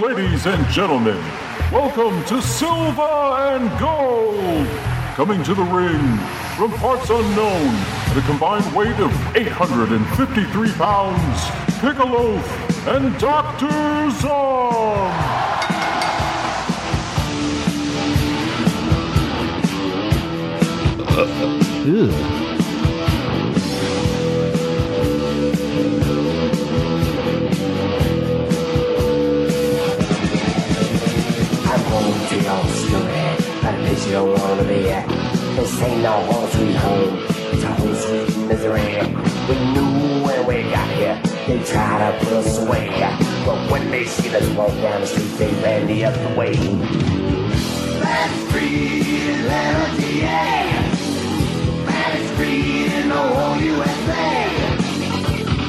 Ladies and gentlemen, welcome to Silver and Gold. Coming to the ring from parts unknown a combined weight of 853 pounds, Piccolo and Dr. Zom. you don't wanna be at. This ain't no home sweet home, it's a home sweet misery. We knew when we got here, they tried to put us away. But when they see us walk down the street, they ran the other way. Free in LTA. That's free in the whole USA.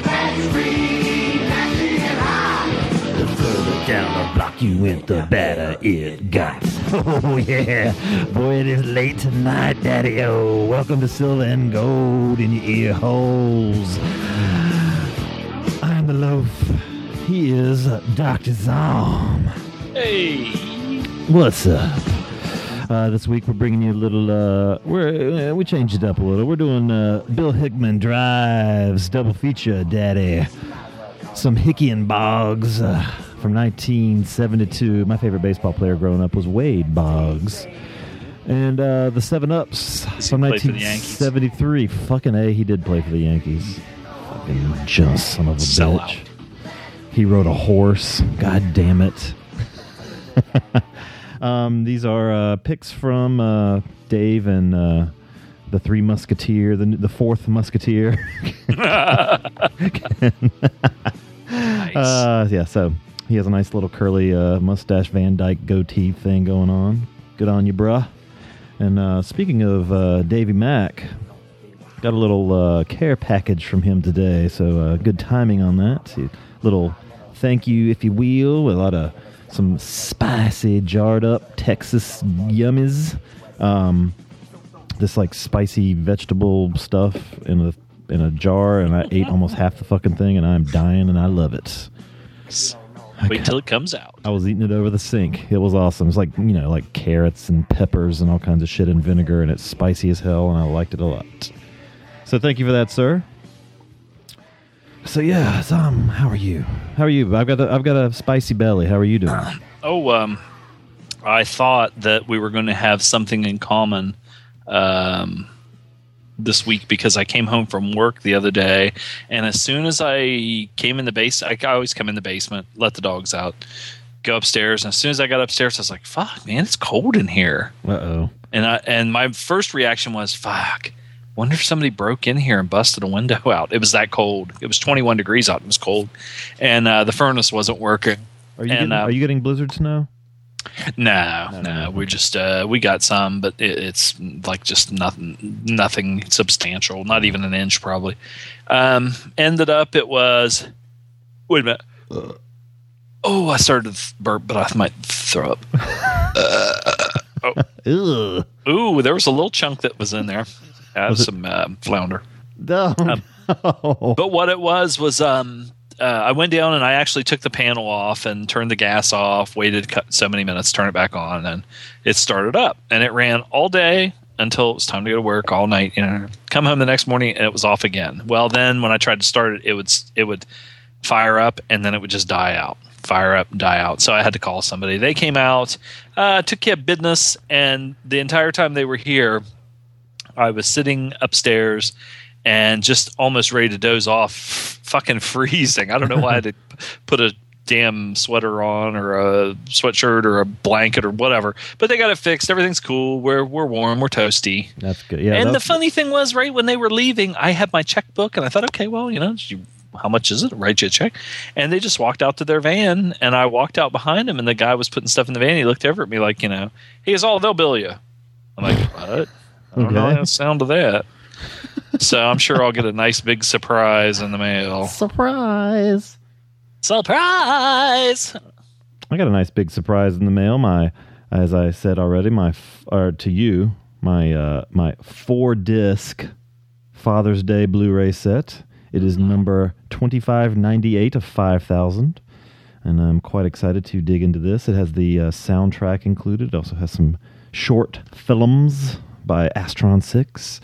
That's free, nasty and high. The further down the block you went, the better it got. Oh yeah, boy, it is late tonight, Daddy. Oh, welcome to Silver and Gold in your ear holes. I'm the loaf. He is Doctor Zom. Hey, What's up? Uh, this week we're bringing you a little. Uh, we're uh, we changed it up a little. We're doing uh, Bill Hickman drives double feature, Daddy. Some Hickey and Boggs uh, from 1972. My favorite baseball player growing up was Wade Boggs. And uh, the Seven Ups from play for the Yankees? 1973. Fucking a, he did play for the Yankees. Fucking just son of a Sellout. bitch. He rode a horse. God damn it. um, these are uh, picks from uh, Dave and uh, the Three Musketeer, the the fourth Musketeer. nice. Uh, yeah, so he has a nice little curly uh, mustache Van Dyke goatee thing going on. Good on you, bruh. And uh, speaking of uh, Davy Mack, got a little uh, care package from him today, so uh, good timing on that. See, little thank you, if you will, with a lot of some spicy, jarred up Texas yummies. Um, this like spicy vegetable stuff in a in a jar, and I ate almost half the fucking thing, and I'm dying, and I love it. Wait till it comes out. I was eating it over the sink. It was awesome. It's like you know, like carrots and peppers and all kinds of shit and vinegar, and it's spicy as hell, and I liked it a lot. So thank you for that, sir. So yeah, Tom, how are you? How are you? I've got a, I've got a spicy belly. How are you doing? Oh, um, I thought that we were going to have something in common um, this week because I came home from work the other day, and as soon as I came in the base, I, always come in the basement, let the dogs out, go upstairs, and as soon as I got upstairs, I was like, "Fuck, man, it's cold in here." Uh oh. And I and my first reaction was, "Fuck." Wonder if somebody broke in here and busted a window out. It was that cold. It was 21 degrees out. It was cold, and uh, the furnace wasn't working. Are you And, getting, uh, are you getting blizzard snow? No, No, no, we just uh, we got some, but it, it's like just nothing, nothing substantial. Not even an inch, probably. Um, ended up, it was. Wait a minute. Oh, I started to burp, but I might throw up. Ugh. Ooh, there was a little chunk that was in there. Had Was some um, flounder. No. Um, no. But what it was was um, uh, I went down and I actually took the panel off and turned the gas off. Waited so many minutes, turn it back on, and it started up. And it ran all day until it was time to go to work all night. You know, come home the next morning and it was off again. Well, then when I tried to start it, it would it would fire up and then it would just die out. Fire up, die out. So I had to call somebody. They came out, uh, took care of business, and the entire time they were here, I was sitting upstairs and just almost ready to doze off, fucking freezing. I don't know why I had to put a damn sweater on or a sweatshirt or a blanket or whatever. But they got it fixed. Everything's cool. We're we're warm. We're toasty. That's good. Yeah. and the funny thing was, right when they were leaving, I had my checkbook, and I thought, okay, well, you know, you, how much is it? Write you a check. And they just walked out to their van, and I walked out behind him, and the guy was putting stuff in the van. He looked over at me like, you know, he goes, "Oh, they'll bill you." I'm like, what? I don't know Okay. the sound of that. So I'm sure I'll get a nice big surprise in the mail. Surprise. Surprise! I got a nice big surprise in the mail. My, as I said already, my or to you, my uh, my four disc Father's Day Blu-ray set. It is number twenty five ninety eight of five thousand. and I'm quite excited to dig into this. It has the uh, soundtrack included. It also has some short films by Astron Six.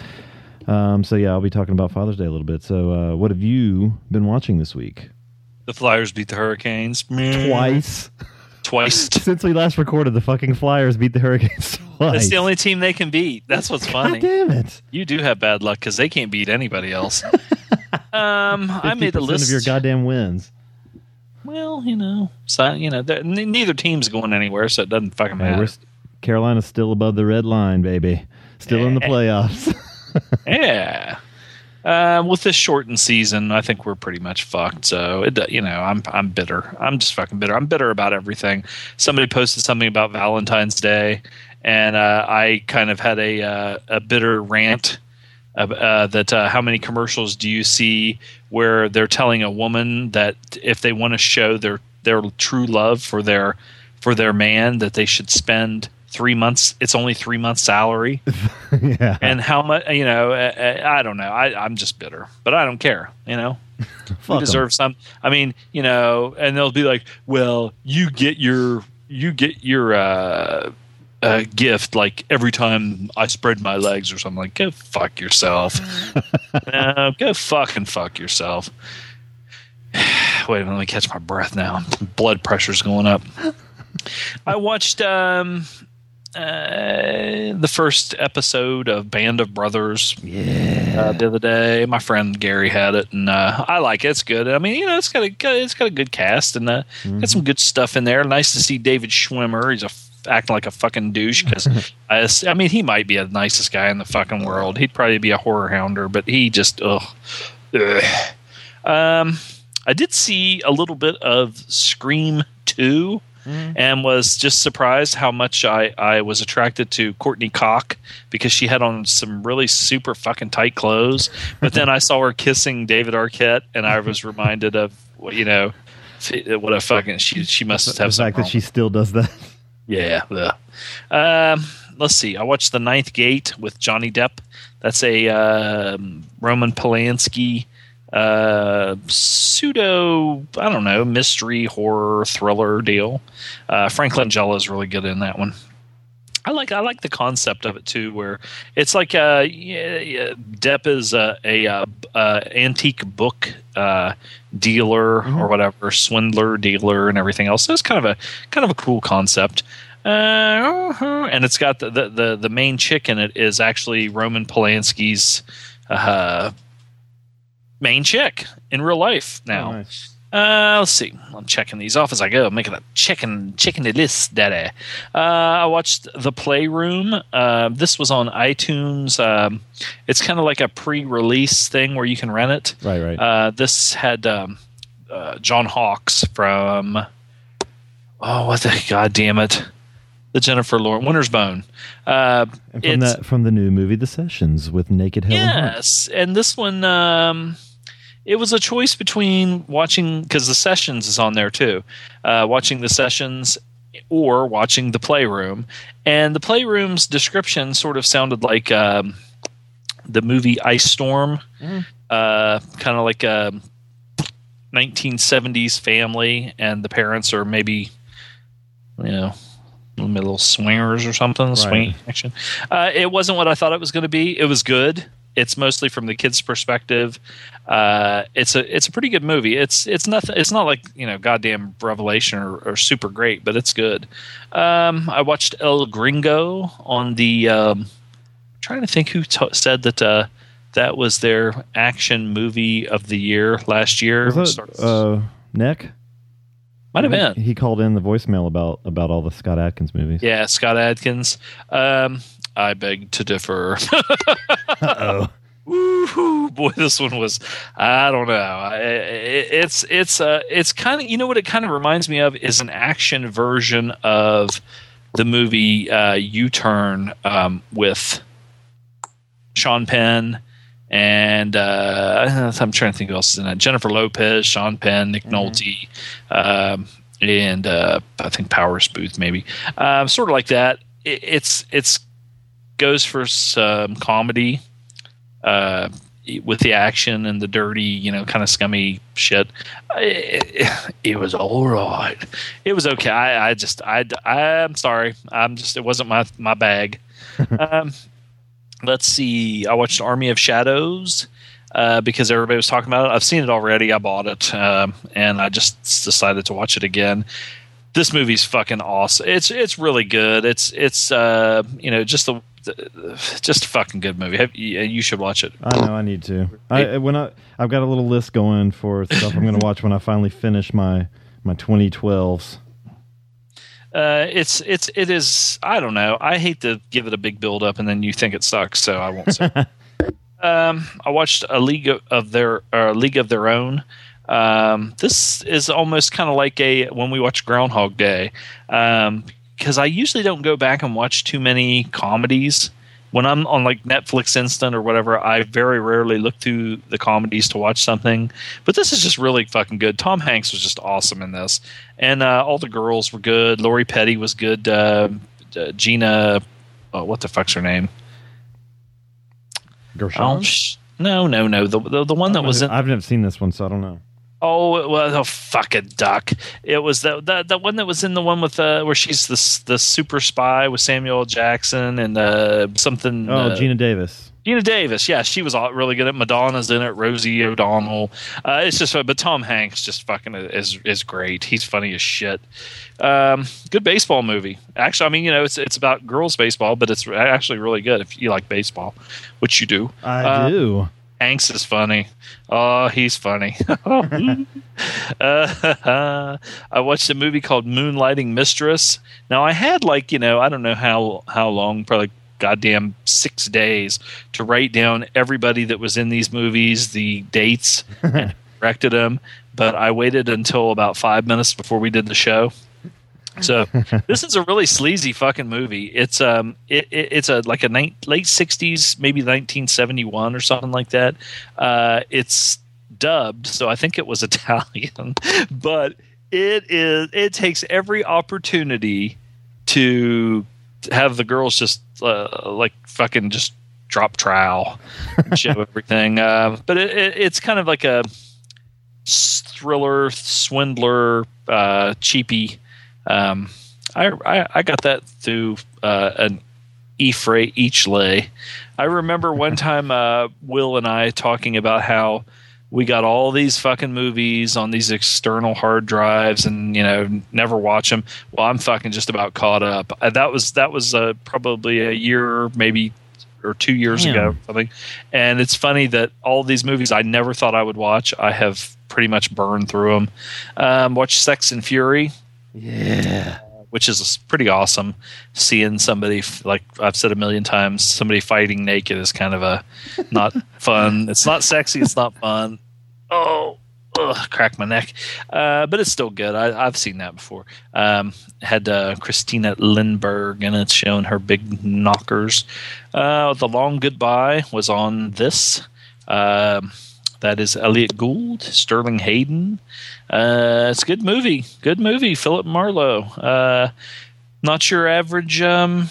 Um, so yeah, I'll be talking about Father's Day a little bit. So, uh, what have you been watching this week? The Flyers beat the Hurricanes Twice Twice. since we last recorded, the fucking Flyers beat the Hurricanes twice. That's the only team they can beat. That's what's funny. God damn it! You do have bad luck because they can't beat anybody else. um, I made the list of your goddamn wins. Well, you know, so you know, n- neither team's going anywhere, so it doesn't fucking Hey, matter. st- Carolina's still above the red line, baby. Still in the playoffs. Yeah. Uh, with this shortened season, I think we're pretty much fucked. So it, you know, I'm I'm bitter. I'm just fucking bitter. I'm bitter about everything. Somebody posted something about Valentine's Day, and uh, I kind of had a uh, a bitter rant. Uh, that uh, how many commercials do you see where they're telling a woman that if they want to show their their true love for their for their man that they should spend three months it's only three months salary yeah. and how much you know uh, uh, i don't know I, i'm just bitter but i don't care you know Fuck we 'em. deserve some i mean you know and they'll be like well you get your you get your uh uh, gift like every time I spread my legs or something like go fuck yourself. no, go fucking fuck yourself. Wait a minute, let me catch my breath now. Blood pressure's going up. I watched um uh, the first episode of Band of Brothers Yeah. uh, the other day. My friend Gary had it, and uh, I like it. It's good. I mean, you know, it's got a it's got a good cast and uh, got some good stuff in there. Nice to see David Schwimmer. He's a acting like a fucking douche because I mean he might be the nicest guy in the fucking world. He'd probably be a horror hounder, but he just ugh. ugh. Um, I did see a little bit of Scream Two and was just surprised how much I, I was attracted to Courteney Cox because she had on some really super fucking tight clothes. But then I saw her kissing David Arquette, and I was reminded of what you know what a fucking she she must the have some fact that she still does that. yeah. ugh. Um, let's see. I watched The Ninth Gate with Johnny Depp. That's a um, Roman Polanski uh, pseudo, I don't know, mystery horror thriller deal. Uh, Frank Langella is really good in that one. I like I like the concept of it too, where it's like uh, yeah, yeah, Depp is a, a, uh uh antique book uh, dealer or whatever, swindler, dealer, and everything else. So it's kind of a kind of a cool concept. Uh, and it's got the, the the the main chick in it is actually Roman Polanski's uh, main chick in real life now. Oh, nice. Uh, let's see. I'm checking these off as I go. I'm making a chicken chicken list, daddy. Uh, I watched The Playroom. Uh, this was on iTunes. Um, it's kind of like a pre-release thing where you can rent it. Right, right. Uh, this had um, uh, John Hawkes from oh, what the god damn it, the Jennifer Lawrence Winter's Bone. Uh, and from that from the new movie The Sessions with Naked Helen Hunt. Yes, and this one, um, it was a choice between watching because the sessions is on there too, uh, watching the sessions or watching the playroom, and the playroom's description sort of sounded like um, the movie Ice Storm, uh, kind of like a 1970s family, and the parents are maybe, you know. Little swingers or something, swing action. Uh, it wasn't what I thought it was going to be. It was good. It's mostly from the kids' perspective. Uh, it's a it's a pretty good movie. It's it's nothing. It's not like you know goddamn Revelation or, or super great, but it's good. Um, I watched El Gringo on the. Um, trying to think who t- said that uh, that was their action movie of the year last year. Was that uh, Nick? Might have been. He called in the voicemail about about all the Scott Adkins movies. Yeah, Scott Adkins. Um, I beg to differ. Uh-oh. Woo-hoo. Boy, this one was. I don't know. I- it- It's it's uh it's kind of you know what it kind of reminds me of is an action version of the movie uh, U Turn um, with Sean Penn and uh, I'm trying to think who else is in it. Jennifer Lopez, Sean Penn, Nick Nolte, um, and uh, I think Powers Boothe maybe. Um, sort of like that. It, it's it's goes for some comedy. Uh, with the action and the dirty, you know, kind of scummy shit. It, it was all right. It was okay. I, I just, I, I'm sorry. I'm just, it wasn't my my bag. um, let's see. I watched Army of Shadows. Uh, because everybody was talking about it. I've seen it already. I bought it, um, and I just decided to watch it again. This movie's fucking awesome. It's it's really good. It's it's uh, you know just the just a fucking good movie. Have, you, should watch it. I know I need to. I when I I've got a little list going for stuff I'm going to watch when I finally finish my my 2012s. Uh, it's it's it is. I don't know. I hate to give it a big build up and then you think it sucks, so I won't say. um, I watched a league of, of their uh, league of their own. Um, this is almost kind of like a when we watch Groundhog Day, because I usually don't go back and watch too many comedies. When I'm on like Netflix Instant or whatever, I very rarely look through the comedies to watch something. But this is just really fucking good. Tom Hanks was just awesome in this, and uh, all the girls were good. Lori Petty was good. Uh, uh, Gina, oh, what the fuck's her name? Gershon? Oh, sh- no, no, no. The the, the one that was in. I've never seen this one, so I don't know. Oh it was a fucking duck! It was the the the one that was in the one with uh, where she's the the super spy with Samuel Jackson and uh, something. Oh, uh, Geena Davis. Geena Davis, yeah, she was all, really good at Madonna's in it. Rosie O'Donnell, uh, it's just, but Tom Hanks just fucking is is great. He's funny as shit. Um, good baseball movie. Actually, I mean, you know, it's it's about girls baseball, but it's actually really good if you like baseball, which you do. I Uh, do. Hanks is funny. Oh, he's funny. uh, I watched a movie called Moonlighting Mistress. Now I had like you know I don't know how how long probably goddamn six days to write down everybody that was in these movies, the dates, and corrected them. But I waited until about five minutes before we did the show. So this is a really sleazy fucking movie. It's um it, it, it's a like a ni- late sixties, maybe nineteen seventy one or something like that. Uh, it's dubbed, so I think it was Italian, but it is it takes every opportunity to have the girls just uh, like fucking just drop trowel and show everything. Uh, but it, it, it's kind of like a thriller, swindler, uh, cheapy. Um, I, I I got that through uh, an each lay. I remember one time uh, Will and I talking about how we got all these fucking movies on these external hard drives and you know never watch them. Well, I'm fucking just about caught up. Uh, that was that was uh, probably a year, maybe or two years Damn. ago, something. And it's funny that all these movies I never thought I would watch, I have pretty much burned through them. Um, watch Sex and Fury, Yeah. which is pretty awesome. Seeing somebody, like I've said a million times, somebody fighting naked is kind of a not fun. It's not sexy. It's not fun. Oh, ugh, crack my neck. Uh, but it's still good. I, I've seen that before. Um, had uh, Christina Lindberg and it's showing her big knockers. Uh, the Long Goodbye was on this. Um, that is Elliott Gould, Sterling Hayden. Uh, it's a good movie. Good movie. Philip Marlowe. Uh, not your average um,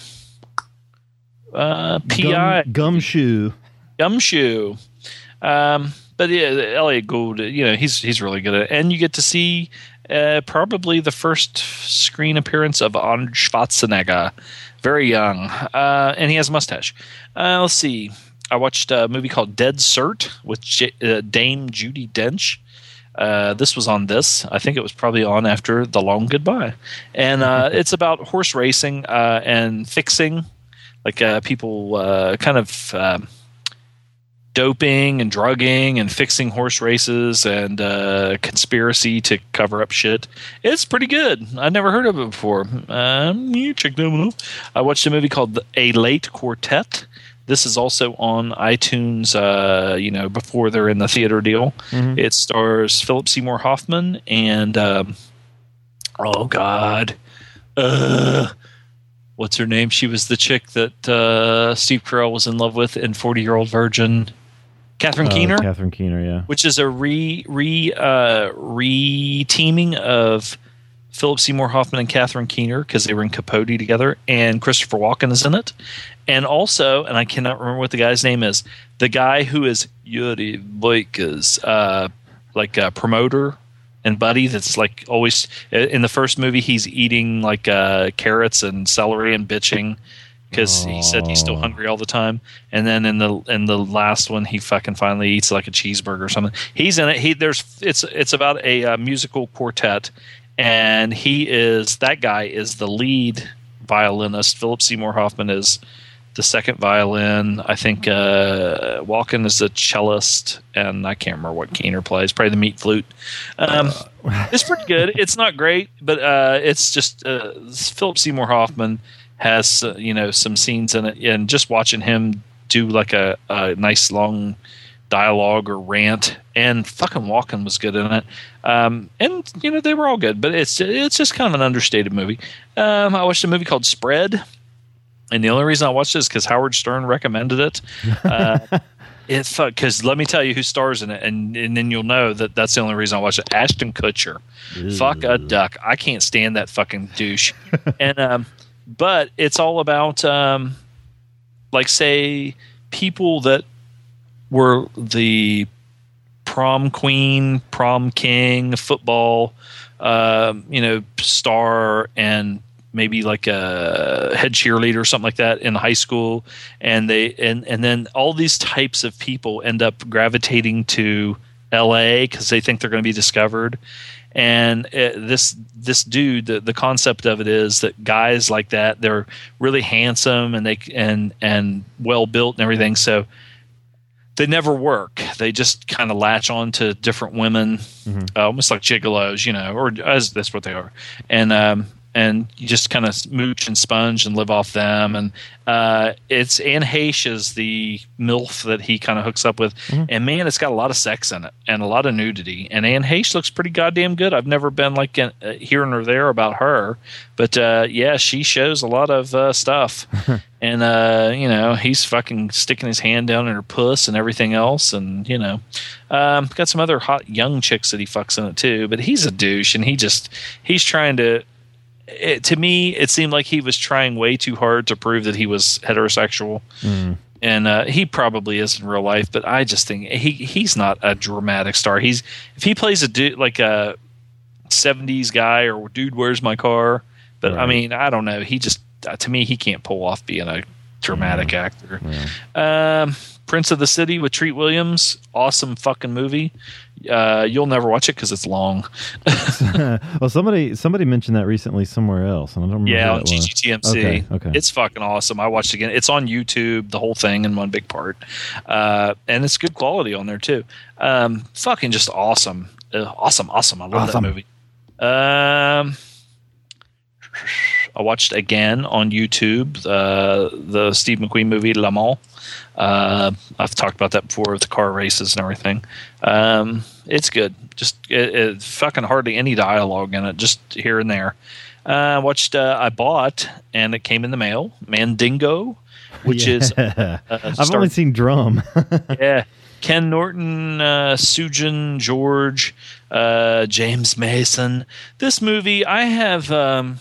uh, PI Gum, gumshoe. gumshoe. Um, but yeah, Elliott Gould, you know, he's he's really good at it. And you get to see uh, probably the first screen appearance of Arnold Schwarzenegger, very young, uh, and he has a mustache. Uh, let's see. I watched a movie called Dead Cert with J- uh, Dame Judi Dench. Uh, this was on this. I think it was probably on after The Long Goodbye, and uh, it's about horse racing uh, and fixing, like uh, people uh, kind of um, doping and drugging and fixing horse races and uh, conspiracy to cover up shit. It's pretty good. I've never heard of it before. Um, you check that one out. I watched a movie called A Late Quartet. This is also on iTunes. Uh, you know, before they're in the theater deal. It stars Philip Seymour Hoffman and um, oh god, uh, what's her name? She was the chick that uh, Steve Carell was in love with in Forty Year Old Virgin. Catherine Uh, Keener Catherine Keener, yeah. which is a re re uh, re teaming of Philip Seymour Hoffman and Catherine Keener because they were in Capote together, and Christopher Walken is in it, and also, and I cannot remember what the guy's name is. the guy who is Yuri Boyka's uh, like a promoter and buddy that's like always in the first movie he's eating like uh, carrots and celery and bitching because he said he's still hungry all the time. And then in the in the last one he fucking finally eats like a cheeseburger or something. He's in it. He there's it's it's about a uh, musical quartet and he is that guy is the lead violinist philip seymour hoffman is the second violin. I think uh, Walken is the cellist, and I can't remember what Keener plays. Probably the meat flute. Um, it's pretty good. It's not great, but uh, it's just uh, Philip Seymour Hoffman has uh, you know some scenes in it, and just watching him do like a, a nice long dialogue or rant, and fucking Walken was good in it. Um, and you know they were all good, but it's it's just kind of an understated movie. Um, I watched a movie called Spread and the only reason I watched it is because Howard Stern recommended it. Uh, it's because let me tell you who stars in it, and and then you'll know that that's the only reason I watched it. Ashton Kutcher, fuck a duck. I can't stand that fucking douche. and um, but it's all about um, like say people that were the prom queen, prom king, football, um, you know, star, and maybe like a head cheerleader or something like that in high school, and they and and then all these types of people end up gravitating to L.A. because they think they're going to be discovered. And uh, this this dude, the, the concept of it is that guys like that, they're really handsome and they and and well built and everything. So they never work. They just kind of latch on to different women, uh, almost like gigolos, you know, or as that's what they are. And um, and you just kind of mooch and sponge and live off them. And uh, it's Anne Heche is the MILF that he kind of hooks up with. And man, it's got a lot of sex in it and a lot of nudity. And Anne Heche looks pretty goddamn good. I've never been like in, uh, hearing or there about her, but uh, yeah, she shows a lot of uh, stuff. and uh, you know, he's fucking sticking his hand down in her puss and everything else. And you know, um, got some other hot young chicks that he fucks in it too. But he's a douche, and he just he's trying to it, to me, it seemed like he was trying way too hard to prove that he was heterosexual, and uh, he probably is in real life. But I just think he he's not a dramatic star. He's if he plays a dude like a '70s guy or dude, where's my car? But I mean, I don't know. He just uh, to me, he can't pull off being a dramatic actor. Um, Prince of the City with Treat Williams, awesome fucking movie. Uh, you'll never watch it because it's long. well, somebody somebody mentioned that recently somewhere else, and I don't remember. Yeah, on. GGTMC. Okay, okay. It's fucking awesome. I watched it again. It's on YouTube, the whole thing in one big part, uh, and it's good quality on there too. Um, fucking just awesome, uh, awesome, awesome. I love Awesome. that movie. Um, I watched again on YouTube uh, the Steve McQueen movie Le Mans. Uh, I've talked about that before with the car races and everything. Um, it's good. Just it, it, fucking hardly any dialogue in it, just here and there. Uh, I watched. Uh, I bought, and it came in the mail. Mandingo, which is Yeah. uh, I've star- only seen Drum. yeah. Ken Norton, uh, Susan George, uh, James Mason. This movie, I have um,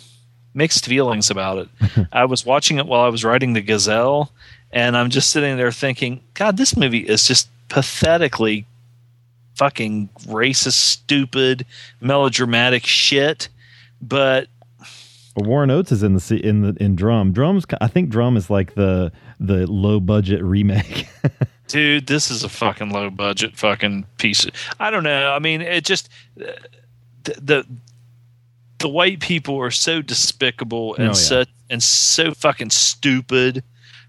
mixed feelings about it. I was watching it while I was writing The Gazelle, and I'm just sitting there thinking, God, this movie is just pathetically fucking racist, stupid, melodramatic shit. But Well, Warren Oates is in the in the in Drum. Drum's I think Drum is like the the low budget remake. dude this is a fucking low budget fucking piece of, i don't know i mean it just uh, the the, the white people are so despicable and Oh, yeah. such and so fucking stupid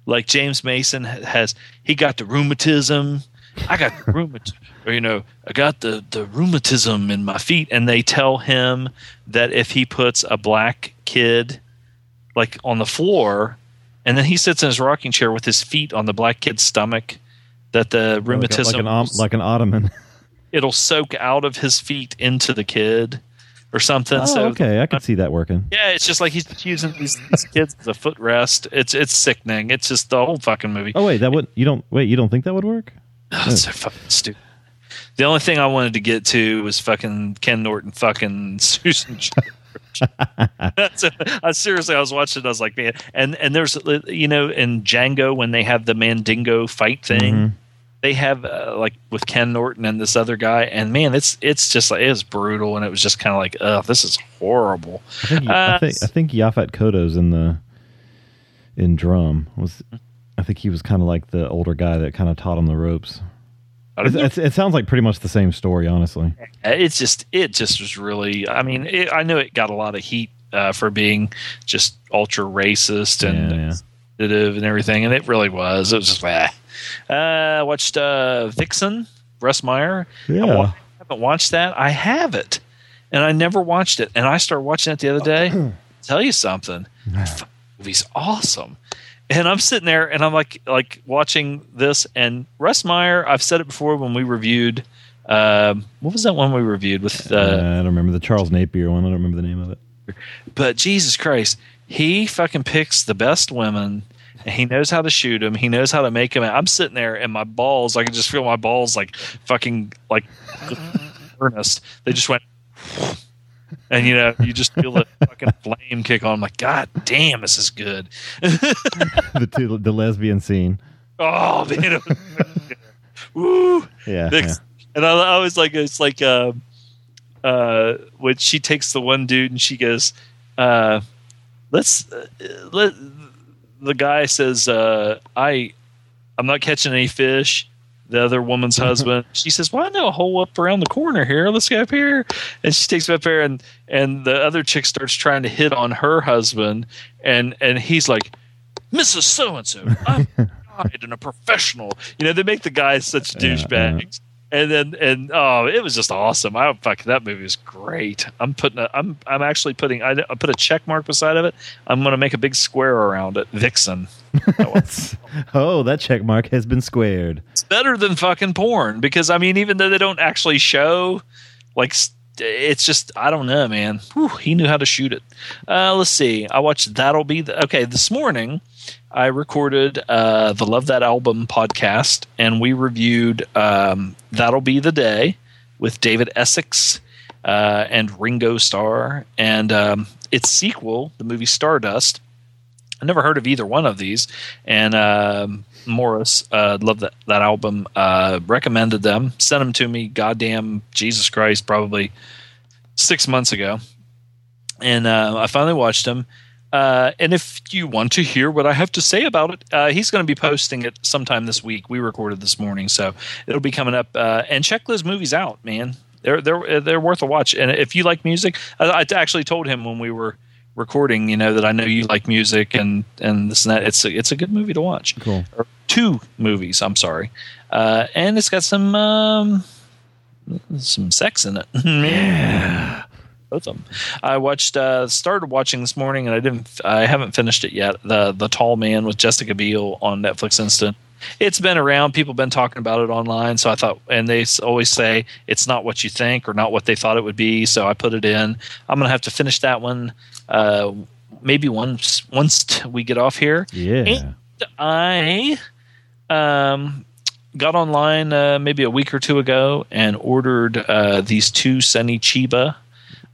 like james mason has he got the rheumatism. I got the rheumatism or you know i got the the rheumatism in my feet. And they tell him that if he puts a black kid like on the floor and then he sits in his rocking chair with his feet on the black kid's stomach that the rheumatism like an like an ottoman. it'll soak out of his feet into the kid or something Oh, so okay, I could see that working. yeah it's just like he's just using these, these kids as a footrest it's it's sickening it's just the whole fucking movie Oh wait, that would you don't wait. You don't think that would work? Oh, it's so fucking stupid the only thing I wanted to get to was fucking Ken Norton fucking Susan That's I seriously, I was watching. it, I was like, man, and and there's you know in Django when they have the Mandingo fight thing, Mhm. They have uh, like with Ken Norton and this other guy, and man, it's it's just like it was brutal, and it was just kind of like, oh, this is horrible. I think, I Uh, think I think Yaphet Kotto's in the in drum was. I think he was kind of like the older guy that kind of taught him the ropes. I don't It's, it sounds like pretty much the same story, honestly. it's just it just was really i mean it, i know it got a lot of heat uh, for being just ultra racist and Yeah, yeah. and everything and it really was it was just bah. Uh watched uh vixen russ meyer. I Yeah. wa- haven't watched that. I have it and i never watched it. And i started watching it the other day. Tell you something. Fucking movie's awesome. And I'm sitting there and I'm like like watching this and Russ Meyer, I've said it before when we reviewed um, what was that one we reviewed with Uh, uh, I don't remember the Charles Napier one. I don't remember the name of it. but Jesus Christ, he fucking picks the best women he knows how to shoot him. He knows how to make him. I'm sitting there and my balls, I can just feel my balls like fucking like earnest. They just went and you know, you just feel the fucking flame kick on. I'm like, God damn, this is good. the two, the lesbian scene. Oh man, woo! Yeah. Vix- And I, I was like, it's like uh, uh, when she takes the one dude and she goes, uh, "Let's uh, let." The guy says, uh, "I, I'm not catching any fish." The other woman's husband, she says, "Well, I know a hole up around the corner here. Let's go up here." And she takes him up there, and and the other chick starts trying to hit on her husband, and and he's like, "Mrs. So and So, I'm a and a professional." You know, they make the guys such douchebags and then and oh it was just awesome. I fuck that movie was great. I'm putting a i'm i'm actually putting i, I put a check mark beside of it. I'm going to make a big square around it. Vixen. Oh, that check mark has been squared. it's better than fucking porn because i mean even though they don't actually show like it's just i don't know man. Whew, he knew how to shoot it. Uh let's see. I watched that'll be the okay this morning I recorded uh, the Love That Album podcast, and we reviewed um, That'll Be the Day with David Essex uh, and Ringo Starr, and um, its sequel, the movie Stardust. I never heard of either one of these, and um, Morris uh, loved that that album. Uh, recommended them, sent them to me. Goddamn Jesus Christ, probably six months ago, and uh, I finally watched them. Uh, and if you want to hear what I have to say about it, uh, he's going to be posting it sometime this week. We recorded this morning, so it'll be coming up. Uh, and check those movies out, man. They're they're they're worth a watch. And if you like music, I, I actually told him when we were recording, you know, that I know you like music and and this and that. It's a, it's a good movie to watch. Cool. Or two movies. I'm sorry, uh, and it's got some um, some sex in it. yeah. Both of them. I watched, uh, started watching this morning, and I didn't. I haven't finished it yet. The The Tall Man with Jessica Biel on Netflix Instant. It's been around. People have been talking about it online. So I thought, and they always say it's not what you think or not what they thought it would be. So I put it in. I'm gonna have to finish that one. Uh, maybe once once we get off here. Yeah. I um, got online uh, maybe a week or two ago and ordered uh, these two Sonny Chiba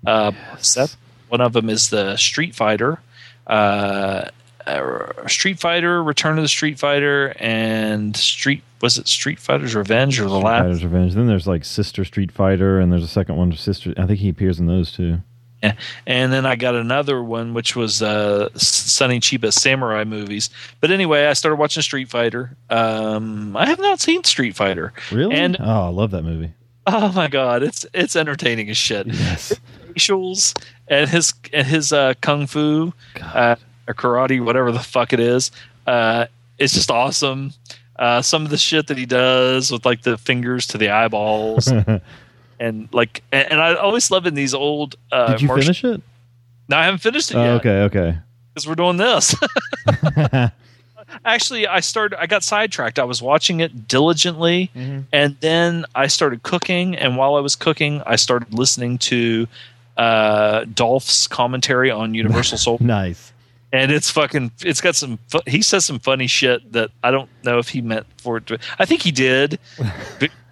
uh, sets. One of them is the Street Fighter, uh, uh, Street Fighter, Return of the Street Fighter, and Street was it Street Fighter's Revenge or the last? Fighter's Revenge. Then there's like Sister Street Fighter, and there's a second one, Sister. I think he appears in those too. Yeah. And then I got another one, which was uh, Sonny Chiba samurai movies. But anyway, I started watching Street Fighter. Um, I have not seen Street Fighter. Really? And oh, I love that movie. oh my god, it's it's entertaining as shit. Yes. Facials and his and his uh, kung fu, uh, or karate, whatever the fuck it is. Uh, it's just awesome. Uh, some of the shit that he does with like the fingers to the eyeballs and like and, and I always love in these old. Uh, Did you martial- finish it? No, I haven't finished it Oh, yet. okay, okay. because we're doing this. Actually, I started. I got sidetracked. I was watching it diligently, and then I started cooking. And while I was cooking, I started listening to uh, Dolph's commentary on Universal Soul, nice. and it's fucking. It's got some. fu- He says some funny shit that I don't know if he meant for it to. I think he did.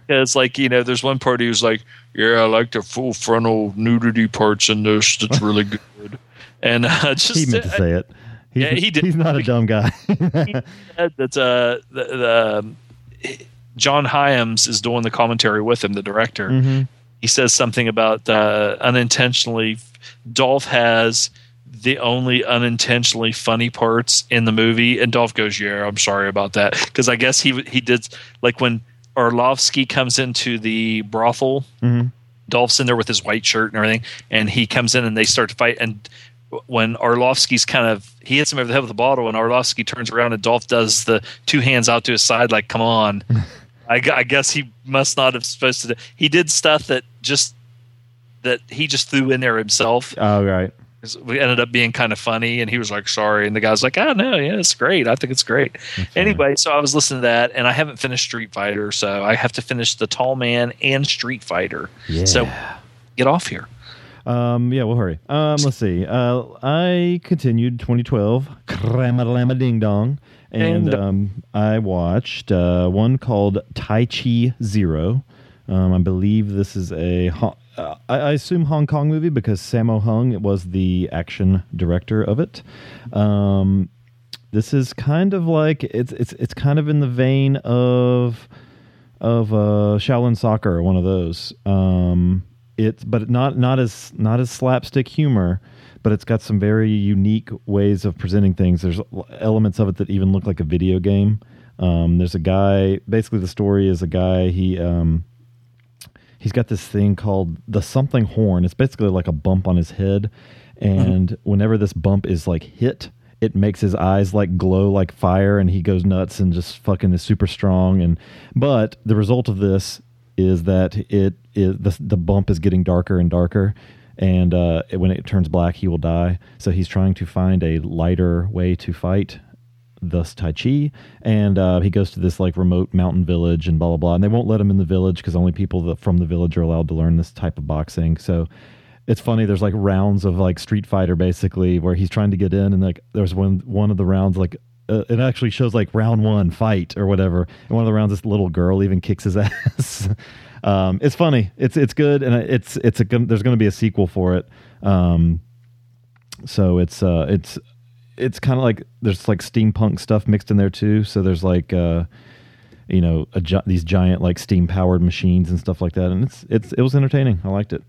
Because, like, you know, there's one part he was like, Yeah, I like the full frontal nudity parts in this. That's really good. And uh, just He meant to say it. He's, Yeah, he did. He's not a dumb guy. said that uh, the, the um, John Hyams is doing the commentary with him, the director. Mm-hmm. He says something about uh, unintentionally. Dolph has the only unintentionally funny parts in the movie, and Dolph goes, "Yeah, I'm sorry about that," because I guess he he did like when Arlovski comes into the brothel. Mhm. Dolph's in there with his white shirt and everything, and he comes in and they start to fight. And when Arlovski's kind of he hits him over the head with a bottle, and Orlovsky turns around and Dolph does the two hands out to his side, like "Come on." I, I guess he must not have supposed to. Do, he did stuff that just that he just threw in there himself. Oh, right. We ended up being kind of funny, and he was like, "Sorry," and the guy's like, "Oh no, yeah, it's great. I think it's great." Anyway, so I was listening to that, and I haven't finished Street Fighter, so I have to finish the Tall Man and Street Fighter. Yeah. So get off here. Um, yeah, we'll hurry. Um, let's see. Uh, I continued 2012, Krama Lama Ding Dong, and Ding um, I watched uh, one called Tai Chi Zero. Um, I believe this is a, Ho- uh, I, I assume Hong Kong movie because Sammo Hung was the action director of it. Um, this is kind of like it's it's it's kind of in the vein of of uh, Shaolin Soccer, one of those. Um, it's but not not as not as slapstick humor, but it's got some very unique ways of presenting things. There's elements of it that even look like a video game. Um, there's a guy. Basically, the story is a guy. He um, he's got this thing called the something horn. It's basically like a bump on his head, and whenever this bump is like hit, it makes his eyes like glow like fire, and he goes nuts and just fucking is super strong. And but the result of this is that it is the the bump is getting darker and darker. And uh, when it turns black, he will die. So he's trying to find a lighter way to fight thus Tai Chi. And uh, he goes to this like remote mountain village and blah blah blah. And they won't let him in the village because only people that, from the village are allowed to learn this type of boxing. So it's funny. There's like rounds of like Street Fighter basically where he's trying to get in, and like there's one one of the rounds like. Uh, it actually shows like round one fight or whatever. And one of the rounds, this little girl even kicks his ass. um, it's funny. It's it's good, and it's it's a there's going to be a sequel for it. Um, so it's uh it's it's kind of like there's like steampunk stuff mixed in there too. So there's like uh, you know gi- these giant like steam powered machines and stuff like that, and it's it's it was entertaining. I liked it.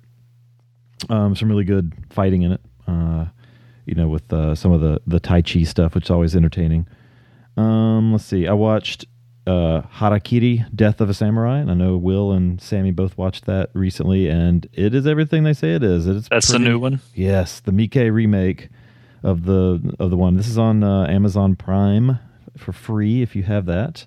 Um, some really good fighting in it. Uh, you know, with uh, some of the the Tai Chi stuff, which is always entertaining. Um, let's see. I watched uh, Harakiri: Death of a Samurai, and I know Will and Sammy both watched that recently, and it is everything they say it is. It's That's the new one. Yes, the Mike remake of the of the one. This is on uh, Amazon Prime for free if you have that.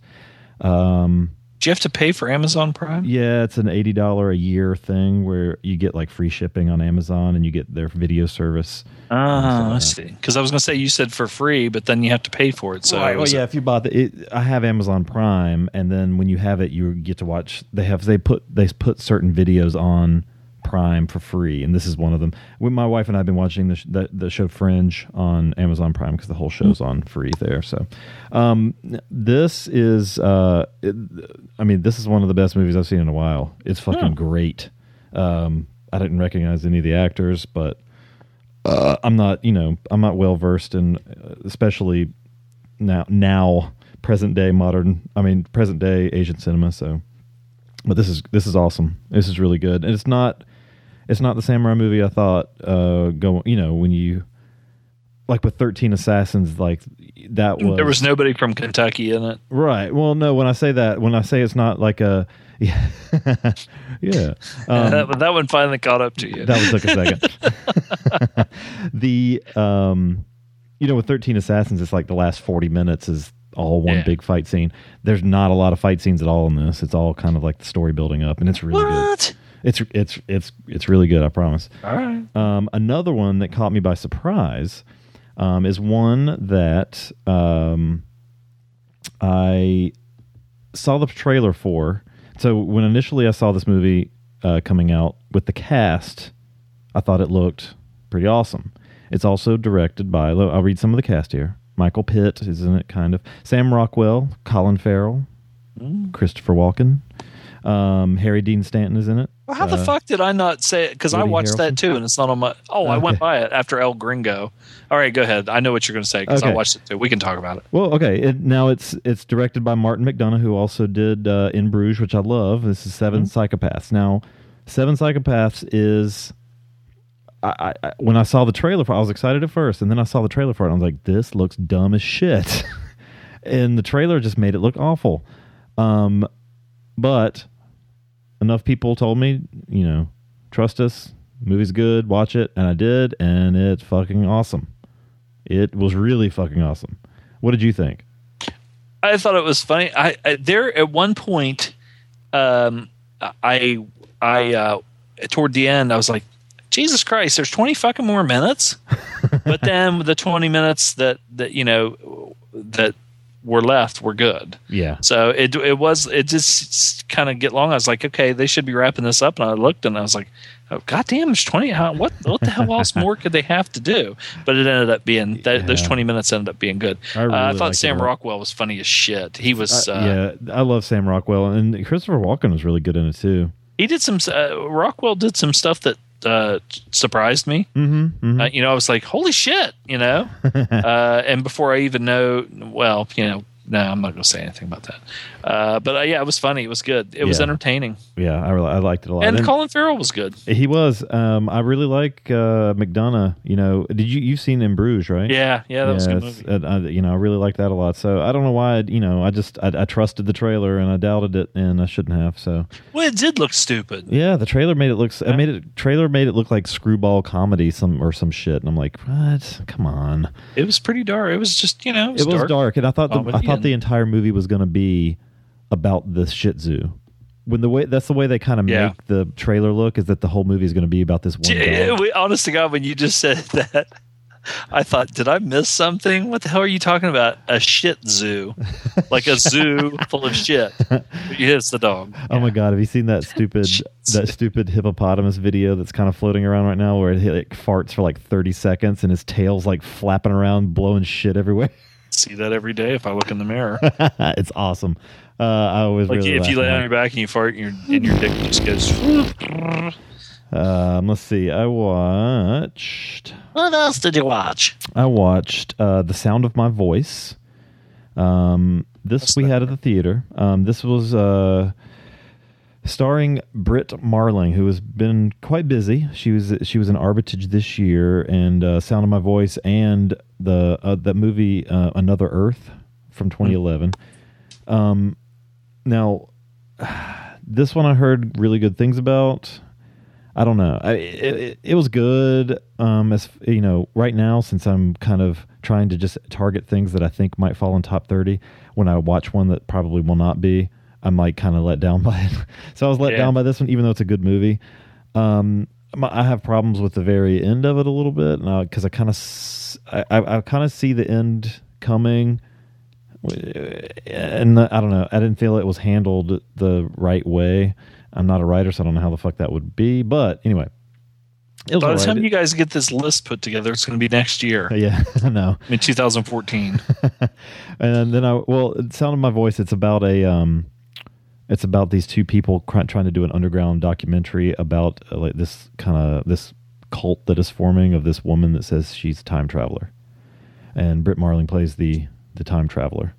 Um, Do you have to pay for Amazon Prime? yeah, it's an eighty dollar a year thing where you get like free shipping on Amazon and you get their video service. Ah, I see. Because I was going to say you said for free, but then you have to pay for it. So right. Well, yeah, if you bought the, it, I have Amazon Prime, and then when you have it, you get to watch. They have they put they put certain videos on Prime for free, and this is one of them. When my wife and I have been watching the sh- the, the show Fringe on Amazon Prime because the whole show's on free there. So, um, this is, uh, it, I mean, this is one of the best movies I've seen in a while. It's fucking great. Um, I didn't recognize any of the actors, but uh, I'm not, you know, I'm not well versed in, uh, especially now, now present day modern. I mean, present day Asian cinema. So, but this is this is awesome. This is really good, and it's not, it's not the samurai movie I thought. Uh, go, you know, when you like with Thirteen Assassins, like that was there was nobody from Kentucky in it. right. Well, no, when I say that, when I say it's not like a, yeah, yeah. Um, that, that one finally caught up to you. that one took a second. the um, you know, with Thirteen Assassins, it's like the last forty minutes is all one Yeah. big fight scene. There's not a lot of fight scenes at all in this. It's all kind of like the story building up, and it's really good. It's it's it's it's really good. I promise. All right. Um, another one that caught me by surprise um, is one that um, I saw the trailer for. So when initially I saw this movie uh, coming out with the cast, I thought it looked pretty awesome. It's also directed by. I'll read some of the cast here. Michael Pitt is in it, kind of. Sam Rockwell, Colin Farrell, Christopher Walken, Um, Harry Dean Stanton is in it. Well, how the Uh, fuck did I not say it? Because I watched Harrelson? that too, and it's not on my. Oh, I went by it after El Gringo. All right, go ahead. I know what you're going to say because I watched it too. We can talk about it. Well, okay. It, now it's it's directed by Martin McDonagh, who also did uh, In Bruges, which I love. This is 7 Psychopaths. Now, Seven Psychopaths is. I, I, when I saw the trailer for, it, I was excited at first, and then I saw the trailer for it. and I was like, "This looks dumb as shit," and the trailer just made it look awful. Um, but enough people told me, you know, trust us, movie's good, watch it, and I did, and it's fucking awesome. It was really fucking awesome. What did you think? I thought it was funny. I, I there at one point, um, I I uh, toward the end, I was like, Jesus Christ, there's 20 fucking more minutes. but then the 20 minutes that that you know that were left were good. Yeah. So it it was it just kind of get long. I was like, okay, they should be wrapping this up. And I looked and I was like, oh goddamn, there's twenty. How, what what the hell else more could they have to do? But it ended up being that those twenty minutes ended up being good. I I, really uh, I thought Sam. Rockwell was funny as shit. He was. Uh, Uh, yeah, I love Sam Rockwell, and Christopher Walken was really good in it too. He did some. Uh, Rockwell did some stuff that uh, surprised me. Mm-hmm. Uh, you know, I was like, holy shit, you know. uh, and before I even know, well, you know. No, I'm not going to say anything about that. Uh, but uh, yeah, it was funny. It was good. It was entertaining. yeah, I really, I liked it a lot. And And Colin Farrell was good. he was. Um, I really like uh, McDonagh. You know, did you you've seen In Bruges, right? Yeah, yeah, that was a good movie. uh, I, you know, I really like that a lot. So I don't know why. You know, I just I, I trusted the trailer and I doubted it, and I shouldn't have. So Well, it did look stupid. yeah, the trailer made it look. I made it. Trailer made it look like screwball comedy, some or some shit. And I'm like, what? Come on. It was pretty dark. It was just, you know, it was, it was dark. dark, and I thought the, I comedy thought the entire movie was going to be about the Shih Tzu. When the way that's the way they kind of Yeah. make the trailer look is that the whole movie is going to be about this one we- honest to God, when you just said that, I thought, did I miss something? What the hell are you talking about? A shit zoo, like a zoo full of shit. It's the dog. Oh my god, have you seen that stupid that stupid hippopotamus video that's kind of floating around right now where it like, farts for like 30 seconds and his tail's like flapping around blowing shit everywhere? See that every day if I look in the mirror. it's awesome. Uh, I always Like really if you lay on your back and you fart, and your and your dick just goes. Um, let's see. I watched What else did you watch? I watched uh, The Sound of My Voice. Um, this What's we that? had at the theater. Um, this was uh, starring Brit Marling, who has been quite busy. She was she was in Arbitrage this year, and uh, Sound of My Voice, and the uh, that movie uh, Another Earth from 2011. Um, now, this one I heard really good things about. I don't know. I, it, it, was good. Um, as you know, right now, since I'm kind of trying to just target things that I think might fall in top thirty, when I watch one that probably will not be, I'm like kind of let down by it. so I was let Yeah. down by this one, even though it's a good movie. Um, I have problems with the very end of it a little bit because I kind of s- I, I, I kind of see the end coming and I don't know. I didn't feel it was handled the right way. I'm not a writer, so I don't know how the fuck that would be. But anyway, By the alright. time you guys get this list put together, it's going to be next year, yeah, I know. in 2014. And then I well, it sounded my voice. It's about a um, it's about these two people cr- trying to do an underground documentary about uh, like this kind of this cult that is forming of this woman that says she's a time traveler, and Brit Marling plays the the time traveler.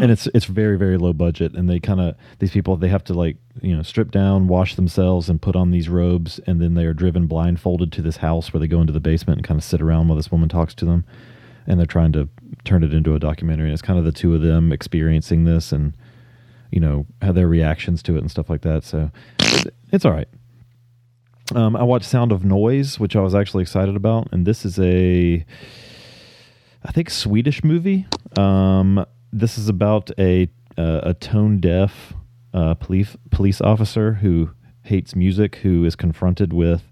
And it's it's very very low budget, and they kind of these people they have to like you know strip down, wash themselves, and put on these robes, and then they are driven blindfolded to this house where they go into the basement and kind of sit around while this woman talks to them and they're trying to turn it into a documentary. And it's kind of the two of them experiencing this and you know how their reactions to it and stuff like that. So it's all right. Um, I watched Sound of Noise, which I was actually excited about, and this is a I think Swedish movie. Um, this is about a uh, a tone deaf uh, police police officer who hates music, who is confronted with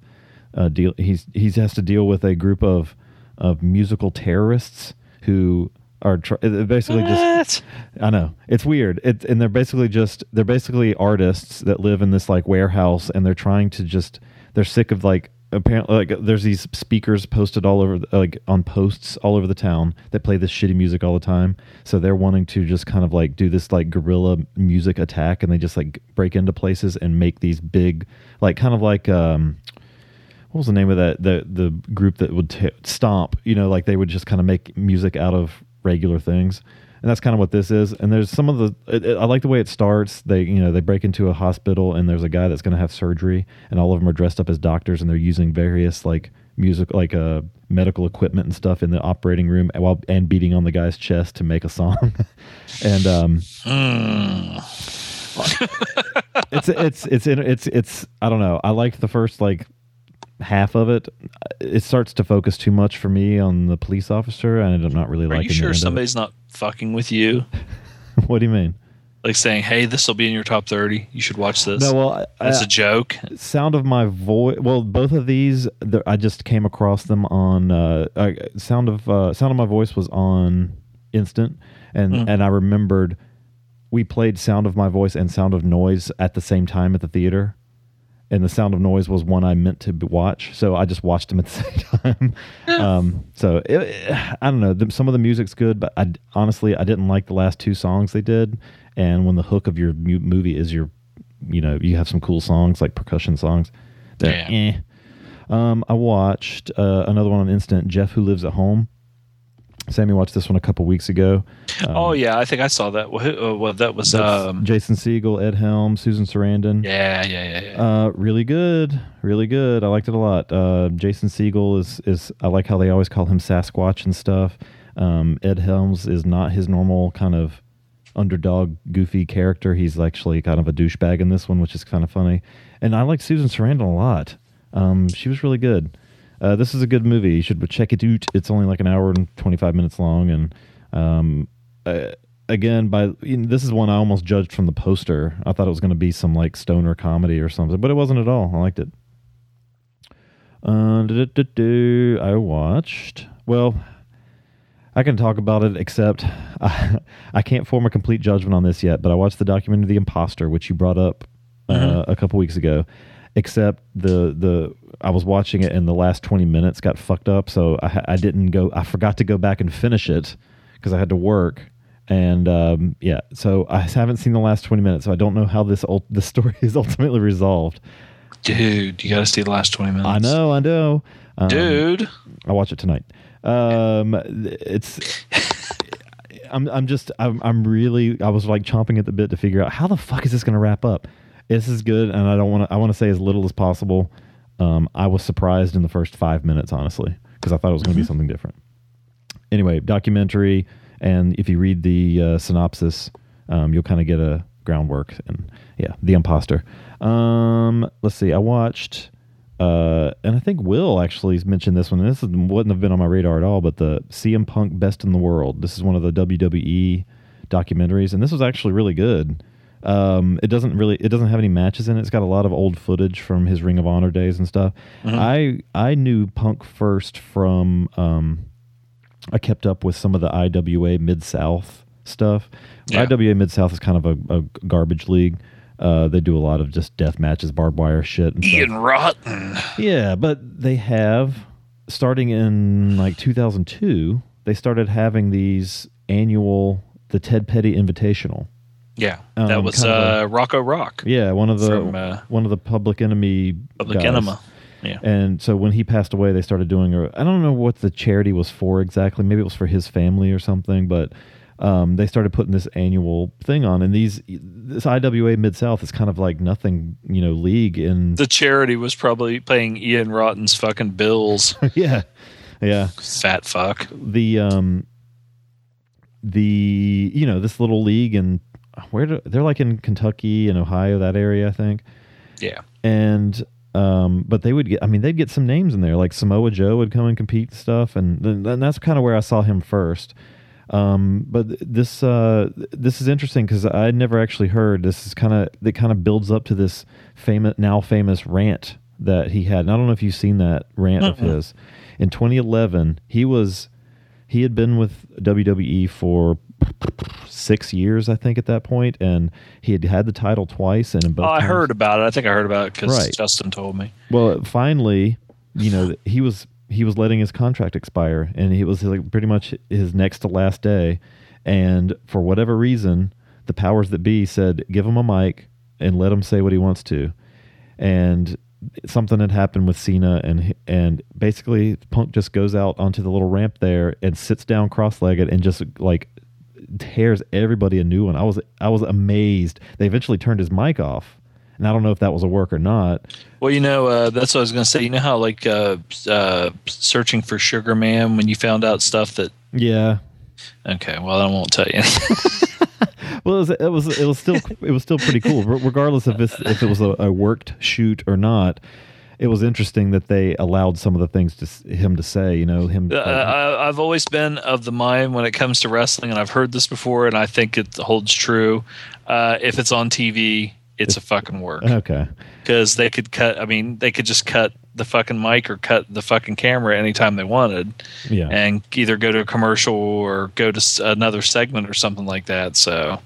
uh, deal. He's he has to deal with a group of of musical terrorists who are tr- basically just What? I know it's weird. It's and they're basically just they're basically artists that live in this like warehouse, and they're trying to just they're sick of like apparently like there's these speakers posted all over the- like on posts all over the town that play this shitty music all the time so they're wanting to just kind of like do this like guerrilla music attack and they just like break into places and make these big like kind of like um what was the name of that the the group that would t- stomp you know like they would just kind of make music out of regular things. And that's kind of what this is. And there's some of the it, it- i like the way it starts. They you know they break into a hospital and there's a guy that's going to have surgery and all of them are dressed up as doctors and they're using various like music like uh medical equipment and stuff in the operating room while and beating on the guy's chest to make a song. And um it's it's it's in- it's it's I don't know. I liked the first like half of it. It starts to focus too much for me on the police officer, and I'm not really Are liking. you sure somebody's not fucking with you? What do you mean? Like saying, "Hey, this will be in your top 30. You should watch this." No, well, That's I- a joke. sound of my voice. Well, both of these, the- I just came across them on uh, uh, sound of uh, sound of my voice was on instant, and Mm. and I remembered we played sound of my voice and sound of noise at the same time at the theater. And the sound of noise was one I meant to watch, so I just watched them at the same time. um, so it, I don't know. The, some of the music's good, but I honestly I didn't like the last two songs they did. And when the hook of your mu- movie is your, you know, you have some cool songs like percussion songs. That, Yeah. eh. Um, I watched uh, another one on Instant. Jeff, who lives at home. Sammy watched this one a couple weeks ago. oh yeah, I think I saw that. Well, who- uh, well that was um, Jason Segel, Ed Helm, Susan Sarandon. yeah, yeah, yeah, yeah. Uh, really good, really good. I liked it a lot. Uh, Jason Segel is is I like how they always call him Sasquatch and stuff. Um, Ed Helms is not his normal kind of underdog, goofy character. He's actually kind of a douchebag in this one, which is kind of funny. And I like Susan Sarandon a lot. Um, she was really good. Uh, this is a good movie. You should check it out. It's only like an hour and twenty five minutes long, and um, uh, again, by you know, this is one I almost judged from the poster. I thought it was going to be some like stoner comedy or something, but it wasn't at all. I liked it. Uh. I watched. Well, I can talk about it, except I, I can't form a complete judgment on this yet. But I watched the documentary "The Imposter," which you brought up uh, a couple weeks ago. Except the the I was watching it, and the last twenty minutes got fucked up, so I, I didn't go. I forgot to go back and finish it because I had to work. And um, yeah, so I haven't seen the last twenty minutes, so I don't know how this ult- this story is ultimately resolved. Dude, you got to see the last 20 minutes. I know, I know. Um, Dude, I'll watch it tonight. Um, it's. I'm. I'm just. I'm. I'm really. I was like chomping at the bit to figure out how the fuck is this going to wrap up. This is good, and I don't want to. I want to say as little as possible. Um, I was surprised in the first five minutes, honestly, because I thought it was going to be something different. Anyway, documentary, and if you read the uh, synopsis, um, you'll kind of get a groundwork. And yeah, the imposter. Um, let's see. I watched uh, and I think Will actually mentioned this one. And this wouldn't have been on my radar at all, but the CM Punk Best in the World. This is one of the WWE documentaries, and this was actually really good. Um, it doesn't really, it doesn't have any matches in it. It's got a lot of old footage from his Ring of Honor days and stuff. I I knew Punk first from um, I kept up with some of the IWA Mid South stuff. Yeah. IWA Mid South is kind of a, a garbage league. Uh, they do a lot of just death matches, barbed wire shit. And stuff. Ian Rotten. Yeah, but they have starting in like 2002, they started having these annual the Ted Petty Invitational. Yeah, that Um, was kind of uh, Rocco Rock. Yeah, one of the From, uh, one of the Public Enemy Public guys. Enema. Yeah. And so when he passed away, they started doing a. I don't know what the charity was for exactly. Maybe it was for his family or something. But um, they started putting this annual thing on, and these this IWA Mid South is kind of like nothing, you know, league in. The charity was probably paying Ian Rotten's fucking bills. yeah, yeah. Fat fuck. the um the you know this little league and where do, they're like in Kentucky and Ohio that area I think Yeah. and um but they would get I mean they'd get some names in there like Samoa Joe would come and compete and stuff and then then that's kind of where I saw him first um but this uh this is interesting because I never actually heard this is kind of it kind of builds up to this famous now famous rant that he had and I don't know if you've seen that rant of Mm-mm. his in 2011 he was he had been with WWE for six years, I think, at that point, and he had had the title twice. And in both Oh, I times- heard about it. I think I heard about it because Right. Justin told me. Well, finally, you know, he was he was letting his contract expire, and it was like pretty much his next to last day, and for whatever reason, the powers that be said give him a mic and let him say what he wants to, and something had happened with Cena and and basically Punk just goes out onto the little ramp there and sits down cross-legged and just like tears everybody a new one. I was I was amazed. They eventually turned his mic off. And I don't know if that was a work or not. Well, you know, uh, that's what I was going to say. You know how like uh, uh, searching for Sugar Man when you found out stuff that. Yeah. Okay. Well, I won't tell you. well, it was, it was it was still it was still pretty cool, regardless of this, if it was a, a worked shoot or not it was interesting that they allowed some of the things to him to say. You know, him. Uh, I, have always been of the mind when it comes to wrestling, and I've heard this before, and I think it holds true. Uh, if it's on TV, it's, it's a fucking work. Okay. Because they could cut. I mean, they could just cut the fucking mic or cut the fucking camera anytime they wanted. Yeah. And either go to a commercial or go to another segment or something like that. So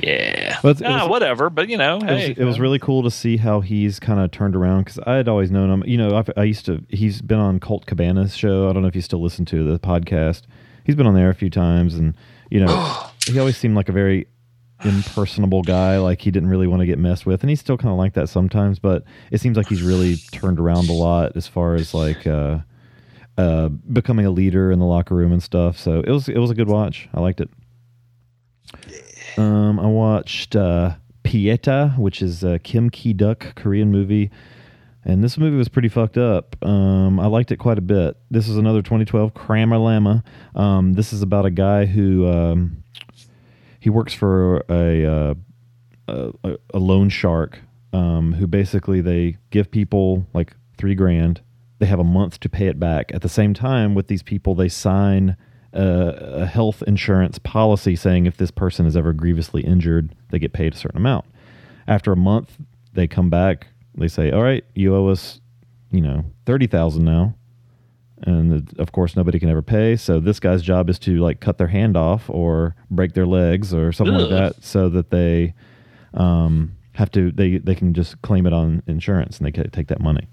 yeah, but it ah, was, whatever. But you know, it hey, was, it was really cool to see how he's kind of turned around because I had always known him. You know, I've, i used to. He's been on Colt Cabana's show. I don't know if you still listen to the podcast. He's been on there a few times, and you know, he always seemed like a very impersonable guy. Like he didn't really want to get messed with, and he's still kind of like that sometimes. But it seems like he's really turned around a lot as far as like. uh uh, becoming a leader in the locker room and stuff. So it was it was a good watch. I liked it. Um, I watched uh, Pieta, which is a Kim Ki Duk Korean movie, and this movie was pretty fucked up. Um, I liked it quite a bit. This is another 2012 Kramer Lama. Um, this is about a guy who um, he works for a, uh, a, a loan shark um, who basically they give people like three grand. They have a month to pay it back. At the same time, with these people, they sign a, a health insurance policy saying if this person is ever grievously injured, they get paid a certain amount. After a month, they come back. They say, "All right, you owe us, you know, thirty thousand now." and of course nobody can ever pay so this guy's job is to like cut their hand off or break their legs or something Ugh. like that so that they um, have to they they can just claim it on insurance and they can take that money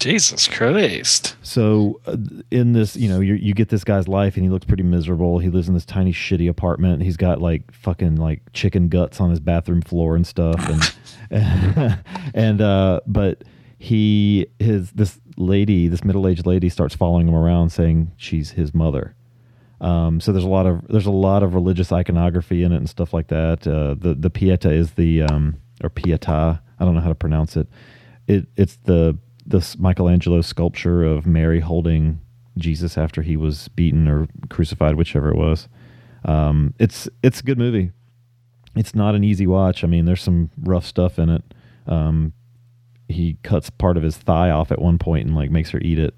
Jesus Christ. So, uh, in this, you know, you you get this guy's life, and he looks pretty miserable. He lives in this tiny, shitty apartment. He's got like fucking like chicken guts on his bathroom floor and stuff, and and uh, but he his this lady, this middle aged lady, starts following him around, saying she's his mother. Um, so there's a lot of there's a lot of religious iconography in it and stuff like that. Uh, the the Pieta is the um, or Pieta. I don't know how to pronounce it. It it's the this Michelangelo sculpture of Mary holding Jesus after he was beaten or crucified, whichever it was. Um, it's it's a good movie. It's not an easy watch. I mean, there's some rough stuff in it. Um, he cuts part of his thigh off at one point and like makes her eat it.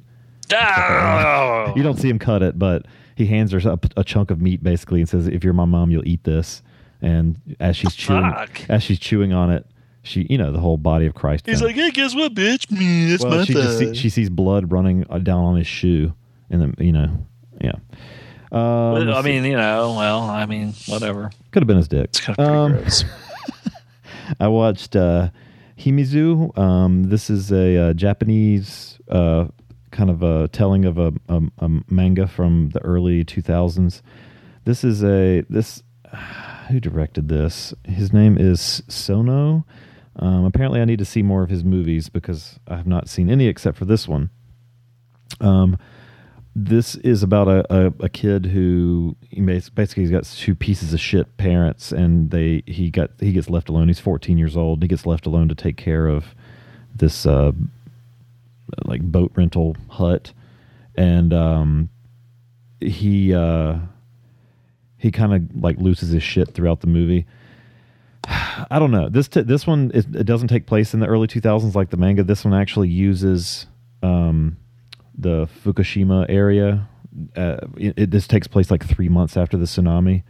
Oh. You don't see him cut it, but he hands her a, a, chunk of meat basically and says, "If you're my mom, you'll eat this." And as she's chewing, Fuck. as she's chewing on it, she, you know, the whole body of Christ. He's thing. like, hey, guess what, bitch? Me, that's well, my she, just see, she sees blood running uh, down on his shoe, and then you know, yeah. Um, well, I mean, you know, well, I mean, whatever. Could have been his dick. It's kind of um, gross. I watched uh, Himizu. Um, this is a, a uh, Japanese uh, kind of a telling of a, a, a, manga from the early 2000s. This is a this. Who directed this? His name is Sono. Um, apparently, I need to see more of his movies because I have not seen any except for this one. Um, this is about a, a, a kid who basically he's got two pieces of shit parents, and they he got he gets left alone. He's 14 years old. He gets left alone to take care of this uh, like boat rental hut, and um, he uh, he kind of like loses his shit throughout the movie I don't know. This t- this one it, it, doesn't take place in the early 2000s like the manga. This one actually uses um, the Fukushima area. Uh, it, it, this takes place like three months after the tsunami,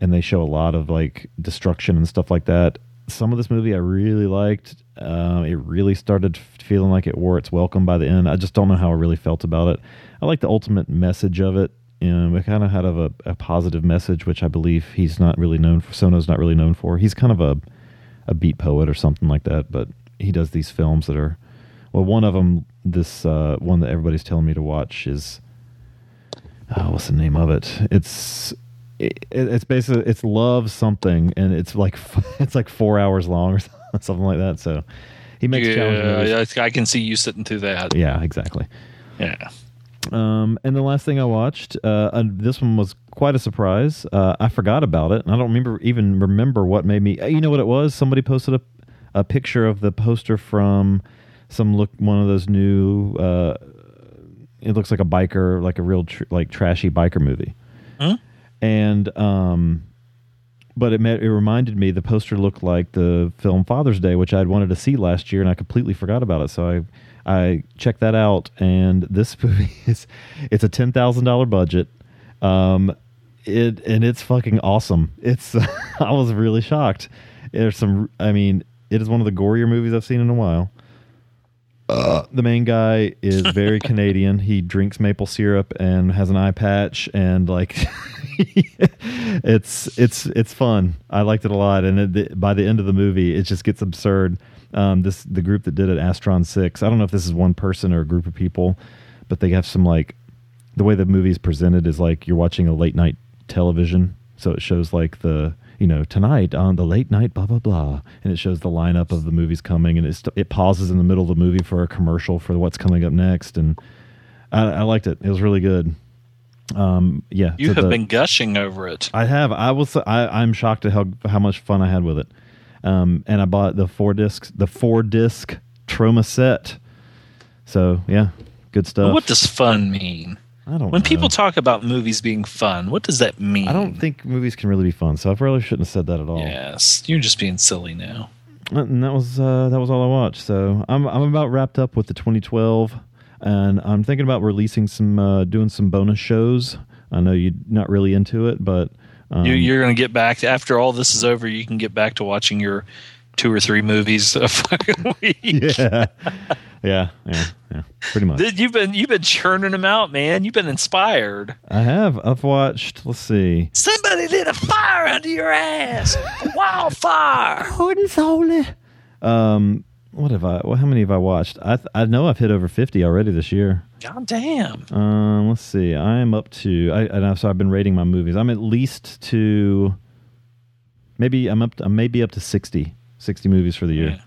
and they show a lot of like destruction and stuff like that. Some of this movie I really liked. Uh, it really started feeling like it wore its welcome by the end. I just don't know how I really felt about it. I like the ultimate message of it and we kind of had a, a positive message, which I believe he's not really known for. Sono's not really known for. He's kind of a a beat poet or something like that, but he does these films that are Well, one of them, this uh, one that everybody's telling me to watch is, oh, what's the name of it? It's it, it's basically it's love something, and it's like it's like four hours long or something like that. So he makes. Yeah, I can see you sitting through that. Yeah, exactly. Yeah. Um, and the last thing I watched, uh, uh, this one was quite a surprise. Uh, I forgot about it, and I don't remember even remember what made me. You know what it was? Somebody posted a a picture of the poster from some look one of those new. Uh, it looks like a biker, like a real tr- like trashy biker movie, Huh? and um, but it met, it reminded me the poster looked like the film Father's Day, which I'd wanted to see last year, and I completely forgot about it. So I I checked that out, and this movie is it's a ten thousand dollar budget. Um, it and it's fucking awesome. It's I was really shocked. There's some. I mean, it is one of the gorier movies I've seen in a while. the main guy is very Canadian. He drinks maple syrup and has an eye patch, and like, it's it's it's fun. I liked it a lot, and it, the, by the end of the movie, it just gets absurd. Um, this the group that did it, Astron Six. I don't know if this is one person or a group of people, but they have some like the way the movie is presented is like you're watching a late night television. So it shows like the you know tonight on the late night blah blah blah, and it shows the lineup of the movies coming, and it it pauses in the middle of the movie for a commercial for what's coming up next, and I, I liked it. It was really good. Um, yeah, You so have the- been gushing over it. I have. I was. I, I'm shocked at how how much fun I had with it. Um, and I bought the four discs, the four disc Troma set. So yeah, good stuff. What does fun mean? I don't. When know. people talk about movies being fun, what does that mean? I don't think movies can really be fun. So I really shouldn't have said that at all. Yes, you're just being silly now. And that was uh, that was all I watched. So I'm I'm about wrapped up with the 2012, and I'm thinking about releasing some uh, doing some bonus shows. I know you're not really into it, but um, you, you're going to get back after all this is over. You can get back to watching your two or three movies a fucking week. yeah, yeah, yeah, yeah, pretty much. You've been you've been churning them out, man. You've been inspired. I have. I've watched. Let's see. Somebody lit a fire under your ass. A wildfire. Um, what have I? Well, how many have I watched? I th- I know I've hit over 50 already this year. God damn. Um, let's see. I am up to. I and I, so I've been rating my movies. I'm at least to. Maybe I'm up. To, I may be up to 60. 60 movies for the year.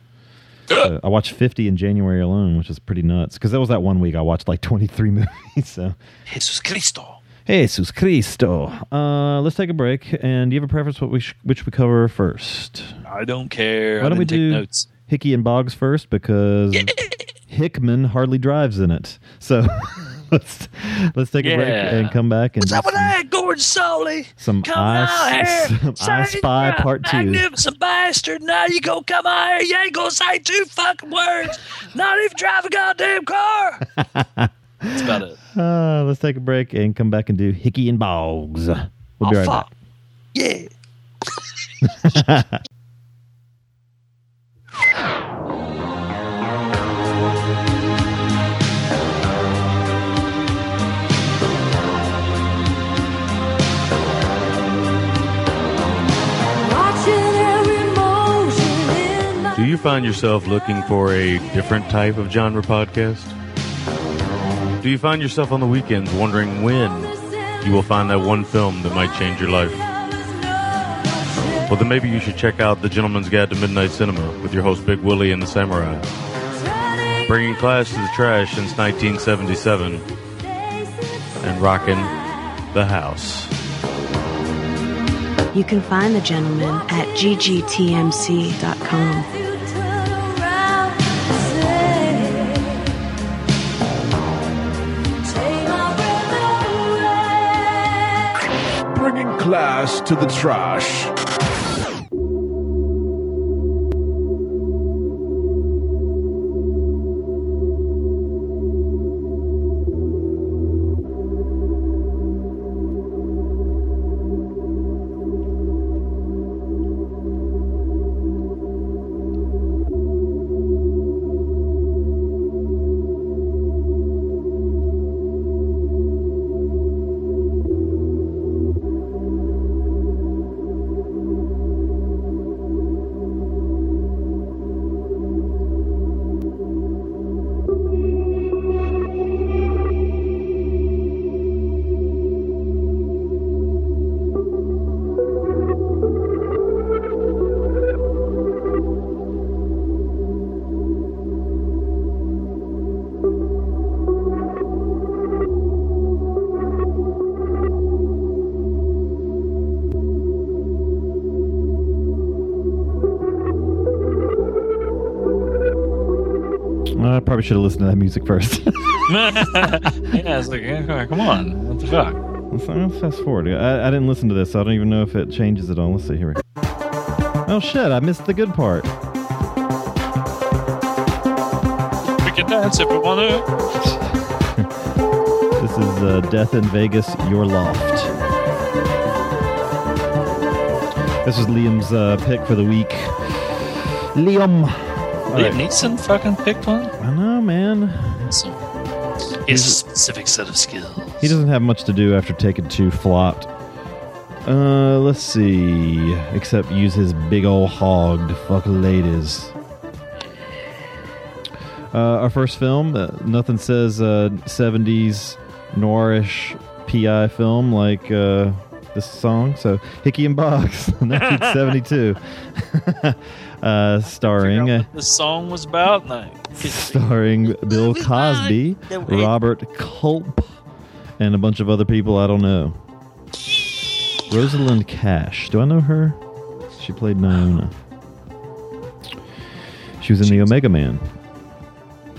So I watched 50 in January alone, which is pretty nuts. Because that was that one week I watched like 23 movies. So, Jesus Cristo. Jesus Cristo. Uh, let's take a break. And do you have a preference what we sh- which we cover first? I don't care. Why don't we do notes. Hickey and Boggs first because Hickman hardly drives in it. So let's let's take a break and come back and What's do up with that, Gordon Soley? some Come I, out here. some I Spy Part Two. Magnificent bastard. Now you gonna come out here. You ain't gonna say two fucking words. Not even drive a goddamn car. That's about it. Uh, let's take a break and come back and do Hickey and Boggs. We'll be oh, right fuck. back. Yeah. Do you find yourself looking for a different type of genre podcast? Do you find yourself on the weekends wondering when you will find that one film that might change your life? Well, then maybe you should check out The Gentleman's Guide to Midnight Cinema with your host Big Willie and the Samurai. Bringing class to the trash since 1977 and rocking the house. You can find the gentleman at ggtmc.com. class to the trash. Probably should have listened to that music first. yeah, it's like, come on, what the fuck? Let's, let's fast forward. I, I didn't listen to this, so I don't even know if it changes at all. Let's see. Here. Oh shit! I missed the good part. We can dance if we want to. This is uh, Death in Vegas, Your Loft. This is Liam's uh, pick for the week. Liam. Liam right. Neeson fucking picked one. I know, man. So, he has a specific set of skills. He doesn't have much to do after Taken Two flopped. Uh, let's see. Except use his big old hog to fuck ladies. Uh, our first film, uh, nothing says uh, 70s noirish PI film like uh, this song. So, Hickey and Boggs, 1972. uh, starring. Uh, What this song was about. No. starring Bill Cosby, Robert Culp, and a bunch of other people I don't know. Rosalind Cash. Do I know her? She played Naona. She was in the Omega Man.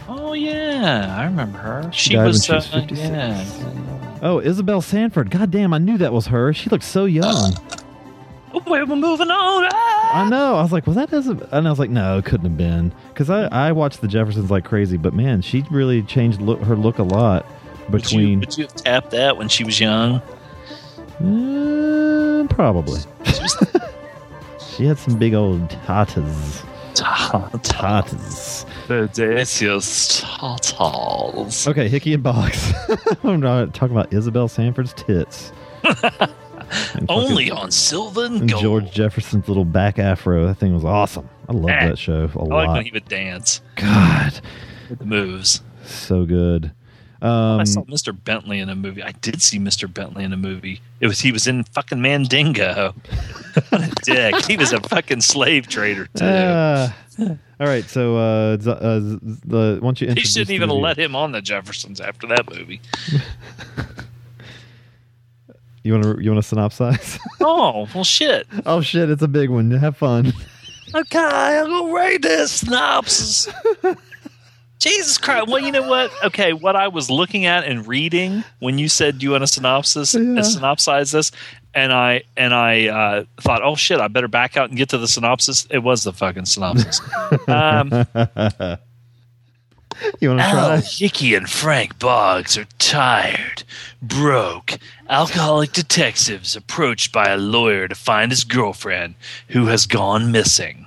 Oh yeah, I remember her. She, died when was. she was uh, 56. yeah. Oh, Isabel Sanford. God damn, I knew that was her. She looked so young. Wait, we're moving on. Ah! I know. I was like, was that Isabel? And I was like, no, it couldn't have been. Because I, I watched The Jeffersons like crazy, but man, she really changed look, her look a lot Would you, between. would you have tapped that when she was young? Uh, probably. she had some big old tatas. Tatas. The delicious tatas. Okay, Hickey and Boggs. I'm not talking about Isabel Sanford's tits. Only on and Gold. George Jefferson's little back afro. That thing was awesome. I loved Eh. that show a I like lot. when he would dance God, with the moves. so good. I Um, saw Mr. Bentley in a movie. I did see Mr. Bentley in a movie. It was he was in fucking Mandingo. what a dick. He was a fucking slave trader too. all right, so uh, z- uh, z- the once you he introduce shouldn't even have movie- let him on the Jeffersons after that movie. You want to you want to synopsize? Oh well, shit. oh shit, it's a big one. Have fun. Okay, I'm gonna read this synopsis. Jesus Christ! Well, you know what? Okay, what I was looking at and reading when you said do you want a synopsis, Yeah. uh, synopsize this, and I and I uh, thought, oh shit, I better back out and get to the synopsis. It was the fucking synopsis. um, You want to try? Hickey, and Frank Boggs are tired, broke, alcoholic detectives approached by a lawyer to find his girlfriend who has gone missing.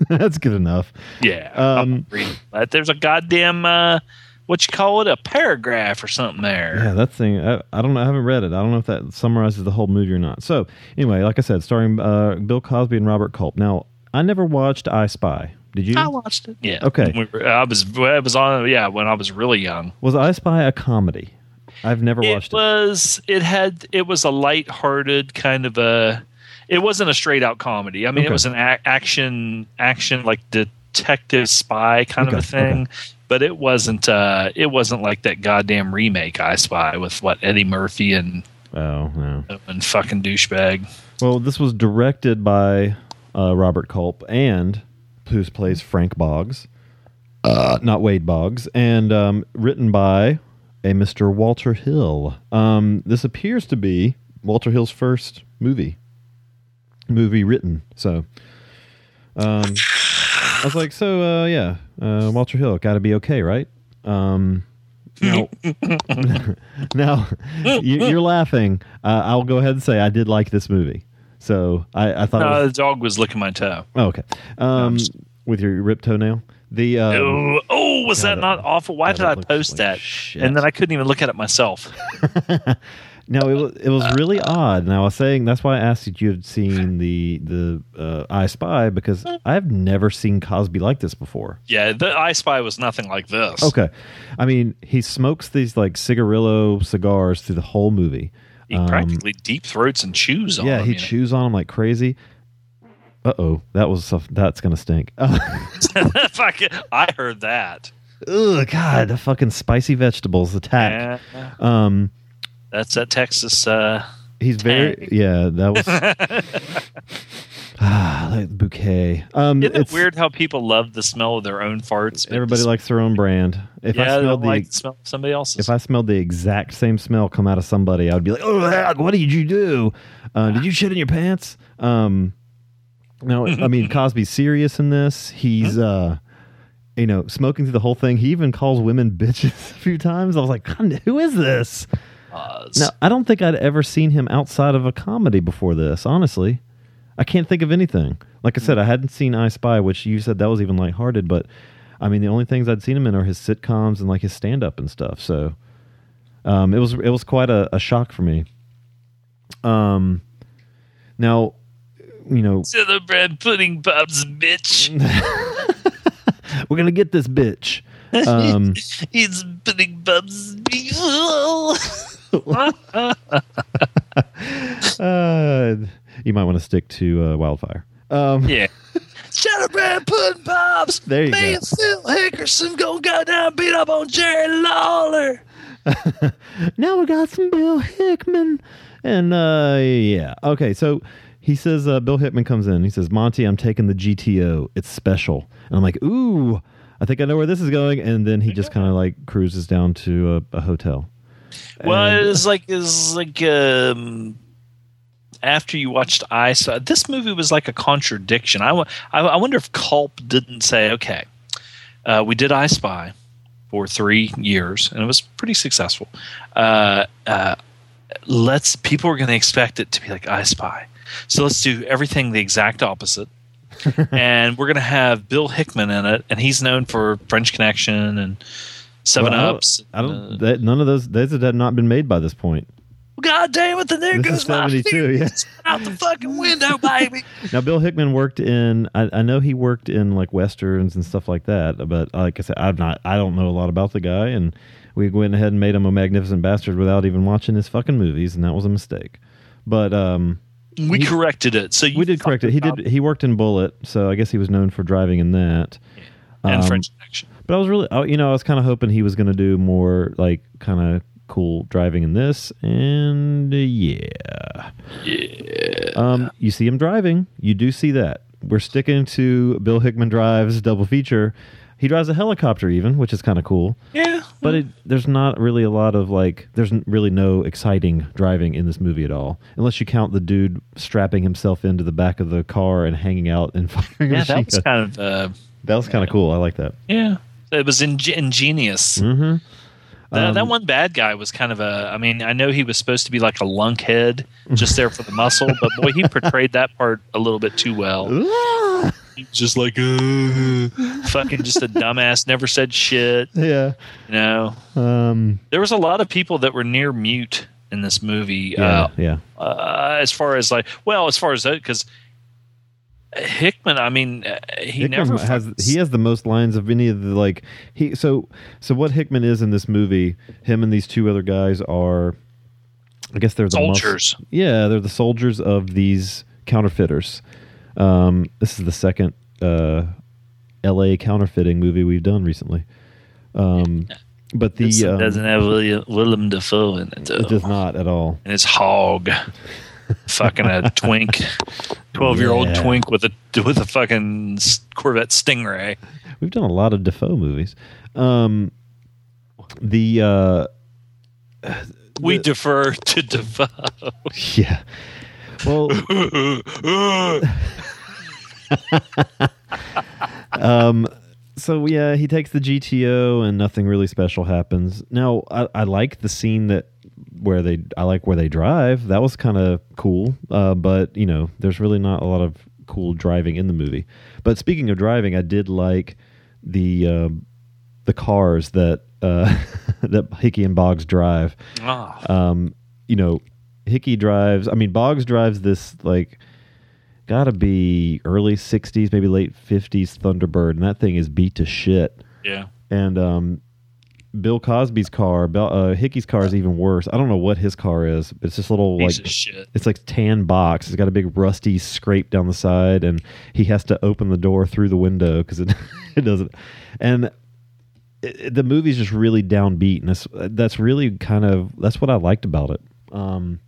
That's good enough. Yeah. Um, I'm reading that. There's a goddamn uh, what you call it, a paragraph or something there. Yeah, that thing. I, I don't know. I haven't read it. I don't know if that summarizes the whole movie or not. So anyway, like I said, starring uh, Bill Cosby and Robert Culp. Now, I never watched I Spy. Did you? I watched it. Yeah. Okay. We were- I was I was on yeah when I was really young. Was I Spy a comedy? I've never watched it was it had it was a light-hearted kind of a it wasn't a straight out comedy. I mean, Okay. it was an a- action action like detective spy kind of a thing. But it wasn't. Uh, it wasn't like that goddamn remake I Spy with what Eddie Murphy and. Oh no. and fucking douchebag. Well, this was directed by uh, Robert Culp and who plays Frank Boggs, uh, not Wade Boggs, and um, written by a Mr. Walter Hill. Um, this appears to be Walter Hill's first movie, movie written. So, um, I was like, so uh, yeah, uh, Walter Hill, got to be okay, right? Um, now, now you, you're laughing. Uh, I'll go ahead and say I did like this movie. So I, I thought. it No, was, the dog was licking my toe. oh, okay. Um, with your ripped toenail. The um, oh, oh, was God, that that- not awful? Why God, did I post like that? shit. And then I couldn't even look at it myself. no, it was it was really odd. And I was saying that's why I asked if you had seen the the uh, I Spy because I've never seen Cosby like this before. Yeah, the I Spy was nothing like this. Okay, I mean he smokes these like cigarillo cigars through the whole movie. He Um, practically deep throats and chews on them. yeah, he you know? chews on them like crazy. Uh oh, that was stuff that's gonna stink. I heard that. Ugh, God, the fucking spicy vegetables attack. Yeah, Um, that's that Texas. Uh, he's very yeah. That was Ah, like the bouquet. Um, Isn't it it's weird how people love the smell of their own farts? Everybody just- likes their own brand. If yeah, I smelled the like the smell of somebody else's. if I smelled the exact same smell come out of somebody, I would be like, "Oh, what did you do? Uh, did you shit in your pants?" Um, no, I mean Cosby's serious in this. He's, uh, you know, smoking through the whole thing. He even calls women bitches a few times. I was like, "God, "Who is this?" Oz. No, I don't think I'd ever seen him outside of a comedy before this. Honestly, I can't think of anything. Like I said, I hadn't seen I Spy, which you said that was even lighthearted, but I mean, the only things I'd seen him in are his sitcoms and like his stand up and stuff. So um, it was it was quite a, a shock for me. Um, now, you know, the bread pudding pops, bitch. we're gonna get this bitch. Um, it's pudding pops. uh, you might want to stick to uh, Wildfire. Um, yeah. Celebrate pudding pops. There you Me go. and Phil Hickerson gonna go down beat up on Jerry Lawler. now we got some Bill Hickman. And uh yeah. Okay, so he says uh, Bill Hickman comes in. He says, "Monty, I'm taking the GTO. It's special." And I'm like, "Ooh, I think I know where this is going." And then he just kind of like cruises down to a, a hotel. Well, And- it's like it's like um, after you watched I Spy, this movie was like a contradiction. I, I, I wonder if Culp didn't say, "Okay, uh, we did I Spy for three years, and it was pretty successful. Uh, uh, let's people are going to expect it to be like I Spy, so let's do everything the exact opposite." and we're going to have Bill Hickman in it, and he's known for French Connection and Seven Well, I don't- Ups. I don't. Uh, that, none of those. Those had not been made by this point. God damn it! The there This goes my 72, fear. yeah. Out the fucking window, baby. Now, Bill Hickman worked in. I, I know he worked in like westerns and stuff like that. But like I said, I'm not. I don't know a lot about the guy, and we went ahead and made him a magnificent bastard without even watching his fucking movies, and that was a mistake. But um, we corrected it. So you we did correct it. He fucked did. He worked in Bullitt, so I guess he was known for driving in that. and Um, French Connection. But I was really, you know, I was kind of hoping he was going to do more like kind of cool driving in this, and uh, yeah, yeah. Um, you see him driving. You do see that. We're sticking to Bill Hickman drives double feature. He drives a helicopter even, which is kind of cool. Yeah, But it, there's not really a lot of like, there's really no exciting driving in this movie at all, unless you count the dude strapping himself into the back of the car and hanging out and firing. a yeah, machine that was gun. kind of uh, that was kind of cool. I like that. yeah. It was ing- ingenious. Mm-hmm. That- that one bad guy was kind of a. I mean, I know he was supposed to be like a lunkhead, just there for the muscle, but boy, he portrayed that part a little bit too well. Just like, uh, fucking, just a dumbass, never said shit. Yeah. You know, Um. there was a lot of people that were near mute in this movie. Yeah. Uh, yeah. uh, as far as like, well, as far as that, because Hickman, I mean, uh, he Hickman never has he has the most lines of any of the like he so so what Hickman is in this movie. Him and these two other guys are, I guess they're the mus- soldiers. yeah, they're the soldiers of these counterfeiters. Um, this is the second uh, L.A. counterfeiting movie we've done recently. Um, but the um, doesn't have William, Willem Dafoe in it, though. it does not at all. and it's hog fucking a twink 12 year old Yeah. twink with a with a fucking corvette stingray We've done a lot of Dafoe movies. Um, the uh, we defer to defoe yeah. Well, um, so yeah, he takes the GTO and nothing really special happens. Now, I, I like the scene that where they I like where they drive. That was kind of cool. Uh, but you know, there's really not a lot of cool driving in the movie. But speaking of driving, I did like the uh, the cars that uh, that Hickey and Boggs drive oh, um, you know, Hickey drives. I mean, Boggs drives this like got to be early '60s, maybe late '50s Thunderbird, and that thing is beat to shit. yeah And um, Bill Cosby's car, Bill, uh, Hickey's car is even worse. I don't know what his car is. But it's this little piece like shit it's like tan box. It's got a big rusty scrape down the side, and he has to open the door through the window because it it doesn't. And it, it- the movie's just really downbeat, and that's that's really kind of that's what I liked about it. Um,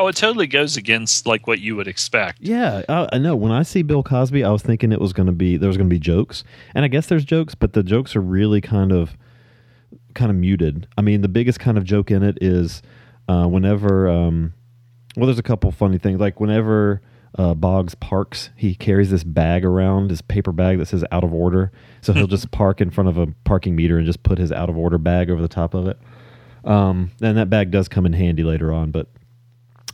Oh, it totally goes against like what you would expect. Yeah, I, I know. When I see Bill Cosby, I was thinking it was going to be there was going to be jokes, and I guess there's jokes, but the jokes are really kind of kind of muted. I mean, the biggest kind of joke in it is uh, whenever um, well, there's a couple funny things like whenever uh, Boggs parks, he carries this bag around, his paper bag that says out of order. So he'll just park in front of a parking meter and just put his out of order bag over the top of it. Um, and that bag does come in handy later on, but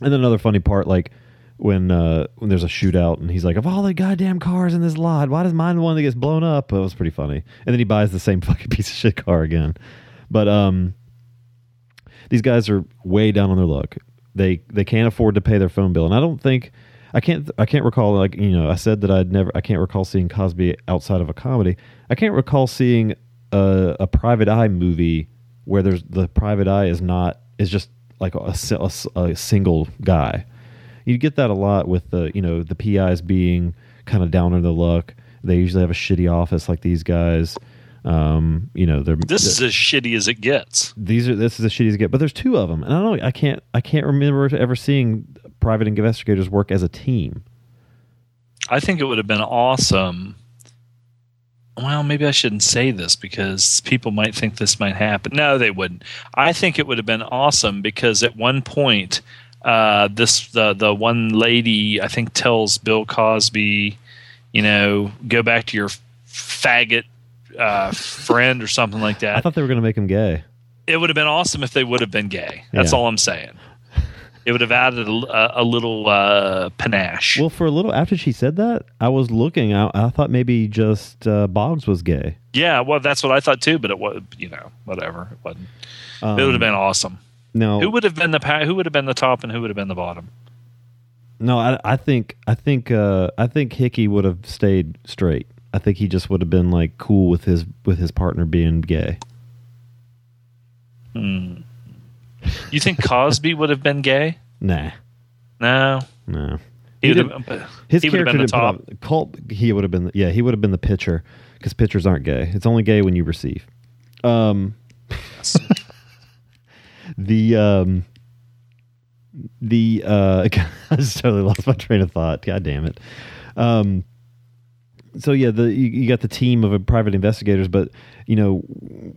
and then another funny part, like when uh, when there's a shootout, and he's like, "Of all the goddamn cars in this lot, why does mine the one that gets blown up?" It was pretty funny. And then he buys the same fucking piece of shit car again. But um, these guys are way down on their luck. They they can't afford to pay their phone bill, and I don't think I can't I can't recall like you know I said that I'd never I can't recall seeing Cosby outside of a comedy. I can't recall seeing a, a private eye movie where there's the private eye is not is just like a, a a single guy. You get that a lot with the you know the PIs being kind of down on their luck. They usually have a shitty office like these guys. Um, you know they're This is as shitty as it gets. these are this is as shitty as it get. But there's two of them, and I don't know. I can't I can't remember ever seeing private investigators work as a team. I think it would have been awesome. Well, maybe I shouldn't say this because people might think this might happen. No, they wouldn't. I think it would have been awesome because at one point, uh, this the the one lady I think tells Bill Cosby, you know, go back to your faggot uh, friend or something like that. I thought they were going to make him gay. It would have been awesome if they would have been gay. That's Yeah. all I'm saying. It would have added a, a, little uh, panache. Well, for a little after she said that, I was looking. I, I thought maybe just uh, Boggs was gay. Yeah, well, that's what I thought too. But it was, you know, whatever. It wasn't. Um, it would have been awesome. No. Who would have been the pa- who would have been the top and who would have been the bottom? No, I, I think I think uh, I think Hickey would have stayed straight. I think he just would have been like cool with his with his partner being gay. You think Cosby would have been gay? Nah, No, no. he, He have. His he would have character been put top. up- Colt. He would have been. Yeah, he would have been the pitcher because pitchers aren't gay. It's only gay when you receive. Um, the um, the uh, I just totally lost my train of thought. God damn it. Um, so yeah, the you, you got the team of private investigators, but you know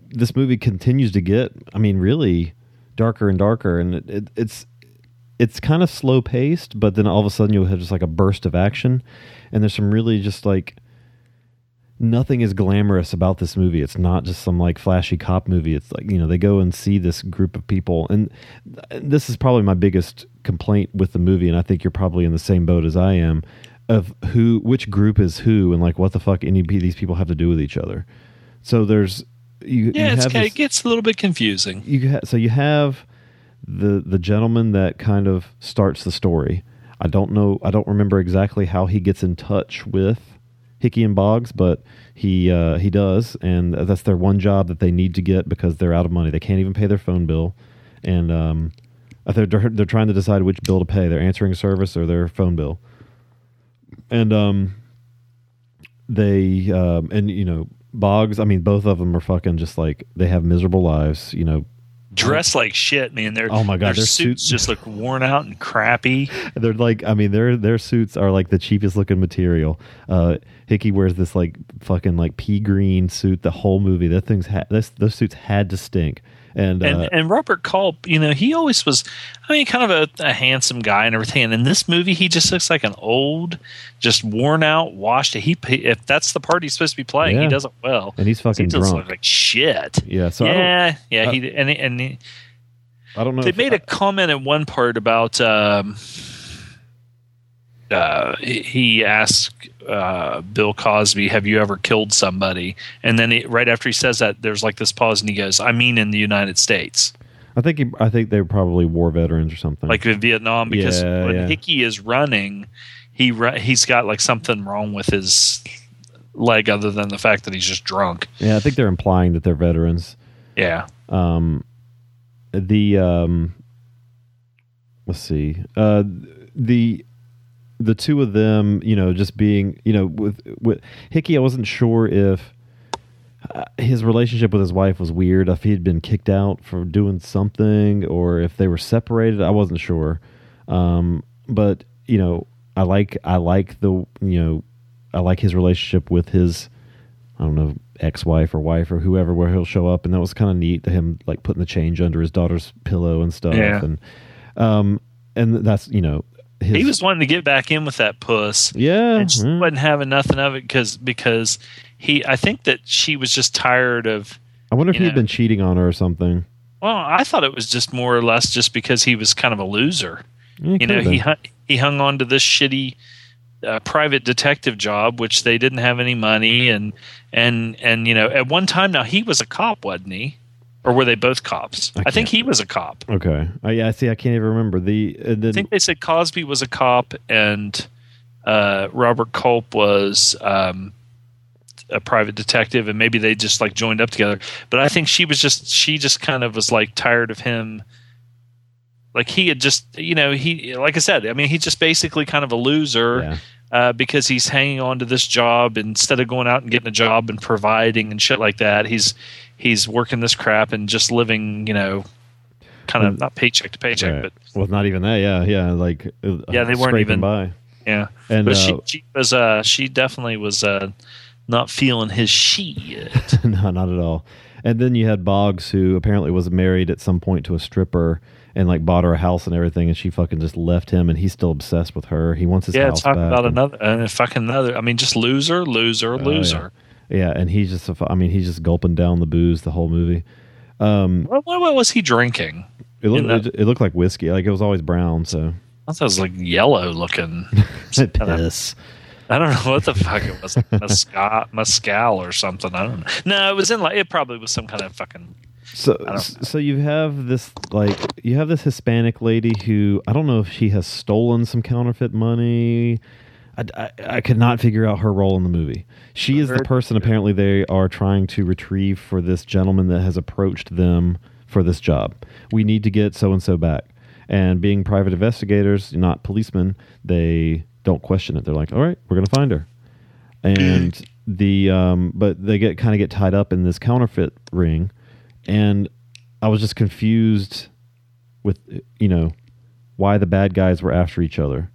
this movie continues to get, I mean, really darker and darker, and it, it, it's it's kind of slow paced, but then all of a sudden you'll have just like a burst of action, and there's some really just like nothing is glamorous about this movie. It's not just some like flashy cop movie. It's like you know they go and see this group of people, and this is probably my biggest complaint with the movie, and I think you're probably in the same boat as I am. Of who, which group is who, and like what the fuck any of these people have to do with each other. So there's you, Yeah, you it's, have it this- gets a little bit confusing. you ha- so you have the the gentleman that kind of starts the story. I don't know. I don't remember exactly how he gets in touch with Hickey and Boggs, but he uh, he does, and that's their one job that they need to get because they're out of money. They can't even pay their phone bill, and um, they're they're they're trying to decide which bill to pay: their answering service or their phone bill. And um, they um, and you know Boggs. I mean, both of them are fucking just like they have miserable lives. You know, Dressed like shit, man. Their Oh my God, their their suits suits- just look worn out and crappy. They're like, I mean, their their suits are like the cheapest looking material. Uh, Hickey wears this like fucking like pea green suit the whole movie. That thing's ha- this those suits had to stink. And, And uh, and Robert Culp, you know, he always was. I mean, kind of a, a handsome guy and everything. And in this movie, he just looks like an old, just worn out, washed. He if that's the part he's supposed to be playing, Yeah. he does it well. and he's he fucking just drunk. looks like shit. yeah, so I yeah, yeah. I- he and he- and he, I don't know. they made a comment at one part about um, uh, he- asked uh, Bill Cosby, "Have you ever killed somebody?" And then he, right after he says that, there's like this pause, and he goes, "I mean, in the United States, I think he, I think they're probably war veterans or something. like in Vietnam, because Yeah, when yeah. Hickey is running, he he's got like something wrong with his leg, other than the fact that he's just drunk. yeah, I think they're implying that they're veterans. Yeah, um the um let's see uh the the two of them you know just being you know with with hickey i wasn't sure if uh, his relationship with his wife was weird if he had been kicked out for doing something or if they were separated i wasn't sure Um, but you know, I like I like the you know, I like his relationship with his I don't know ex-wife or wife or whoever where he'll show up and that was kind of neat to him like putting the change under his daughter's pillow and stuff Yeah. and um and that's you know his, He was wanting to get back in with that puss. yeah and she mm, wasn't having nothing of it because because he I think that she was just tired of I wonder if he had been cheating on her or something. Well I thought it was just more or less just because he was kind of a loser. It you know he hung, he hung on to this shitty uh, private detective job which they didn't have any money and and and you know at one time now he was a cop wasn't he or were they both cops I I, think he was a cop okay oh, yeah see I can't even remember the and then I think they said Cosby was a cop and uh, Robert Culp was um, a private detective, and maybe they just like joined up together. But I think she was just she just kind of was like tired of him. Like he had just you know he like I said I mean he's just basically kind of a loser yeah. uh, because he's hanging on to this job instead of going out and getting a job and providing and shit like that. He's he's working this crap and just living you know kind of not paycheck to paycheck Right. but well not even that yeah yeah like uh, Yeah, they weren't even- by Yeah, and but uh, she, she was uh she definitely was uh not feeling his shit. no, not at all. And then you had Boggs, who apparently was married at some point to a stripper and like bought her a house and everything, and she fucking just left him, and he's still obsessed with her. He wants his yeah, house talk back. about and- another and fucking another. I mean, just loser, loser, Oh, yeah. Yeah, and he's just, I mean, he's just gulping down the booze the whole movie. Um, What, what, was he drinking? it looked, it, it looked like whiskey, like it was always brown. So I thought it was like yellow looking. piss. I don't know what the fuck it was, mescal, mescal or something. I don't know. No, it was in like it probably was some kind of fucking. So, so you have this like you have this Hispanic lady who I don't know if she has stolen some counterfeit money. I, I, I could not figure out her role in the movie. She is the person apparently they are trying to retrieve for this gentleman that has approached them for this job. We need to get so and so back. And being private investigators, not policemen, they don't question it. They're like, "All right, we're going to find her." And the um, but they get kind of get tied up in this counterfeit ring, and I was just confused with you know why the bad guys were after each other,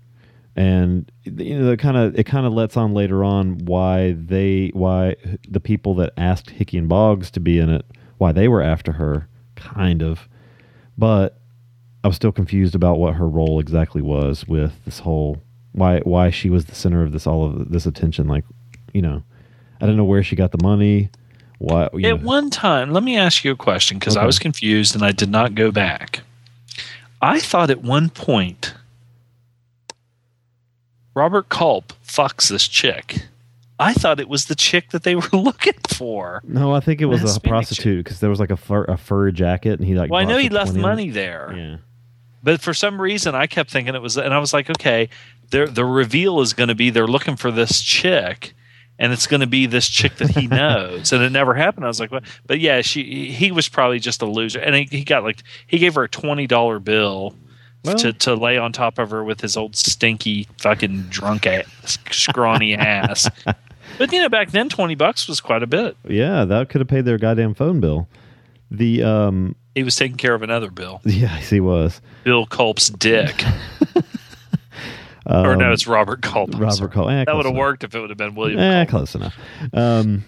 and you know, kind of it kind of lets on later on why they why the people that asked Hickey and Boggs to be in it why they were after her, kind of, but I was still confused about what her role exactly was with this whole why why she was the center of this all of this attention. Like, you know, I didn't know where she got the money. Why? At know, one time, let me ask you a question because I was confused and I did not go back. I thought at one point Robert Culp fucks this chick. I thought it was the chick that they were looking for. no, I think it was That's a Hispanic prostitute because there was like a fur a fur jacket and he like. Well, I know he left 20 of it. money there, Yeah. but for some reason I kept thinking it was, and I was like, okay, the the reveal is going to be they're looking for this chick, and it's going to be this chick that he knows, and it never happened. I was like, what? But yeah, she he was probably just a loser, and he, he got like he gave her a twenty dollar bill. Well- to, to lay on top of her with his old stinky fucking drunk ass scrawny ass, but you know back then twenty bucks was quite a bit. Yeah, that could have paid their goddamn phone bill. The um, He was taking care of another bill, yes, he was. Bill Culp's dick. or Um, no, it's Robert Culp. I'm Robert. Culp. Eh, that would have worked if it would have been William Culp. close enough. Um,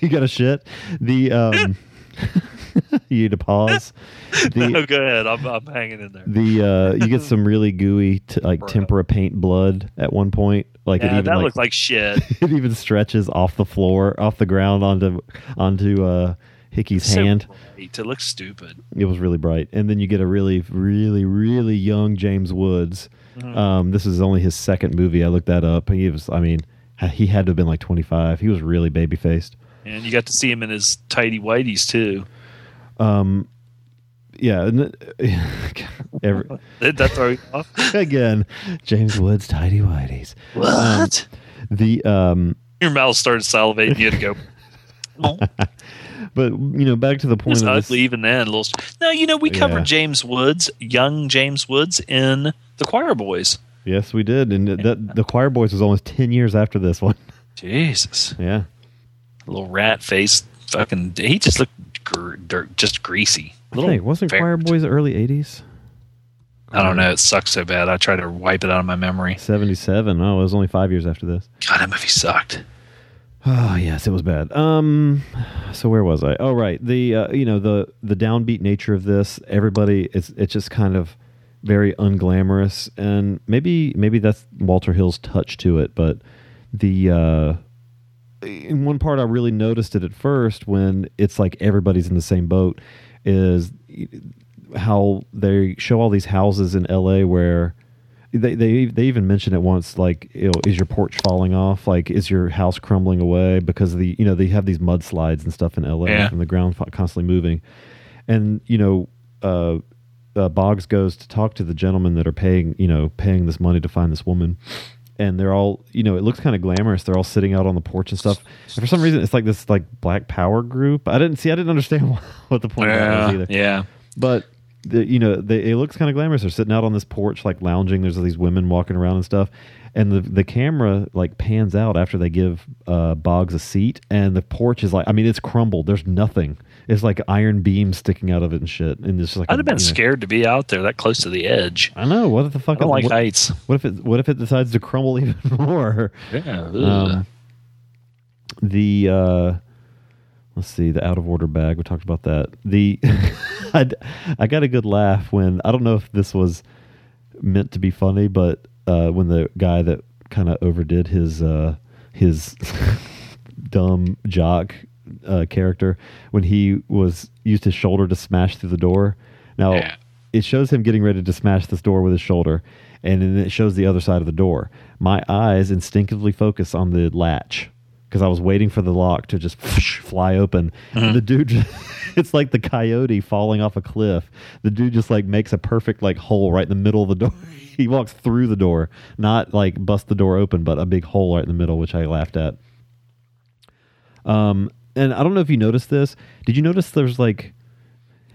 you got a shit. The um, you need to pause. The no, go ahead. I'm, I'm hanging in there. the uh, you get some really gooey t- like Bruh. tempera paint blood at one point. Like it even that like, looked like shit. it even stretches off the floor, off the ground onto onto uh, Hickey's So hand. bright. It looks stupid. It was really bright, and then you get a really, really, really young James Woods. Mm-hmm. Um, this is only his second movie. I looked that up. He was, I mean, he had to have been like twenty five. He was really baby faced. And you got to see him in his tidy whiteys too. Um, yeah, and it- every, Did that throw you off? again, James Woods, tidy whities. What? The um, Your mouth started salivating. You had to go. Oh, but you know, back to the point was of ugly this. even then. Little. No, you know we covered Yeah. James Woods, young James Woods, in the Choir Boys. Yes, we did, and that the Choir Boys was almost ten years after this one. Jesus, Yeah, little rat face. Fucking. He just looked gr- dirt, just greasy. I think wasn't fair- Choir Boys early '80s? I don't know. It sucks so bad. I try to wipe it out of my memory. '77. Oh, it was only five years after this. God, that movie sucked. Oh yes, it was bad. Um, so where was I? Oh right, the uh, you know the the downbeat nature of this. Everybody, it's it's just kind of very unglamorous, and maybe maybe that's Walter Hill's touch to it. But the uh, in one part, I really noticed it at first when it's like everybody's in the same boat. Is how they show all these houses in L.A. where they they they even mention it once like you know, is your porch falling off like is your house crumbling away because of the you know they have these mudslides and stuff in LA Yeah. and the ground constantly moving and you know uh, uh, Boggs goes to talk to the gentlemen that are paying you know paying this money to find this woman and they're all you know it looks kind of glamorous they're all sitting out on the porch and stuff and for some reason it's like this like black power group I didn't see I didn't understand what the point of that was Yeah, either yeah. but the, you know, they, it looks kind of glamorous. They're sitting out on this porch, like lounging. There's these women walking around and stuff, and the the camera like pans out after they give uh, Boggs a seat, and the porch is like, I mean, it's crumbled. There's nothing. It's like iron beams sticking out of it and shit. And it's just like I'd have been you know- scared to be out there that close to the edge. I know. What if the fuck? I don't like what, heights. what if it? What if it decides to crumble even more? Yeah. Um, the uh, let's see, the out of order bag. We talked about that. The I, I got a good laugh when I don't know if this was meant to be funny, but uh, when the guy that kind of overdid his uh, his dumb jock uh, character when he was used his shoulder to smash through the door. Now Yeah. it shows him getting ready to smash this door with his shoulder, and then it shows the other side of the door. My eyes instinctively focus on the latch because I was waiting for the lock to just fly open. The dude, just- it's like the coyote falling off a cliff. The dude just like makes a perfect like hole right in the middle of the door. he walks through the door, not like bust the door open, but a big hole right in the middle, which I laughed at. Um, and I don't know if you noticed this. Did you notice there's like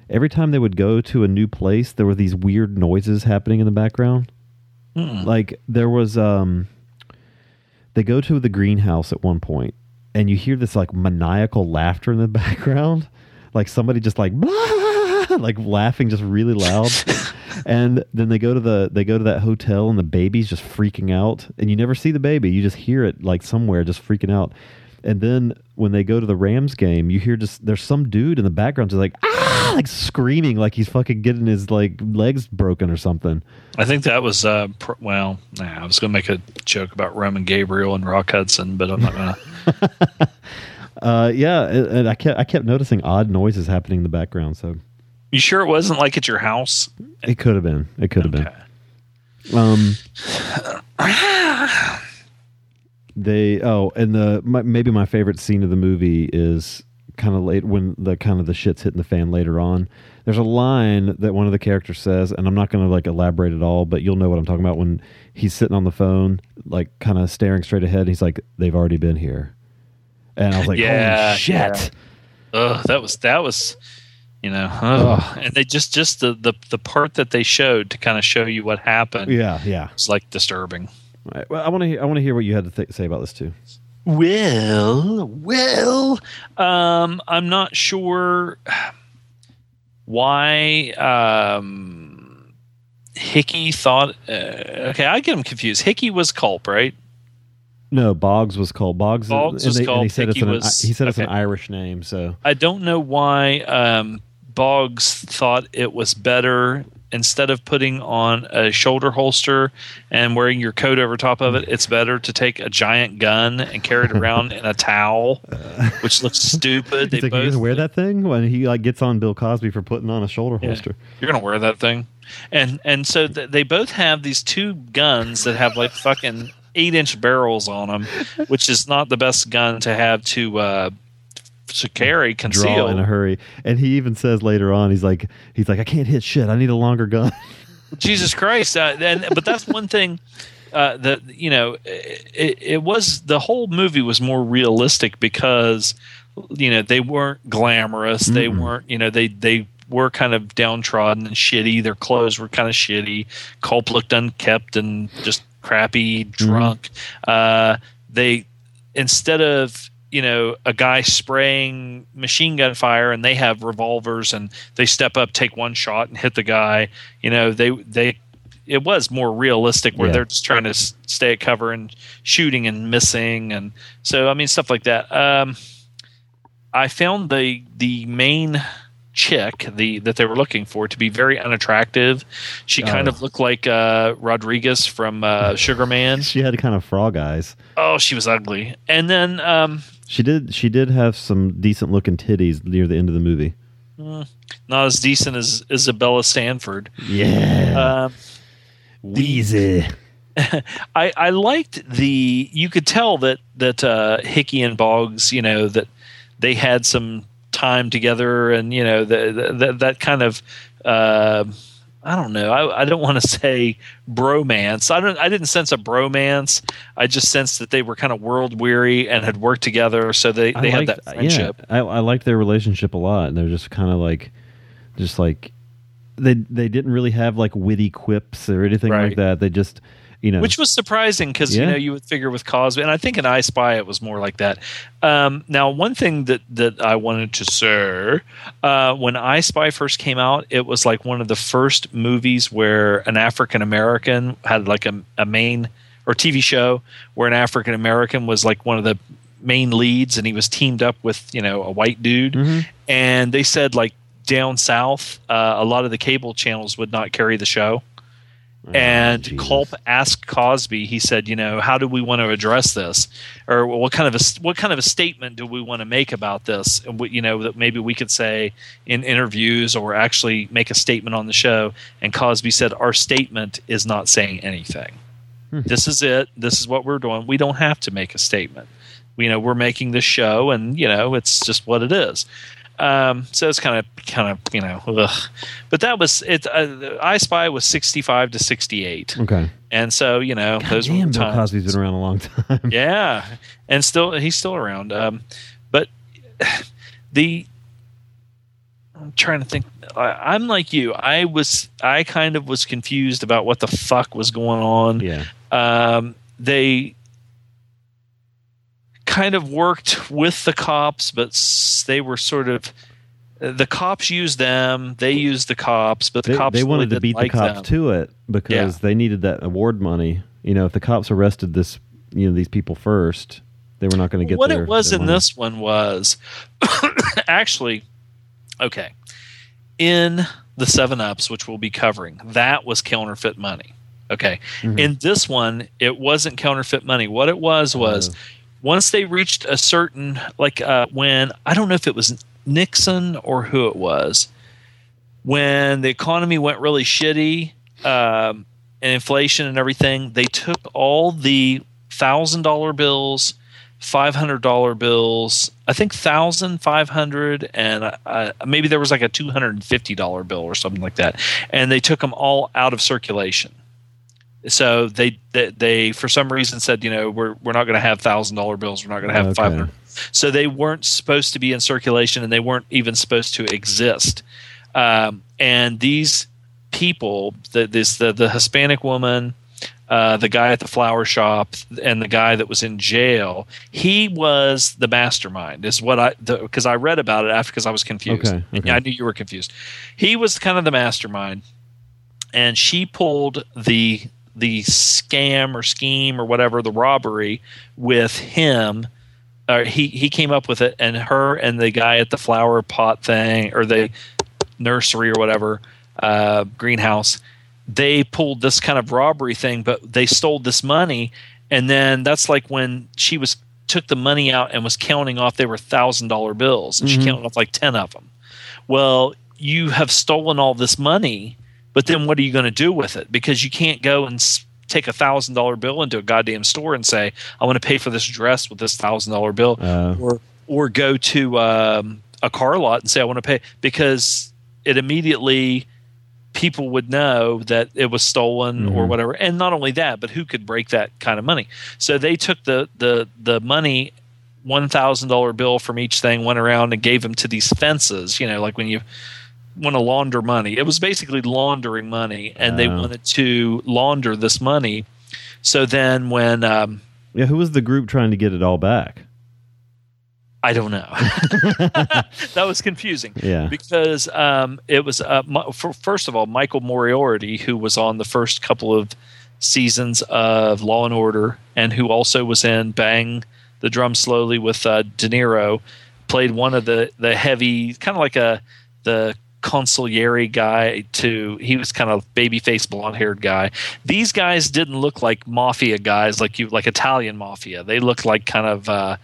every time they would go to a new place, there were these weird noises happening in the background. Like there was, um, they go to the greenhouse at one point, and you hear this like maniacal laughter in the background, like somebody just like like laughing just really loud. and then they go to the they go to that hotel, and the baby's just freaking out, and you never see the baby, you just hear it like somewhere just freaking out. And then when they go to the Rams game, you hear just there's some dude in the background just like ah, like screaming like he's fucking getting his like legs broken or something. I think that was uh, pr- well. Nah, I was going to make a joke about Roman Gabriel and Rock Hudson, but I'm not going to. Uh, yeah, and and I kept I kept noticing odd noises happening in the background. So You sure it wasn't like at your house? it could have been. It could have Okay. been. Um, they oh, and the my, maybe my favorite scene of the movie is kind of late when the kind of the shit's hitting the fan later on. There's a line that one of the characters says, and I'm not going to like elaborate at all, but you'll know what I'm talking about when he's sitting on the phone, like kind of staring straight ahead. He's like, "They've already been here," and I was like, Yeah, "Holy shit!" yeah. Ugh, that was that was, you know, ugh. and they just just the the the part that they showed to kind of show you what happened. Yeah, yeah. it's like disturbing. Right, well, I want to I want to hear what you had to th- say about this too. Well, well, um, I'm not sure why um, Hickey thought. Uh, okay, I get him confused. Hickey was Culp, right? No, Boggs was Culp Boggs. Boggs and, was they, he called, said it's an was- he said it's an. Irish name. So I don't know why um, Boggs thought it was better instead of putting on a shoulder holster and wearing your coat over top of it. It's better to take a giant gun and carry it around in a towel, which looks stupid. he's like, "You gonna wear that thing?" When he like gets on Bill Cosby for putting on a shoulder Yeah. holster. You're gonna wear that thing, and and so th- they both have these two guns that have like fucking eight inch barrels on them, which is not the best gun to have to uh, to carry Draw in a hurry, and he even says later on, he's like, he's like, "I can't hit shit. I need a longer gun." Jesus Christ! Uh, and but that's one thing uh, that you know it, it was the whole movie was more realistic because you know they weren't glamorous. They weren't you know they they were kind of downtrodden and shitty. Their clothes were kind of shitty. Culp looked unkept and just crappy, drunk. Uh, they instead of you know a guy spraying machine gun fire and they have revolvers and they step up take one shot and hit the guy you know they they it was more realistic where Yeah. they're just trying to s- stay at cover and shooting and missing and so i mean stuff like that um i found the the main chick the that they were looking for to be very unattractive she kind Oh. of looked like uh rodriguez from uh sugar man She had kind of frog eyes. oh she was ugly and then um She did. She did have some decent looking titties near the end of the movie. not as decent as Isabel Sanford. Yeah, Weezy. I, I liked the. You could tell that that uh, Hickey and Boggs, you know, that they had some time together, and you know, the, the, that kind of. Uh, I don't know. I, I don't want to say bromance. I don't. I didn't sense a bromance. I just sensed that they were kind of world weary and had worked together, so they, they had that friendship. Yeah, I, I liked their relationship a lot, and they're just kind of like, just like they they didn't really have like witty quips or anything Right. like that. They just, you know, which was surprising because you know you would figure with Cosby, and I think in I Spy it was more like that. Um, now, one thing that that I wanted to say uh, when I Spy first came out, it was like one of the first movies where an African American had like a, a main or TV show where an African American was like one of the main leads, and he was teamed up with you know a white dude, Mm-hmm. and they said like down south, uh, a lot of the cable channels would not carry the show and Oh, Culp asked Cosby. He said, "You know, how do we want to address this, or what kind of a what kind of a statement do we want to make about this? And what, you know, that maybe we could say in interviews or actually make a statement on the show." And Cosby said, "Our statement is not saying anything. Hmm. This is it. This is what we're doing. We don't have to make a statement. You know, we're making this show, and you know, it's just what it is." Um, so it's kind of, kind of, you know, ugh. but that was it. Uh, I Spy was sixty-five to sixty-eight, okay. and so you know, God those damn, Bill. Cosby's been around a long time. Yeah, and still he's still around. Um, but the I'm trying to think. I, I'm like you. I was. I kind of was confused about what the fuck was going on. yeah, Um, they kind of worked with the cops, but they were sort of. The cops used them. They used the cops, but the they, cops they really wanted to didn't beat like the cops them. to it because they needed that award money. You know, if the cops arrested this, you know, these people first, they were not going to get what their- it was in money. this one was actually okay in the seven ups which we'll be covering that was counterfeit money okay Mm-hmm. in this one it wasn't counterfeit money what it was was Oh. Once they reached a certain like uh, when i don't know if it was nixon or who it was when the economy went really shitty um, and inflation and everything, they took all the thousand dollar bills, five hundred dollar bills. I think thousand, five hundred, and uh, maybe there was like a two hundred and fifty dollar bill or something like that, and they took them all out of circulation. So they, they, they for some reason said, you know, we're we're not going to have thousand dollar bills. We're not going to have Okay. five hundred. So they weren't supposed to be in circulation, and they weren't even supposed to exist. Um, and these people, the, this the, the Hispanic woman, uh, the guy at the flower shop, and the guy that was in jail, he was the mastermind. Is what I because I read about it after because I was confused. Okay, okay. Yeah, I knew you were confused. He was kind of the mastermind, and she pulled the the scam or scheme or whatever the robbery with him or he he came up with it and her and the guy at the flower pot thing or the nursery or whatever uh, greenhouse they pulled this kind of robbery thing but they stole this money. And then that's like when she was took the money out and was counting off they were thousand dollar bills and she counted off like 10 of them. Well you have stolen all this money but then what are you going to do with it? Because you can't go and take a thousand dollar bill into a goddamn store and say i want to pay for this dress with this thousand dollar bill Uh. or or go to um, a car lot and say i want to pay because it immediately people would know that it was stolen or whatever. And not only that but who could break that kind of money? So they took the the the money one thousand dollar bill from each thing went around and gave them to these fences you know like when you want to launder money it was basically laundering money and they wanted to launder this money so then when um, yeah. Who was the group trying to get it all back? I don't know. that was confusing. Yeah. Because um, it was, uh, Mi- for, first of all, Michael Moriarty, who was on the first couple of seasons of Law and Order and who also was in Bang the Drum Slowly with uh, De Niro, played one of the, the heavy, kind of like a the consigliere guy to he was kind of baby faced blonde haired guy. These guys didn't look like mafia guys like you like italian mafia. They looked like kind of uh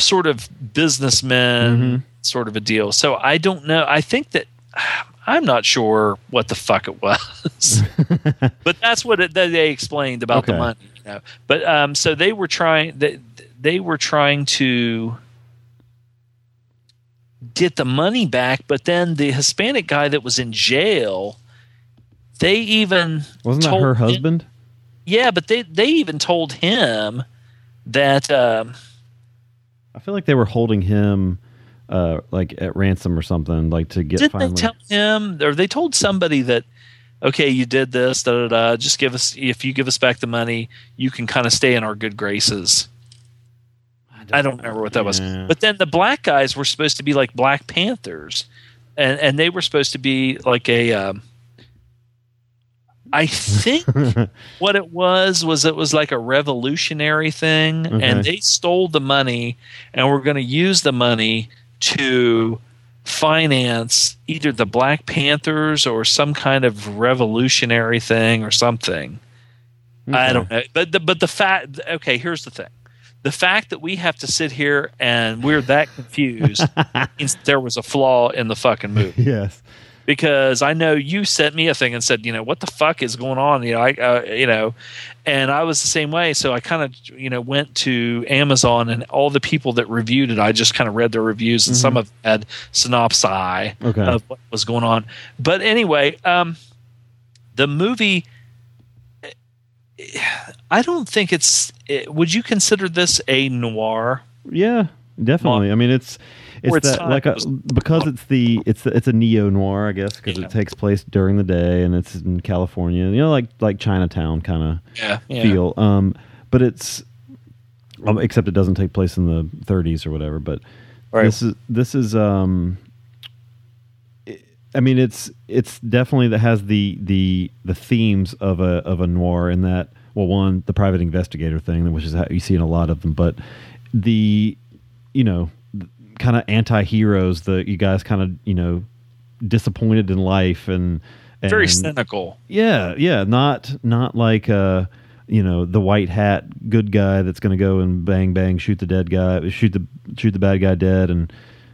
sort of businessmen sort of a deal. So i don't know. I think that i'm not sure what the fuck it was. But that's what it, that they explained about the money you know. But um so they were trying they, they were trying to get the money back but then the hispanic guy that was in jail they even Wasn't that her him- husband? yeah but they they even told him that um I feel like they were holding him uh, like at ransom or something, like to get finally. they tell him or they told somebody that okay you did this da da da just give us if you give us back the money you can kind of stay in our good graces i don't remember what that was. Yeah. but then the black guys were supposed to be like black panthers and and they were supposed to be like a um i think what it was was it was like a revolutionary thing Okay. and they stole the money and were going to use the money to finance either the black panthers or some kind of revolutionary thing or something. I don't know. But the, but the fact okay here's the thing the fact that we have to sit here and we're that confused means there was a flaw in the fucking movie yes. because I know you sent me a thing and said, you know, what the fuck is going on? You know, I, uh, you know, and I was the same way. So I kind of, you know, went to Amazon and all the people that reviewed it, I just kind of read their reviews and some of them had synopsi Okay. of what was going on. But anyway, um, the movie, I don't think it's. It, would you consider this a noir? Yeah, definitely. I mean, it's it's it's that time. like a, because it's the it's it's a neo noir, I guess, because Yeah. it takes place during the day and it's in California. You know, like like Chinatown kind of Yeah, yeah. feel. Um, but it's um, except it doesn't take place in the 30s or whatever. But Right. this is this is um. I mean, it's it's definitely that has the the the themes of a of a noir in that well, one the private investigator thing, which is how you see in a lot of them, but the you know kind of anti-heroes the you guys kind of you know disappointed in life and, and Very cynical. yeah yeah not not like uh you know the white hat good guy that's going to go and bang bang shoot the dead guy shoot the shoot the bad guy dead and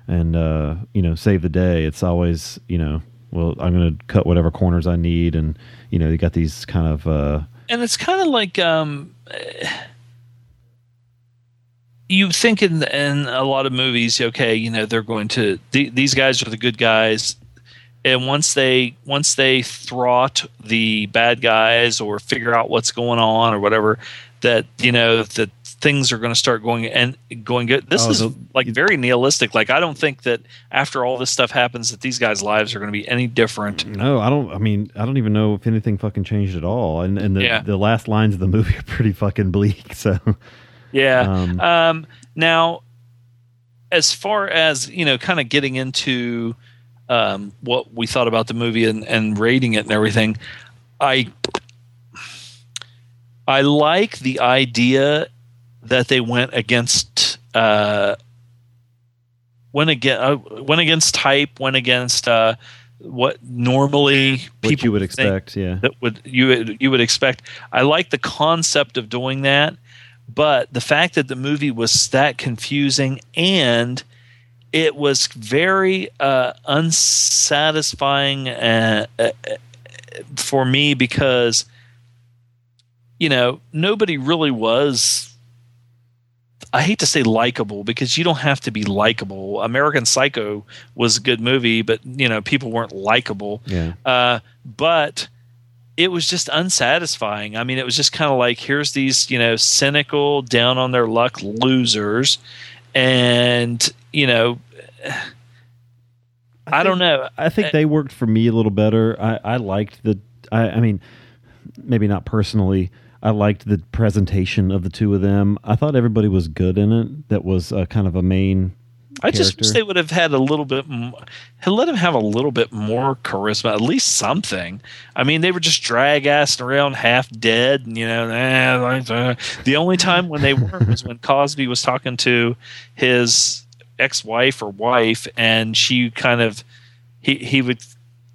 and uh you know save the day. It's always you know well i'm going to cut whatever corners i need and you know you got these kind of uh and it's kind of like um you think in in a lot of movies okay you know they're going to th- these guys are the good guys. And once they once they thwart the bad guys or figure out what's going on or whatever that you know that things are going to start going and going good this Oh, is like very nihilistic like i don't think that after all this stuff happens that these guys lives are going to be any different No, I don't. I mean, I don't even know if anything fucking changed at all. And and the Yeah. the last lines of the movie are pretty fucking bleak. So Yeah. Um, Um, now, as far as you know, kind of getting into um, what we thought about the movie and, and rating it and everything, I I like the idea that they went against uh, went against uh, went against type, went against uh, what normally what people you would expect, yeah. that would you would- you would expect. I like the concept of doing that, but the fact that the movie was that confusing and it was very uh, unsatisfying uh, uh, for me because you know nobody really was. I hate to say likable because you don't have to be likable. American Psycho was a good movie, but you know people weren't likable. Yeah. Uh, but it was just unsatisfying. I mean, it was just kind of like here's these you know cynical, down on their luck losers, and you know, I, don't know. I think they worked for me a little better. I, I liked the. I, I mean, maybe not personally. I liked the presentation of the two of them. I thought everybody was good in it. That was uh, kind of a main. I just wish they would have had a little bit. More, let him have a little bit more charisma, at least something. I mean, they were just drag assing around, half dead, and you know. The only time when they weren't was when Cosby was talking to his ex-wife or wife, and she kind of he he would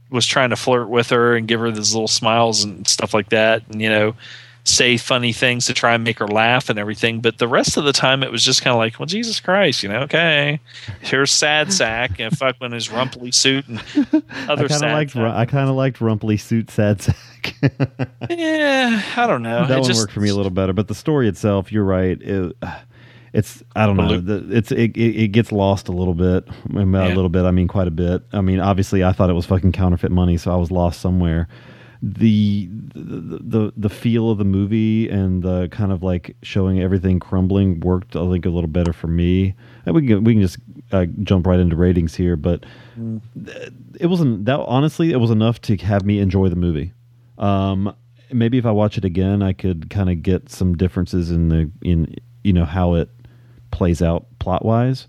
was trying to flirt with her and give her these little smiles and stuff like that, and you know say funny things to try and make her laugh and everything. But the rest of the time, it was just kind of like, well, Jesus Christ, you know, okay, here's sad sack and fuck when his rumply suit and other I kind of liked. sack. I kind of liked Rumply Suit Sad Sack. yeah, I don't know. that It one just- worked for me a little better, but the story itself, you're right. It, it's I don't know. The, it's it, it, gets lost a little bit. By Yeah. A little bit. I mean quite a bit. I mean obviously I thought it was fucking counterfeit money, so I was lost somewhere. The the the, feel of the movie and the kind of like showing everything crumbling worked I think a little better for me. And we can we can just uh, jump right into ratings here, but it wasn't that honestly it was enough to have me enjoy the movie. Um maybe if i watch it again i could kind of get some differences in the in you know how it plays out plot wise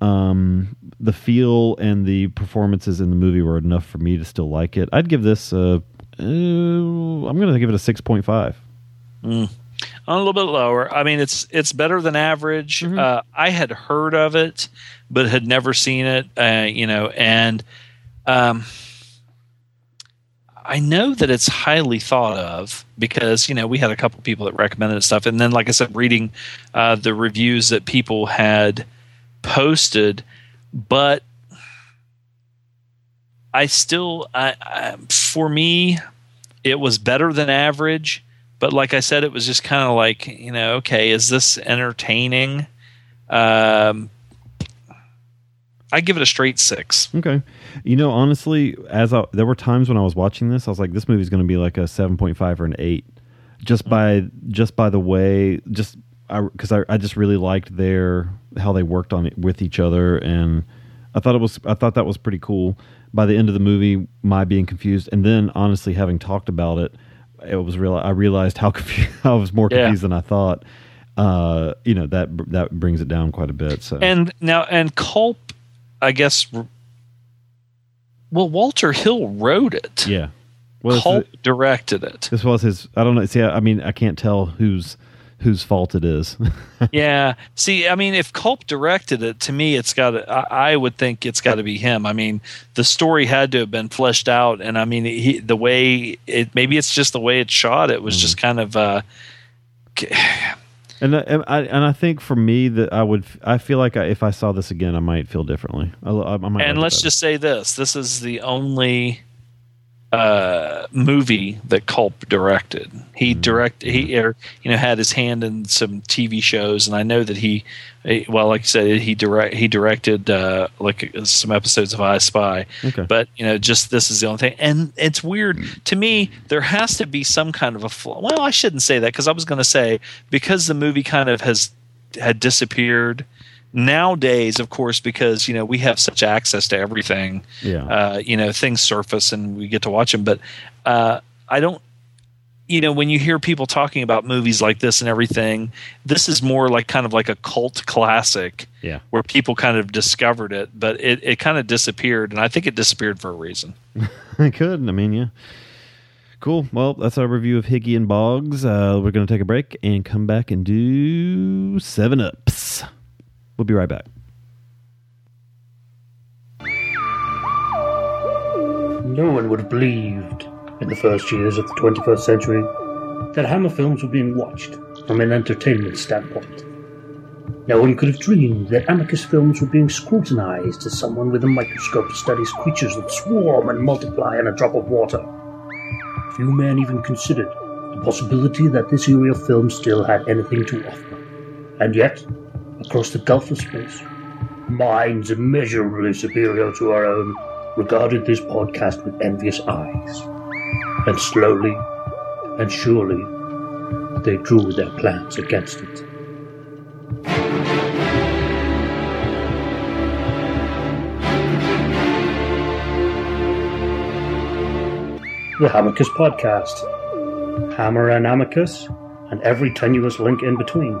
um the feel and the performances in the movie were enough for me to still like it. I'd give this uh, uh i'm gonna give it a 6.5 a little bit lower. I mean, it's it's better than average. Mm-hmm. Uh, I had heard of it, but had never seen it. Uh, you know, and um, I know that it's highly thought of because you know we had a couple people that recommended it stuff, and then like I said, reading uh, the reviews that people had posted, but I still, I, I for me, it was better than average but like I said, it was just kind of like you know, okay, is this entertaining? Um, I give it a straight six. Okay. You know, honestly, as I, there were times when I was watching this, I was like, this movie's going to be like a seven point five or an eight, just by just by the way, just because I, I just really liked their how they worked on it with each other, and I thought it was I thought that was pretty cool. By the end of the movie, my being confused, and then honestly having talked about it, it was real. I realized how confused I was more Yeah. confused than I thought. Uh, you know that that brings it down quite a bit. So And now, and Culp, I guess. Well, Walter Hill wrote it. yeah, well, Culp directed it. This was his. I don't know. See, I, I mean, I can't tell whose whose fault it is. yeah. See, I mean, if Culp directed it, to me, it's got. I, I would think it's got to be him. I mean, the story had to have been fleshed out, and I mean, he, the way it. Maybe it's just the way it's shot. It was just kind of. uh and I, and I and I think for me that I would. I feel like I, if I saw this again, I might feel differently. I, I, I might and let's just say this: this is the only uh, movie that Culp directed. He direct he er, you know had his hand in some TV shows, and I know that he well, like I said, he direct he directed uh, like some episodes of I Spy. Okay. But you know, just this is the only thing, and it's weird to me. There has to be some kind of a flaw. Well, I shouldn't say that because I was going to say because the movie kind of has had disappeared nowadays of course because you know we have such access to everything Yeah. uh, you know things surface and we get to watch them but uh, i don't you know when you hear people talking about movies like this and everything this is more like kind of like a cult classic yeah. where people kind of discovered it but it, it kind of disappeared and i think it disappeared for a reason I could. I mean, yeah. Cool. Well, that's our review of Hickey and Boggs. Uh, we're going to take a break and come back and do Seven Ups. We'll be right back. No one would have believed in the first years of the 21st century that Hammer films were being watched from an entertainment standpoint. No one could have dreamed that Amicus films were being scrutinized as someone with a microscope studies creatures that swarm and multiply in a drop of water. Few men even considered the possibility that this era of film still had anything to offer. And yet, across the gulf of space, minds immeasurably superior to our own regarded this podcast with envious eyes. And slowly and surely, they drew their plans against it. The Hamicus Podcast. Hammer and Amicus and every tenuous link in between.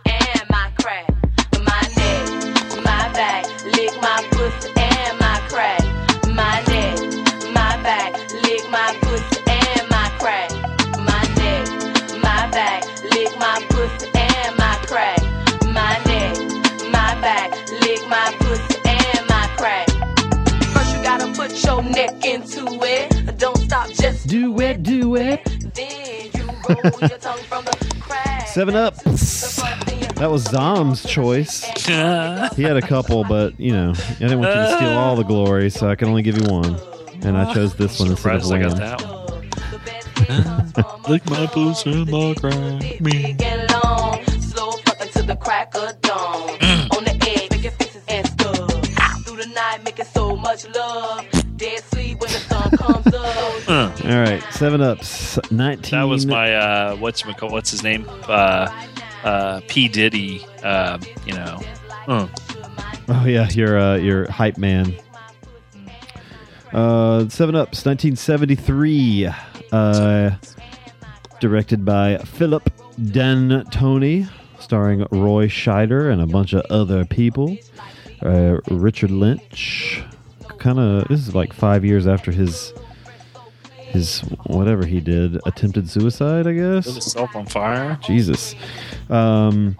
and my crack. My neck, my back, lick my pussy and my crack. My neck, my back, lick my pussy and my crack. My neck, my back, lick my pussy and my crack. My neck, my back, lick my pussy and my crack. First you gotta put your neck into it. Don't stop, just Do it, do it. then you roll your tongue from the. Seven Up. That was Zom's choice. He had a couple, but you know, I didn't want you to steal all the glory, so I can only give you one. And I chose this one instead of Surprised I got Lamb. that one. Lick my pussy and my crack. Me. Big and long, slow fucking to the crack of All right, Seven Ups, nineteen. That was my uh, what's what's his name? Uh, uh, P Diddy. Uh, you know. Uh, Oh yeah, your uh, your hype man. Uh, Seven Ups, 1973, uh, directed by Philip D'Antoni, starring Roy Scheider and a bunch of other people. Uh, Richard Lynch, kind of. This is like five years after his his whatever he did, attempted suicide, I guess. himself on fire. Jesus. Um,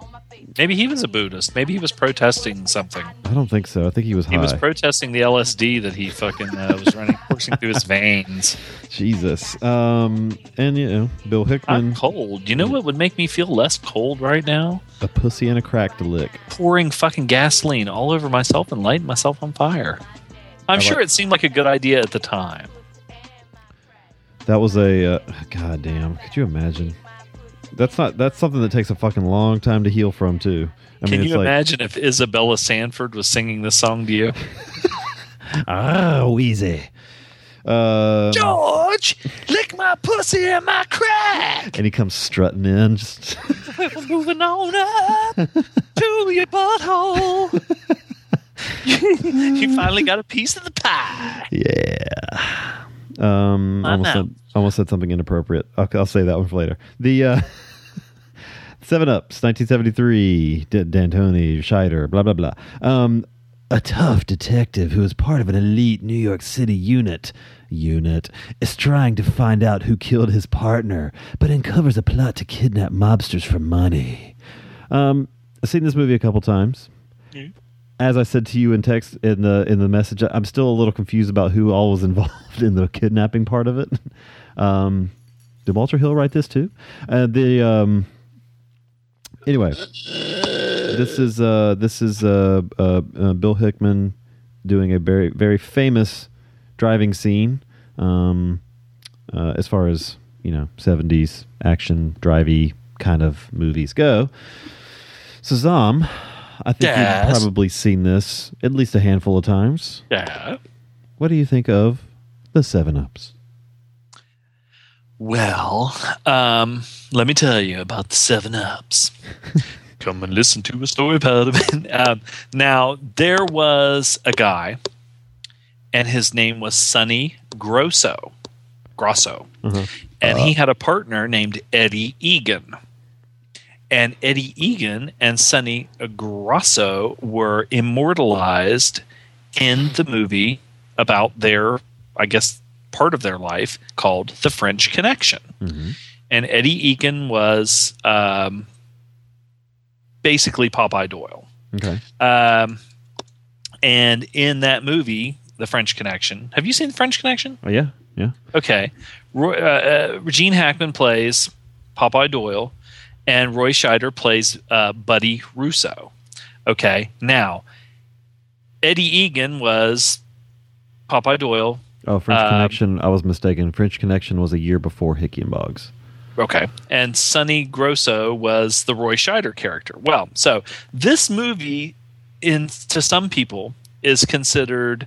Maybe he was a Buddhist. Maybe he was protesting something. I don't think so. I think he was high. He was protesting the LSD that he fucking uh, was running coursing through his veins. Jesus. Um, and you know, Bill I'm Hickman, cold. You know what would make me feel less cold right now? a pussy and a crack to lick. Pouring fucking gasoline all over myself and lighting myself on fire. I'm I sure it seemed like a good idea at the time. That was a uh, god damn. Could you imagine? That's not. That's something that takes a fucking long time to heal from too. I Can mean, you like imagine if Isabella Sanford was singing this song to you? ah, wheezy. Uh, George, lick my pussy and my crack. and he comes strutting in. Just Moving on up to your butthole. you finally got a piece of the pie. yeah. Um, I almost know. said, almost said something inappropriate. I'll, I'll say that one for later. The uh, Seven Ups, 1973. D- D'Antoni, Scheider, blah blah blah. Um, a tough detective who is part of an elite New York City unit unit is trying to find out who killed his partner, but uncovers a plot to kidnap mobsters for money. Um, I've seen this movie a couple times. As I said to you in text in the in the message, I'm still a little confused about who all was involved in the kidnapping part of it. Um, did Walter Hill write this too? Uh, the um, anyway, this is uh, this is uh, uh, uh, Bill Hickman doing a very very famous driving scene. Um, uh, as far as you know, 70s action drivey kind of movies go. So Zom, I think Yes. you've probably seen this at least a handful of times. Yeah. What do you think of the Seven Ups? Well, um, let me tell you about the Seven Ups. Come and listen to a story about it. um, now, there was a guy, and his name was Sonny Grosso. Grosso. And he had a partner named Eddie Egan. And Eddie Egan and Sonny Grosso were immortalized in the movie about their, I guess, part of their life called The French Connection. And Eddie Egan was um, basically Popeye Doyle. Okay. Um, and in that movie, The French Connection, have you seen The French Connection? Oh yeah, yeah. Okay. Roy, uh, uh, Gene Hackman plays Popeye Doyle, and Roy Scheider plays uh, Buddy Russo. Okay. Now, Eddie Egan was Popeye Doyle. Oh, French Um, Connection. I was mistaken. French Connection was a year before Hickey and Boggs. Okay. And Sonny Grosso was the Roy Scheider character. Well, so this movie, in to some people, is considered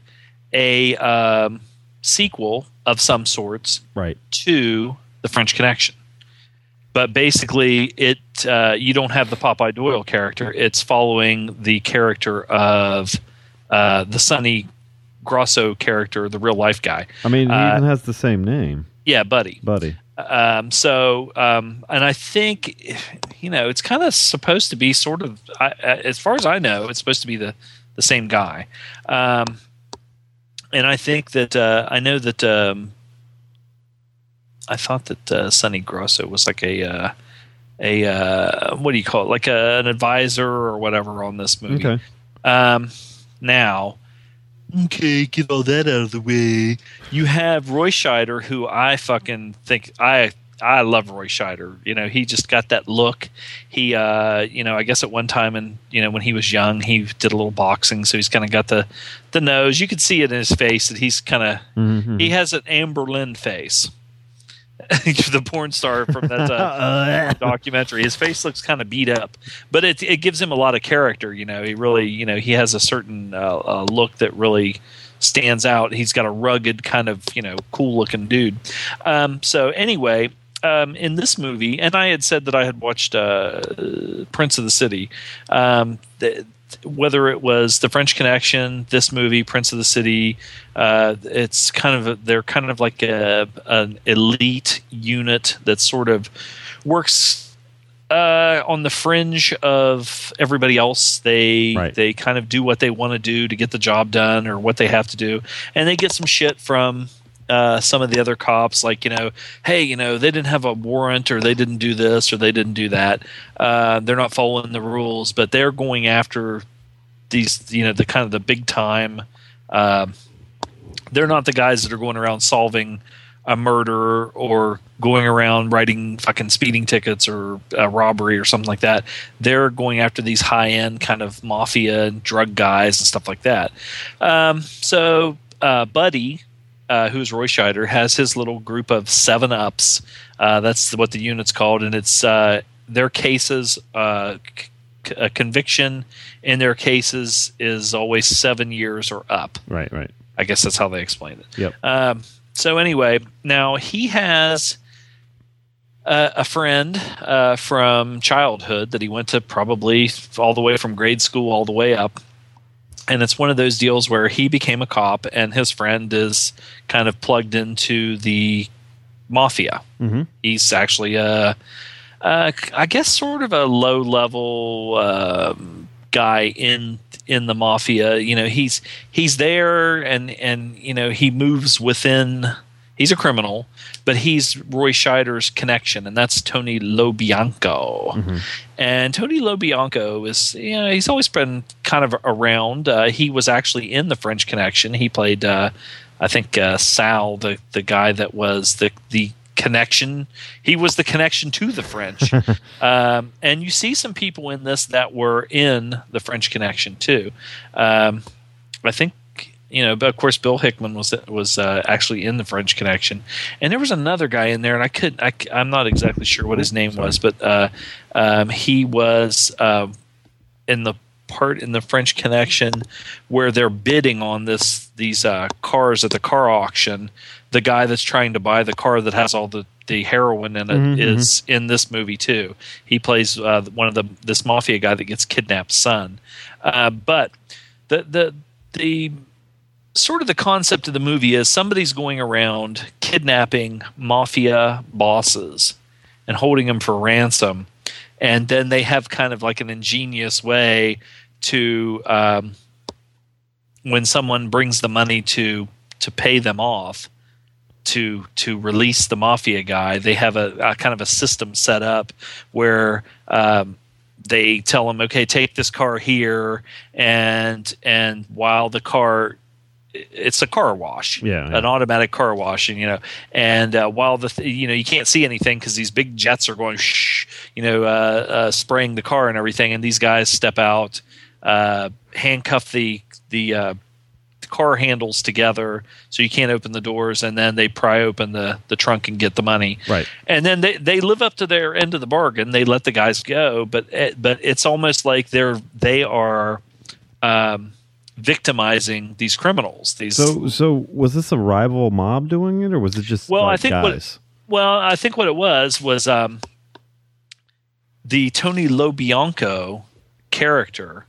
a um, sequel of some sorts Right. to the French Connection. But basically, it uh, you don't have the Popeye Doyle character. It's following the character of uh, the Sonny Grosso character, the real life guy. I mean, he Uh, even has the same name, Yeah, Buddy. Buddy. Um, so, um, and I think, you know, it's kind of supposed to be sort of, I, as far as I know, it's supposed to be the, the same guy. Um, and I think that, uh, I know that, um, I thought that, uh, Sonny Grosso was like a, uh, a, uh, what do you call it? Like a, an advisor or whatever on this movie. Okay. Um, now, okay, get all that out of the way. You have Roy Scheider, who I fucking think I I love Roy Scheider. You know, he just got that look. He, uh, you know, I guess at one time, and you know, when he was young, he did a little boxing, so he's kind of got the the nose. You could see it in his face that he's kind of Mhm. he has an Amber Lynn face. the porn star from that uh, documentary. His face looks kind of beat up, but it it gives him a lot of character. You know, he really you know he has a certain uh, uh, look that really stands out. He's got a rugged kind of you know cool looking dude. Um, so anyway. Um, in this movie, and I had said that I had watched uh, Prince of the City. Um, th- whether it was the French Connection, this movie, Prince of the City, uh, it's kind of a, they're kind of like a, an elite unit that sort of works uh, on the fringe of everybody else. They Right. they kind of do what they want to do to get the job done or what they have to do, and they get some shit from uh, some of the other cops, like you know, hey, you know, they didn't have a warrant, or they didn't do this, or they didn't do that. Uh, they're not following the rules, but they're going after these, you know, the kind of the big time. Uh, they're not the guys that are going around solving a murder or going around writing fucking speeding tickets or a robbery or something like that. They're going after these high end kind of mafia and drug guys and stuff like that. Um, so, uh, Buddy, uh, who's Roy Scheider, has his little group of seven ups. Uh, that's what the unit's called, and it's uh, their cases. Uh, c- a conviction in their cases is always seven years or up. Right, right. I guess that's how they explain it. Yep. Um, so anyway, now he has uh, a friend uh, from childhood that he went to probably all the way from grade school all the way up. And it's one of those deals where he became a cop and his friend is kind of plugged into the mafia. Mm-hmm. He's actually a, uh, I guess, sort of a low level um, guy in in the mafia. You know, he's he's there, and and you know he moves within. He's a criminal, but he's Roy Scheider's connection, and that's Tony Lo Bianco. And Tony Lo Bianco is, you know, he's always been kind of around. Uh, he was actually in the French Connection. He played, uh, I think, uh, Sal, the the guy that was the the connection. He was the connection to the French. um, and you see some people in this that were in the French Connection too. Um, I think you know, but of course, Bill Hickman was was uh, actually in the French Connection, and there was another guy in there, and I couldn't, I, am not exactly sure what his name was, but uh, um, he was uh, in the part in the French Connection where they're bidding on this these uh, cars at the car auction. The guy that's trying to buy the car that has all the the heroin in it is Mhm, in this movie too. He plays uh, one of the this mafia guy that gets kidnapped son. Uh, but the the the sort of the concept of the movie is somebody's going around kidnapping mafia bosses and holding them for ransom, and then they have kind of like an ingenious way to um, when someone brings the money to to pay them off to to release the mafia guy they have a, a kind of a system set up where um, they tell him okay take this car here and and while the car it's a car wash Yeah, yeah. an automatic car wash and you know and uh, while the th- you know you can't see anything because these big jets are going shh you know uh, uh, spraying the car and everything and these guys step out uh, handcuff the the uh, car handles together, so you can't open the doors, and then they pry open the the trunk and get the money. Right. And then they, they live up to their end of the bargain. They let the guys go, but it, but it's almost like they're they are um, victimizing these criminals. These So, so was this a rival mob doing it, or was it just Well, I like, think what- Well, I think what it was was um, the Tony Lo Bianco character.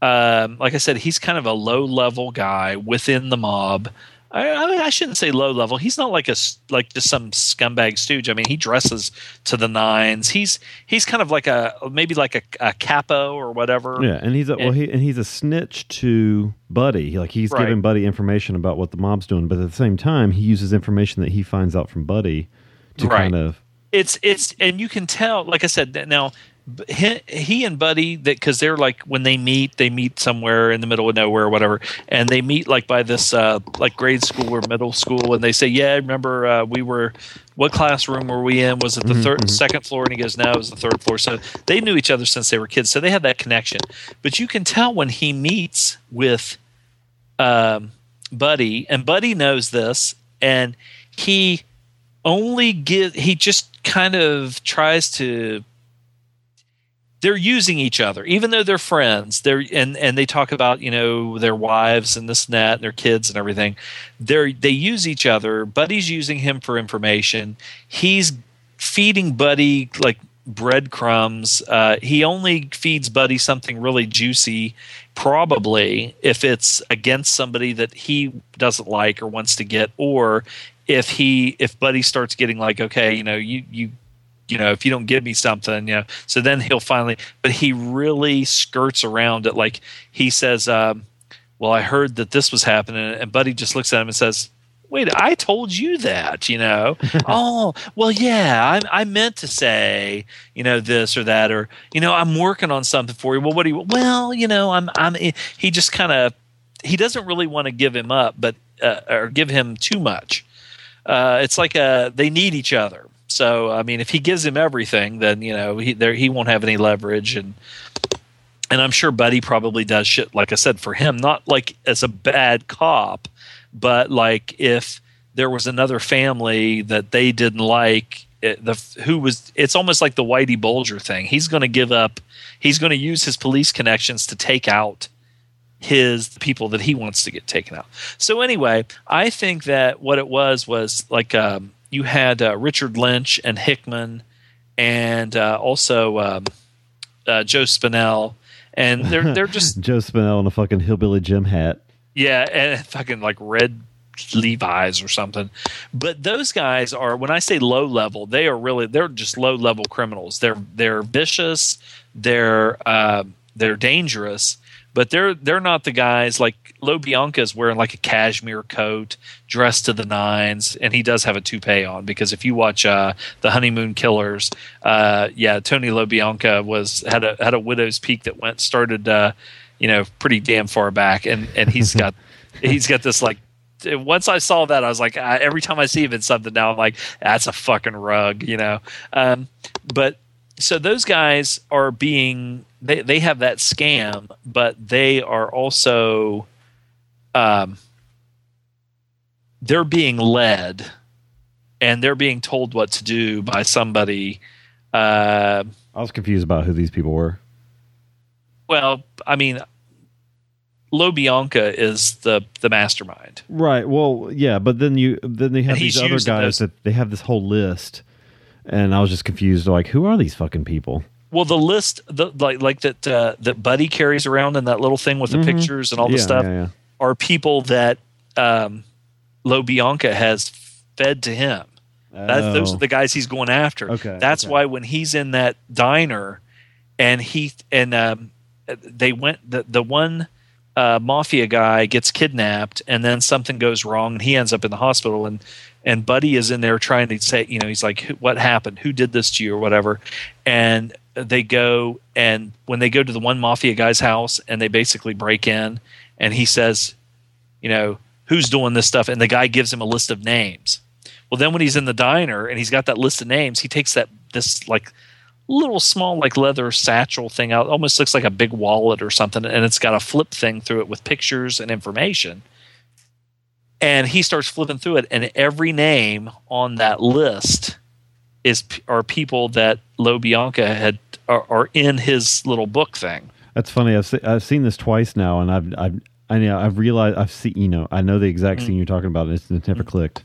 Um, like I said, he's kind of a low level guy within the mob. I, I, I shouldn't say low level. He's not like a like just some scumbag stooge. I mean, he dresses to the nines. He's he's kind of like a maybe like a, a capo or whatever. Yeah, and he's a well, And- he and he's a snitch to Buddy. Like he's Right. giving Buddy information about what the mob's doing, but at the same time, he uses information that he finds out from Buddy to Right. kind of it's it's and you can tell like i said now he, he and buddy that because they're like when they meet they meet somewhere in the middle of nowhere or whatever and they meet like by this uh like grade school or middle school and they say yeah I remember uh, we were what classroom were we in? Was it the third second floor? And he goes no it was the third floor. So they knew each other since they were kids so they had that connection. But you can tell when he meets with um, Buddy, and Buddy knows this, and he only give he just kind of tries to they're using each other even though they're friends they're and and they talk about you know their wives and this and that and their kids and everything. They're they use each other. Buddy's using him for information. He's feeding buddy like breadcrumbs. Uh, he only feeds buddy something really juicy probably if it's against somebody that he doesn't like or wants to get or if he if buddy starts getting like okay you know you you you know if you don't give me something you know. So then he'll finally but he really skirts around it. Like he says um, well i heard that this was happening and buddy just looks at him and says wait i told you that you know. Oh well yeah I, I meant to say you know this or that or you know i'm working on something for you. Well what do you well you know i'm i'm he just kind of he doesn't really want to give him up but uh, or give him too much. Uh, it's like uh they need each other so i mean if he gives him everything then you know he there he won't have any leverage. And and i'm sure buddy probably does shit like i said for him not like as a bad cop but like if there was another family that they didn't like it, the who was it's almost like the whitey bulger thing. He's going to give up he's going to use his police connections to take out his people that he wants to get taken out. So anyway i think that what it was was like um, you had uh, richard lynch and hickman and uh, also um, uh, joe spinell and they're they're just Joe Spinell in a fucking hillbilly Jim hat. yeah, and fucking like red Levi's or something. But those guys are when I say low level, they are really they're just low level criminals. They're they're vicious, they're uh, they're dangerous, but they're they're not the guys like Lo Bianca is wearing like a cashmere coat, dressed to the nines, and he does have a toupee on because if you watch uh, the Honeymoon Killers, uh, yeah, Tony Lo Bianca was had a had a widow's peak that went started uh, you know pretty damn far back, and and he's got he's got this like once I saw that, I was like, I, every time I see him in something now, I'm like, that's a fucking rug, you know. Um, but so those guys are being they they have that scam, but they are also um, they're being led and they're being told what to do by somebody. Uh, I was confused about who these people were. well, I mean, Lo Bianca is the the mastermind. Right. Well, yeah, but then you then they have these other guys those- that they have this whole list, and I was just confused. Like, who are these fucking people? Well, the list, the, like like that uh, that Buddy carries around in that little thing with the Mhm. pictures and all the Yeah, stuff, yeah, yeah. are people that um, Lo Bianca has fed to him. That, Those Oh. are the guys he's going after. Okay, That's okay. why when he's in that diner, and he and um, they went the the one uh, mafia guy gets kidnapped, and then something goes wrong, and he ends up in the hospital, and and Buddy is in there trying to say, you know, he's like, "What happened? Who did this to you, or whatever?" And they go and when they go to the one mafia guy's house, and they basically break in, and he says, you know, who's doing this stuff? And the guy gives him a list of names. Well, then when he's in the diner and he's got that list of names, he takes that this like little small like leather satchel thing out. Almost looks like a big wallet or something, and it's got a flip thing through it with pictures and information. and he starts flipping through it, and every name on that list is are people that Lo Bianca had are, are in his little book thing. That's funny. I've se- I've seen this twice now, and I've I've I know I've realized I've seen you know I know the exact Mm. scene you're talking about. And it's, it's never clicked.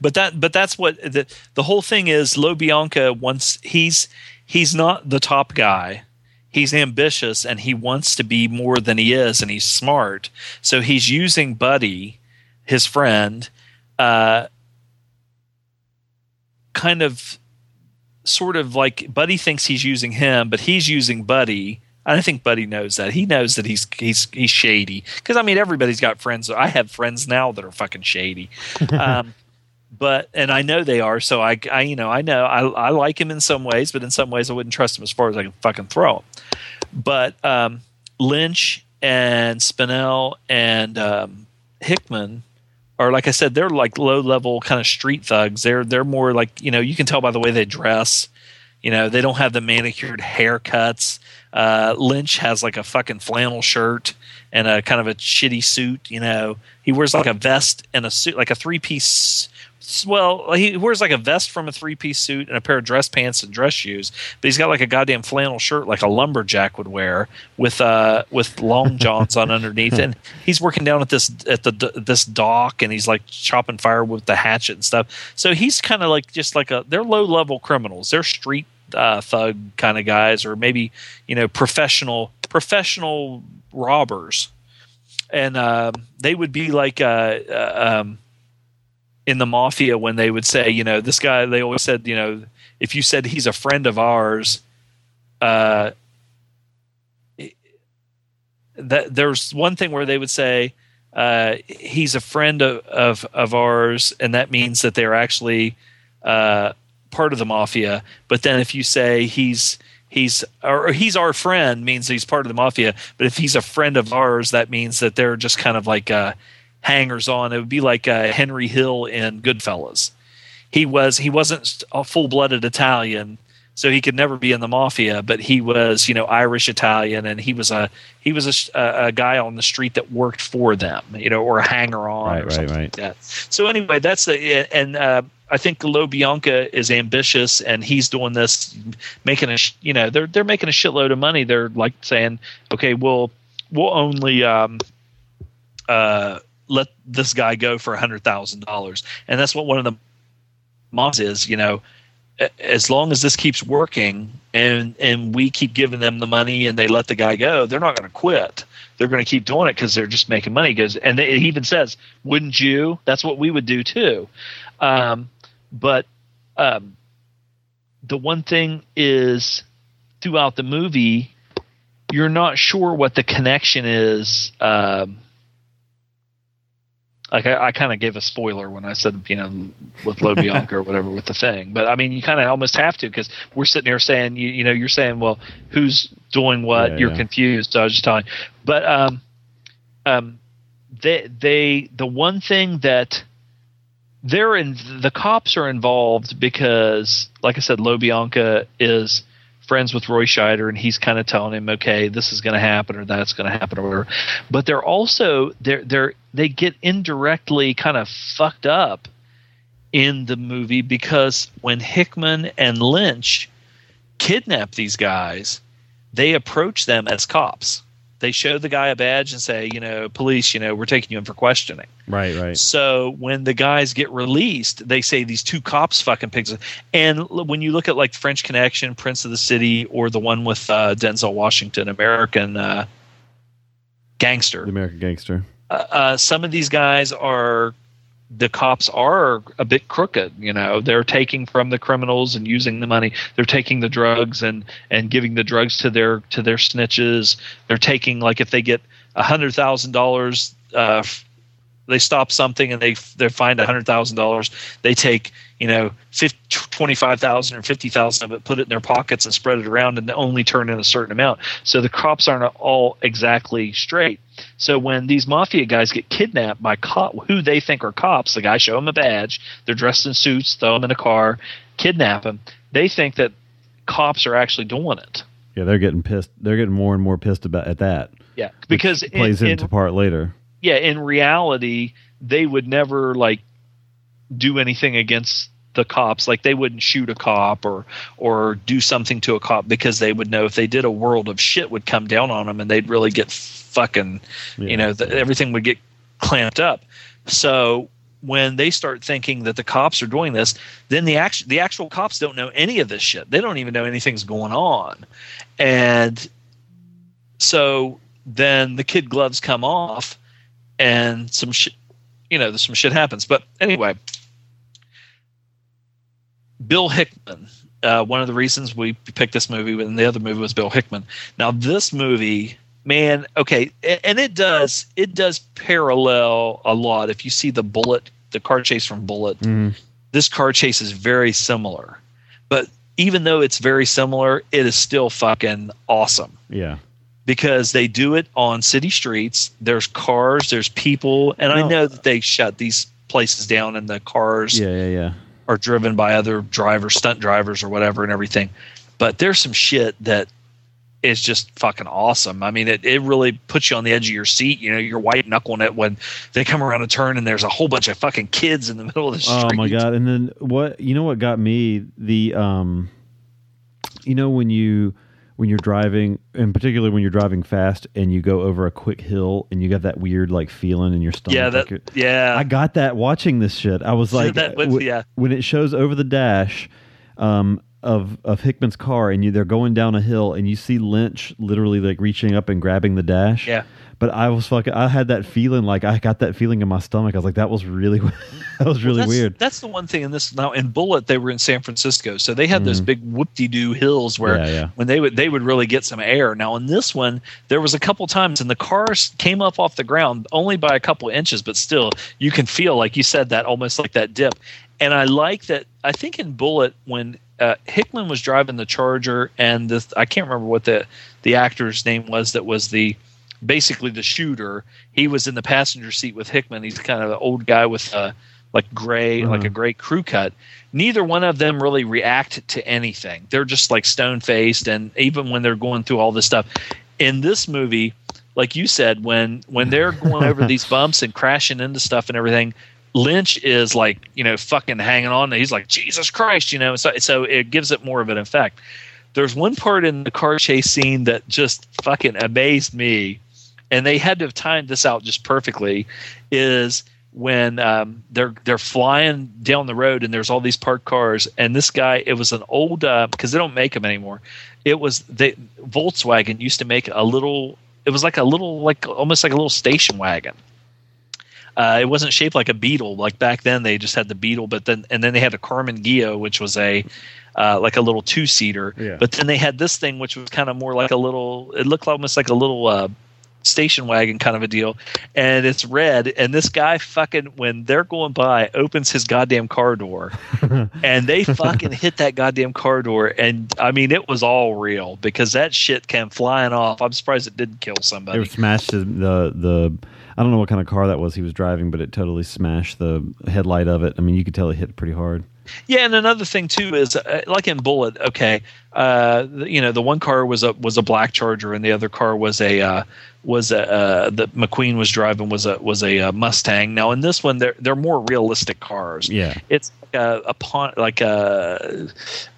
but that but that's what the the whole thing is Lo Bianca wants he's he's not the top guy he's ambitious and he wants to be more than he is and he's smart so he's using Buddy his friend uh kind of sort of like Buddy thinks he's using him but he's using Buddy I think Buddy knows that. He knows that he's he's he's shady. Because I mean, everybody's got friends. I have friends now that are fucking shady. Um, but and I know they are. So I, I you know I know I, I like him in some ways, but in some ways I wouldn't trust him as far as I can fucking throw him. But um, Lynch and Spinell and um, Hickman are like I said, they're like low level kind of street thugs. They're they're more like you know you can tell by the way they dress. You know they don't have the manicured haircuts. Uh, Lynch has like a fucking flannel shirt and a kind of a shitty suit. You know he wears like a vest and a suit, like a three piece well, he wears like a vest from a three piece suit and a pair of dress pants and dress shoes, but he's got like a goddamn flannel shirt like a lumberjack would wear with uh with long johns on underneath, and he's working down at this at the this dock and he's like chopping firewood with the hatchet and stuff. So he's kind of like just like a they're low level criminals. They're street uh, thug kind of guys, or maybe you know professional professional robbers, and um, they would be like uh, uh, um, in the mafia when they would say, you know, this guy. They always said, you know, if you said he's a friend of ours, uh, that there's one thing where they would say uh, he's a friend of, of of ours, and that means that they're actually uh, part of the mafia. But then if you say he's he's or he's our friend means he's part of the mafia. But if he's a friend of ours, that means that they're just kind of like uh, hangers on. It would be like uh, Henry Hill in Goodfellas. He was he wasn't a full blooded Italian, so he could never be in the mafia. But he was you know Irish Italian, and he was a he was a, a, guy on the street that worked for them, you know, or a hanger on Right, or right, something right. like that. So anyway, that's the and. Uh, I think Lo Bianca is ambitious, and he's doing this, making a you know they're they're making a shitload of money. They're like saying, okay, we'll we'll only um, uh, let this guy go for a hundred thousand dollars, and that's what one of the mobs is. You know, as long as this keeps working, and and we keep giving them the money, and they let the guy go, they're not going to quit. They're going to keep doing it because they're just making money. Because and they, he even says, "Wouldn't you?" That's what we would do too. Um, but um, the one thing is throughout the movie, you're not sure what the connection is. Um, like I, I kind of gave a spoiler when I said you know with Lo Bianca or whatever with the thing, but I mean you kind of almost have to because we're sitting here saying you you know you're saying well who's doing what Yeah, you're yeah. confused. So I was just telling, but um, um, they they the one thing that they're in the cops are involved because like I said, Lo Bianca is friends with Roy Scheider and he's kind of telling him, okay, this is going to happen or that's going to happen or whatever. But they're also they're they're they get indirectly kind of fucked up in the movie because when Hickman and Lynch kidnap these guys, they approach them as cops. They show the guy a badge and say, you know, police, you know, we're taking you in for questioning. Right, right. So when the guys get released, they say these two cops fucking pigs. And when you look at like French Connection, Prince of the City, or the one with uh, Denzel Washington, American uh, Gangster, The American Gangster. uh, uh, some of these guys are the cops are a bit crooked you know. They're taking from the criminals and using the money. They're taking the drugs and and giving the drugs to their to their snitches. They're taking like if they get a hundred thousand dollars uh f- they stop something and they they find a hundred thousand dollars they take you know 50, 25,000 or 50,000 of it put it in their pockets and spread it around and only turn in a certain amount so the cops aren't all exactly straight so when these mafia guys get kidnapped by cop who they think are cops, the guy show them a badge, they're dressed in suits, throw them in a car, kidnap them. They think that cops are actually doing it. Yeah, they're getting pissed. They're getting more and more pissed about at that. Yeah, because Which plays in, into in, part later. Yeah, in reality, they would never like do anything against the cops. Like they wouldn't shoot a cop or or do something to a cop because they would know if they did a world of shit would come down on them and they'd really get fucking you know the, everything would get clamped up. So when they start thinking that the cops are doing this then the actual the actual cops don't know any of this shit. They don't even know anything's going on. And so then the kid gloves come off and some shit you know some shit happens but anyway Bill Hickman. Uh, one of the reasons we picked this movie, and the other movie was Bill Hickman. Now, this movie, man, okay, and it does it does parallel a lot. If you see the Bullitt, the car chase from Bullitt, Mm-hmm. this car chase is very similar. But even though it's very similar, it is still fucking awesome Yeah. Because they do it on city streets. There's cars, there's people, and I know that they shut these places down, and the cars Yeah. Yeah. Yeah. are driven by other drivers, stunt drivers, or whatever, and everything. But there's some shit that is just fucking awesome. I mean, it, it really puts you on the edge of your seat. You know, you're white knuckling it when they come around a turn and there's a whole bunch of fucking kids in the middle of the street. Oh my god! And then what? You know what got me the um, you know when you when you're driving, and particularly when you're driving fast and you go over a quick hill and you got that weird like feeling in your stomach. Yeah, that, you're- yeah. I got that watching this shit. I was like, That yeah. when it shows over the dash um, of of Hickman's car, and you they're going down a hill, and you see Lynch literally like reaching up and grabbing the dash. Yeah. But I was fucking. I had that feeling, like I got that feeling in my stomach. I was like, that was really, that was really that's, weird. That's the one thing in this now in Bullitt they were in San Francisco, so they had those Mhm. big whoop-de-doo hills where Yeah, yeah. when they would they would really get some air. Now in this one, there was a couple times and the cars came up off the ground only by a couple inches, but still you can feel like you said that almost like that dip. And I like that. I think in Bullitt when uh, Hickman was driving the Charger and the I can't remember what the the actor's name was that was the basically the shooter. He was in the passenger seat with Hickman. He's kind of an old guy with uh, like gray, like a gray crew cut. Neither one of them really react to anything. They're just like stone faced, and even when they're going through all this stuff in this movie, like you said, when when they're going over these bumps and crashing into stuff and everything. Lynch is like, you know, fucking hanging on. He's like, Jesus Christ, you know. So, so it gives it more of an effect. There's one part in the car chase scene that just fucking amazed me, and they had to have timed this out just perfectly. Is when um, they're they're flying down the road and there's all these parked cars, and this guy, it was an old because they don't make them anymore. It was they Volkswagen used to make a little. It was like a little like almost like a little station wagon. Uh, it wasn't shaped like a beetle. Like back then, they just had the beetle, but then and then they had a Karmann Ghia, which was a uh, like a little two seater. Yeah. But then they had this thing, which was kind of more like a little. It looked almost like a little uh, station wagon kind of a deal, and it's red. And this guy fucking when they're going by opens his goddamn car door, and they fucking hit that goddamn car door. And I mean, it was all real because that shit came flying off. I'm surprised it didn't kill somebody. It smashed his, the the. I don't know what kind of car that was he was driving, but it totally smashed the headlight of it. I mean, you could tell it hit pretty hard. Yeah, and another thing too is uh, like in Bullitt. Okay, uh, you know the one car was a was a black Charger, and the other car was a uh, was a uh, that McQueen was driving was a was a uh, Mustang. Now in this one, they're they're more realistic cars. Yeah. it's like a, a pon- like a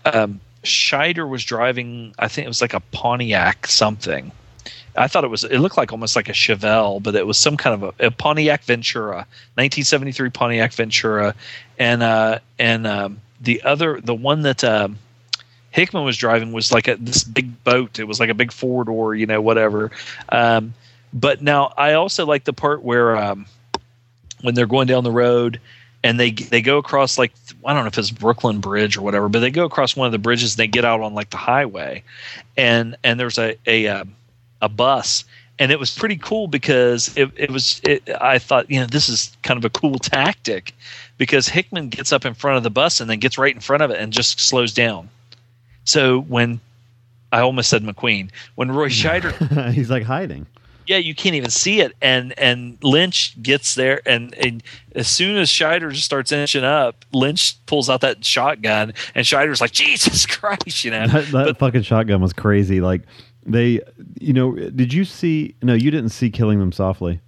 um, Scheider was driving. I think it was like a Pontiac something. I thought it was. It looked like almost like a Chevelle, but it was some kind of a, a Pontiac Ventura, 1973 Pontiac Ventura, and uh, and um, the other, the one that um, Hickman was driving was like a this big boat. It was like a big four door, you know, whatever. Um, but now I also like the part where um, when they're going down the road and they they go across like I don't know if it's Brooklyn Bridge or whatever, but they go across one of the bridges and they get out on like the highway, and and there's a a um, a bus. And it was pretty cool because it, it was. It, I thought, you know, this is kind of a cool tactic, because Hickman gets up in front of the bus and then gets right in front of it and just slows down. So when I almost said McQueen, when Roy Scheider He's like hiding. yeah, you can't even see it. And and Lynch gets there, and, and as soon as Scheider just starts inching up, Lynch pulls out that shotgun, and Scheider's like, Jesus Christ, you know. That, that fucking shotgun was crazy. Like they, you know, did you see? No, you didn't see Killing Them Softly.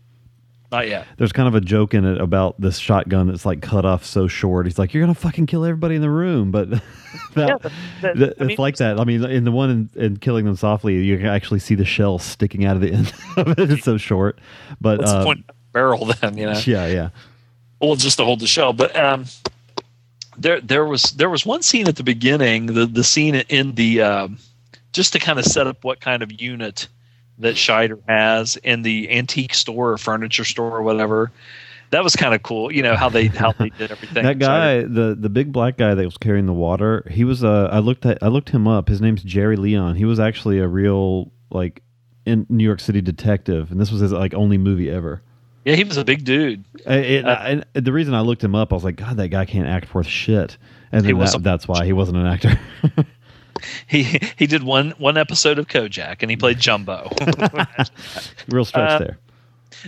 Not yet. There's kind of a joke in it about this shotgun that's like cut off so short. He's like, "You're gonna fucking kill everybody in the room," but that, Yeah, that- that- I it's mean- like that. I mean, in the one in, in killing them softly, you can actually see the shell sticking out of the end of it. It's so short, but What's uh, the point of the barrel then? You know. yeah, yeah. well just to hold the shell but um there there was there was one scene at the beginning the the scene in the um just to kind of set up what kind of unit that Scheider has in the antique store or furniture store or whatever that was kind of cool you know how they how they did everything That guy, the the big black guy that was carrying the water, he was. Uh, I looked at I looked him up. His name's Jerry Leon. He was actually a real like in New York City detective, and this was his like only movie ever. yeah he was a big dude I- it- and the reason I looked him up, I was like, God, that guy can't act worth shit. And then that, that's why he wasn't an actor. he he did one one episode of Kojak and he played Jumbo real stretch Uh, there.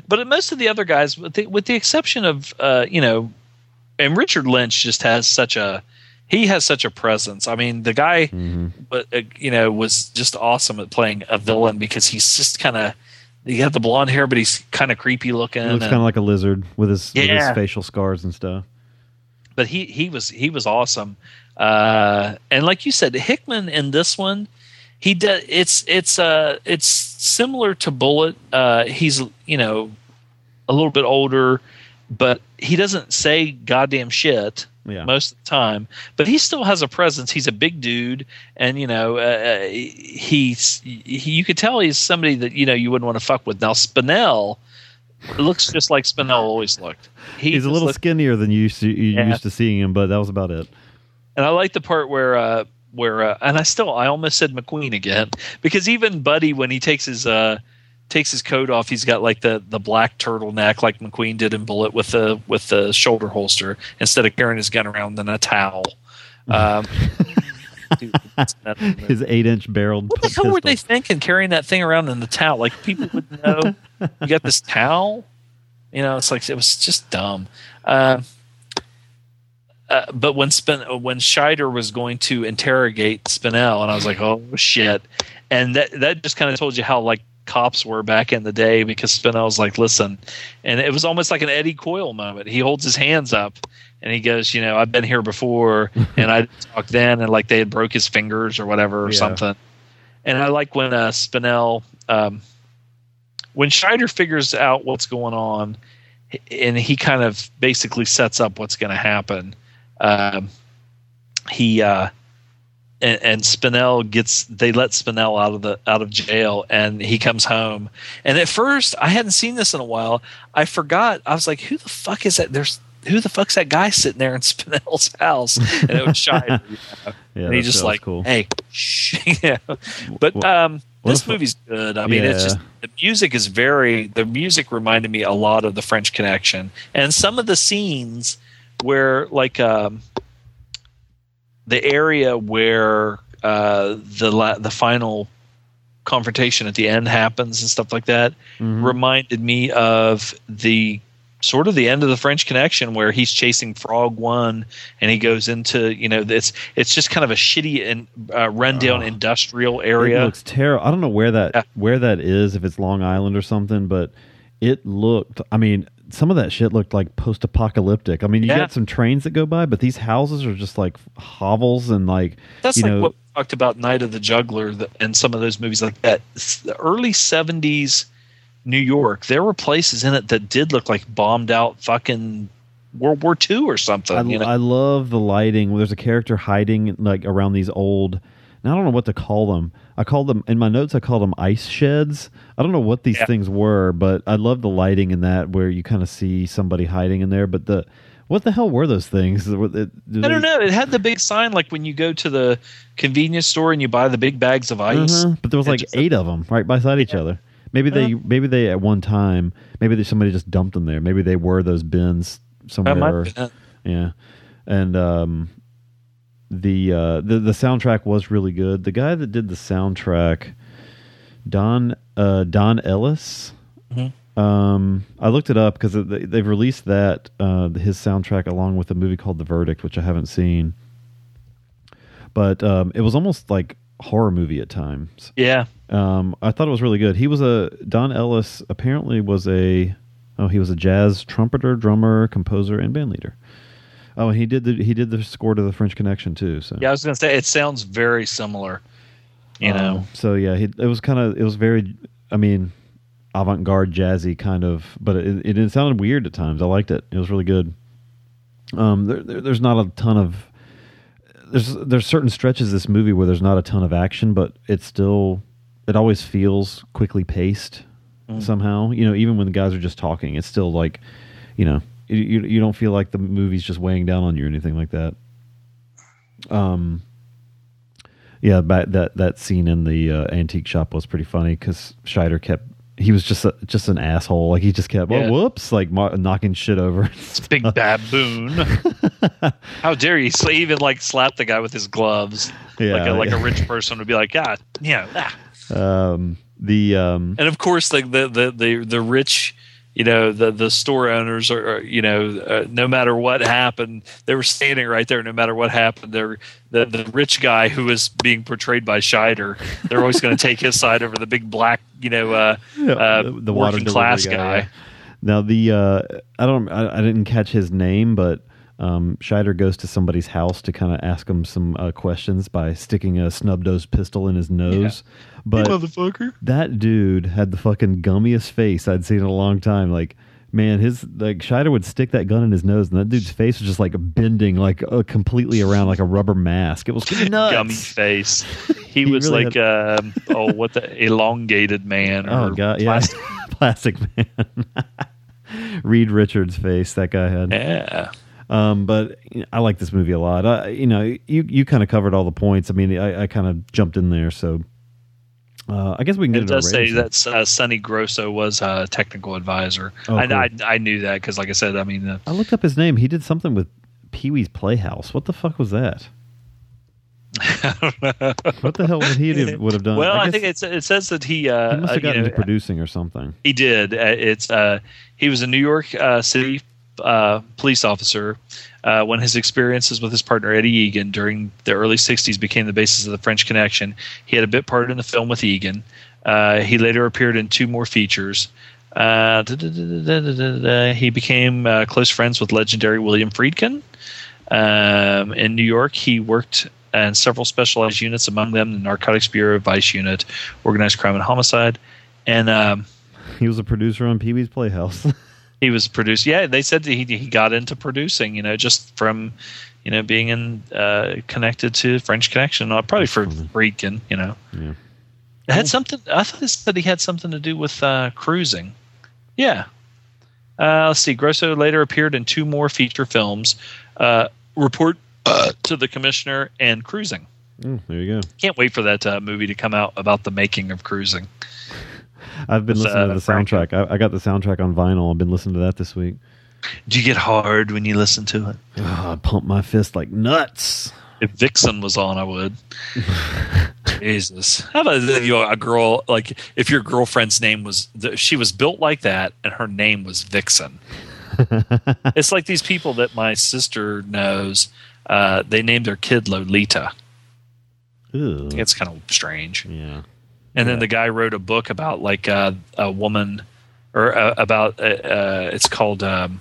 but most of the other guys, with the, with the exception of uh, you know, and Richard Lynch just has such a he has such a presence. I mean, the guy, Mm-hmm. but uh, you know, was just awesome at playing a villain because he's just kind of he had the blonde hair, but he's kind of creepy looking. He looks kind of like a lizard with his with his Yeah. facial scars and stuff. But he he was he was awesome. Uh, and like you said, Hickman in this one, he does it's it's uh it's similar to Bullitt. Uh, he's you know a little bit older, but he doesn't say goddamn shit Yeah. most of the time. But he still has a presence. He's a big dude, and you know uh, he's he, you could tell he's somebody that you know you wouldn't want to fuck with. Now Spinell looks just like Spinell always looked. He He's a little looks- skinnier than you used to you Yeah. used to seeing him, but that was about it. And I like the part where uh where uh, and I still I almost said McQueen again because even Buddy when he takes his uh takes his coat off he's got like the the black turtleneck like McQueen did in Bullitt with the with the shoulder holster instead of carrying his gun around in a towel. Um, dude, His eight inch barreled. what the hell were they thinking carrying that thing around in the towel? Like people would know you got this towel. You know, it's like it was just dumb. Uh, uh, but when Spin when Scheider was going to interrogate Spinell, and I was like, oh shit, and that that just kind of told you how like cops were back in the day because Spinell's like, listen, and it was almost like an Eddie Coyle moment. He holds his hands up and he goes, you know, I've been here before, and I talked then, and like they had broke his fingers or whatever or Yeah. something. And I like when uh, Spinell, um, when Scheider figures out what's going on, and he kind of basically sets up what's going to happen. Um, he uh, and, and Spinell gets they let Spinell out of the out of jail, and he comes home. And at first, I hadn't seen this in a while. I forgot. I was like, "Who the fuck is that?" There's who the fuck's that guy sitting there in Spinell's house? And it was you know? Yeah, and he just like, cool. hey, shh. yeah. But um, this movie's good. I mean, it's just the music is very. The music reminded me a lot of the French Connection, and some of the scenes where, like, um, the area where uh, the la- the final confrontation at the end happens and stuff like that Mhm. reminded me of the sort of the end of the French Connection where he's chasing Frog One and he goes into you know it's it's just kind of a shitty and uh, rundown Oh. industrial It area. looks terrible. I don't know where that Yeah. where that is. If it's Long Island or something, but it looked. I mean, some of that shit looked like post apocalyptic. I mean, you Yeah. got some trains that go by, but these houses are just like hovels and like That's you like know. what we talked about Night of the Juggler and some of those movies like that. It's the early '70s New York, there were places in it that did look like bombed out fucking World War II or something. I, you know? I love the lighting. There's a character hiding like around these old. I don't know what to call them. I called them in my notes. I called them ice sheds. I don't know what these Yeah. things were, but I love the lighting in that where you kind of see somebody hiding in there. But the what the hell were those things? They- I don't know. It had the big sign like when you go to the convenience store and you buy the big bags of ice. Uh-huh, But there was like eight of them right beside each other. Maybe they, maybe they at one time, maybe they, somebody just dumped them there. Maybe they were those bins somewhere. Might be yeah, and um, the uh, the the soundtrack was really good. The guy that did the soundtrack, Don uh, Don Ellis. Mhm. Um, I looked it up because they, they've released that uh, his soundtrack along with a movie called The Verdict, which I haven't seen. But um, it was almost like horror movie at times. Yeah. Um, I thought it was really good. He was a Don Ellis. Apparently, was a Oh, he was a jazz trumpeter, drummer, composer, and band leader. Oh, and he did the he did the score to the French Connection too. So Yeah, I was gonna say it sounds very similar. You know, Um, so yeah, he, it was kind of it was very, I mean, avant-garde jazzy kind of, but it, it, it sounded weird at times. I liked it. It was really good. Um, there, there, there's not a ton of there's there's certain stretches of this movie where there's not a ton of action, but it's still it always feels quickly paced somehow. You know, even when the guys are just talking, it's still like, you know, you you, don't feel like the movie's just weighing down on you or anything like that. Um, yeah, that that scene in the uh, antique shop was pretty funny because Scheider kept he was just a, just an asshole. Like he just kept Yeah. oh whoops like mo- knocking shit over. it's big baboon. How dare you? So even like slap the guy with his gloves. Yeah, like a, like yeah. a rich person would be like, God, yeah. ah." um, the um, And of course, like the the the the rich, you know, the the store owners are, are, you know, uh, no matter what happened, they were standing right there. No matter what happened, they're the the rich guy who was being portrayed by Scheider. They're always going to take his side over the big black, you know, uh, Yeah, uh, the- the working class guy. guy, yeah. Now the uh, I don't I, I didn't catch his name, but um, Scheider goes to somebody's house to kind of ask him some uh, questions by sticking a snub nosed pistol in his nose. But motherfucker. that dude had the fucking gummiest face I'd seen in a long time. Like, man, his like Scheider would stick that gun in his nose, and that dude's face was just like bending, like uh, completely around, like a rubber mask. It was nuts. Gummy face. He, He was really like, um, oh, what the elongated man? Oh or god, yeah, plastic- plastic man. Reed Richards' face that guy had. Yeah. Um, but you know, I like this movie a lot. I, you know, you you kind of covered all the points. I mean, I, I kind of jumped in there, so uh, I guess we can get It does say that uh, Sonny Grosso was a technical advisor. Oh, I, cool. I, I knew that because, like I said, I mean, uh, I looked up his name. He did something with Pee Wee's Playhouse. What the fuck was that? what the hell would he have, would have done? well, I, guess think it's, it says that he uh, he must uh, have you know, into producing or something. He did. Uh, It's uh, he was a New York uh, City uh, police officer uh, when his experiences with his partner Eddie Egan during the early '60s became the basis of the French Connection. He had a bit part in the film with Egan. Uh, he later appeared in two more features. Uh, he became uh, close friends with legendary William Friedkin. Um, in New York, he worked in several specialized units, among them the Narcotics Bureau, Vice Unit, Organized Crime and Homicide, and um, He was a producer on Pee Wee's Playhouse. he was produced. Yeah, they said that he he got into producing. You know, just from you know being in uh, connected to French Connection, uh, probably for Friedkin. You know, yeah. it had something. I thought it said he had something to do with uh, cruising. Yeah. Uh, let's see. Grosso later appeared in two more feature films, uh, Report uh, to the Commissioner and Cruising. Mm, there you go. Can't wait for that uh, movie to come out about the making of Cruising. I've been listening uh, to the soundtrack. I, I got the soundtrack on vinyl. I've been listening to that this week. Do you get hard when you listen to it? Oh, I pump my fist like nuts. If Vixen was on, I would. Jesus, how about if you a girl like if your girlfriend's name was she was built like that and her name was Vixen? it's like these people that my sister knows. Uh, they named their kid Lolita. Ew. It's kind of strange. Yeah. And then the guy wrote a book about like uh, a woman, or uh, about uh, uh, it's called um,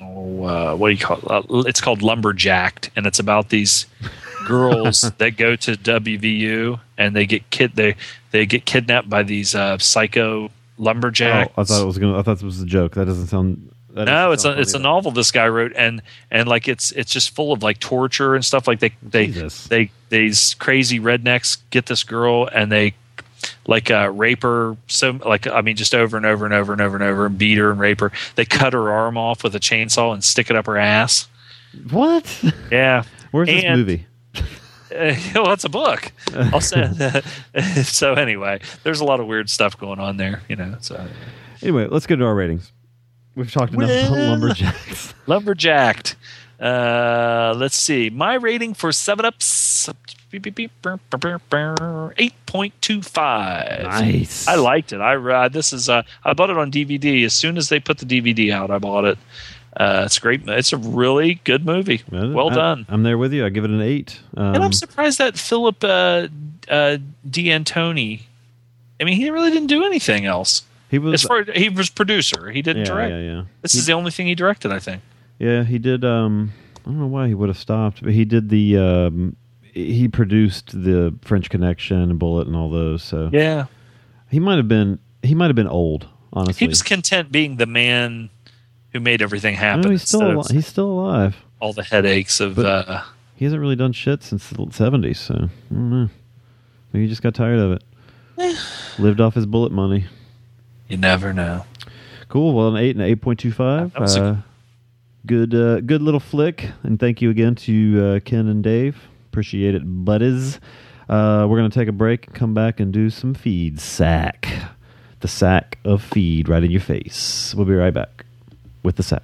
oh uh, what do you call it? Uh, it's called Lumberjacked, and it's about these girls that go to WVU and they get kid they they get kidnapped by these uh, psycho lumberjacks. Oh, I thought it was gonna. I thought it was a joke. That doesn't sound. That no, it's a it's a novel this guy wrote, and and like it's it's just full of like torture and stuff. Like they they Jesus. they these crazy rednecks get this girl and they like uh, rape her so like I mean just over and over and over and over and over and beat her and rape her. They cut her arm off with a chainsaw and stick it up her ass. What? Yeah. Where's this movie? Uh, well, it's a book. I'll say so. Anyway, there's a lot of weird stuff going on there, you know. So Anyway, let's get to our ratings. We've talked enough about lumberjacks. Lumberjacked. Uh, let's see. My rating for Seven Ups. Eight point two five. Nice. I liked it. I uh, this is uh, I bought it on DVD as soon as they put the DVD out. I bought it. Uh, it's great. It's a really good movie. Well I- done. I'm there with you. I give it an eight. Um, and I'm surprised that Philip uh, uh, D'Antoni. I mean, he really didn't do anything else. He was As far he was producer. He didn't yeah, direct. yeah, yeah. This is the only thing he directed, I think. Yeah, he did. Um, I don't know why he would have stopped, but he did the. Um, he produced the French Connection and Bullitt and all those. So Yeah. he might have been. He might have been old. Honestly, He was content being the man who made everything happen. No, he's still instead al- he's still alive. all the headaches of. But- uh, He hasn't really done shit since the seventies. So I don't know. Maybe he just got tired of it. Lived off his Bullitt money. You never know. Cool. Well, an eight and eight point two five. Uh, good, uh, good little flick. And thank you again to uh, Ken and Dave. Appreciate it, buddies. Uh, we're gonna take a break, come back, and do some feed sack. The sack of feed right in your face. We'll be right back with the sack.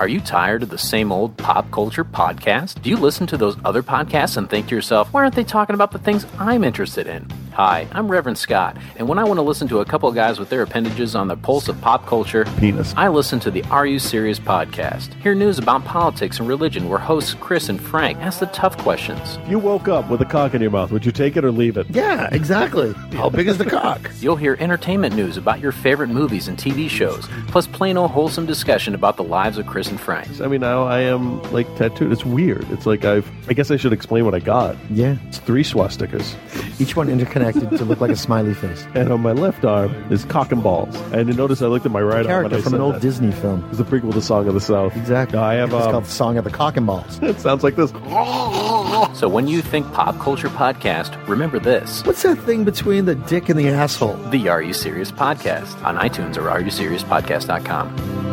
Are you tired of the same old pop culture podcast? Do you listen to those other podcasts and think to yourself, why aren't they talking about the things I'm interested in? Hi, I'm Reverend Scott, and when I want to listen to a couple of guys with their appendages on the pulse of pop culture, Penis. I listen to the Are You Serious podcast. Hear news about politics and religion where hosts Chris and Frank ask the tough questions. You woke up with a cock in your mouth. Would you take it or leave it? Yeah, exactly. How big is the cock? You'll hear entertainment news about your favorite movies and TV shows, plus plain old wholesome discussion about the lives of Chris and Frank. I mean, now I am like tattooed. It's weird. It's like I've. I guess I should explain what I got. Yeah. It's three swastikas, Each one interconnected to look like a smiley face. and on my left arm is cock and balls. And you notice I looked at my right arm. Character and I from an old that. Disney film. It's the prequel to Song of the South. Exactly. No, I have. It's Um, called the Song of the Cock and Balls. it sounds like this. So when you think pop culture podcast, remember this. What's that thing between the dick and the asshole? The Are You Serious podcast on iTunes or areyouseriouspodcast.com.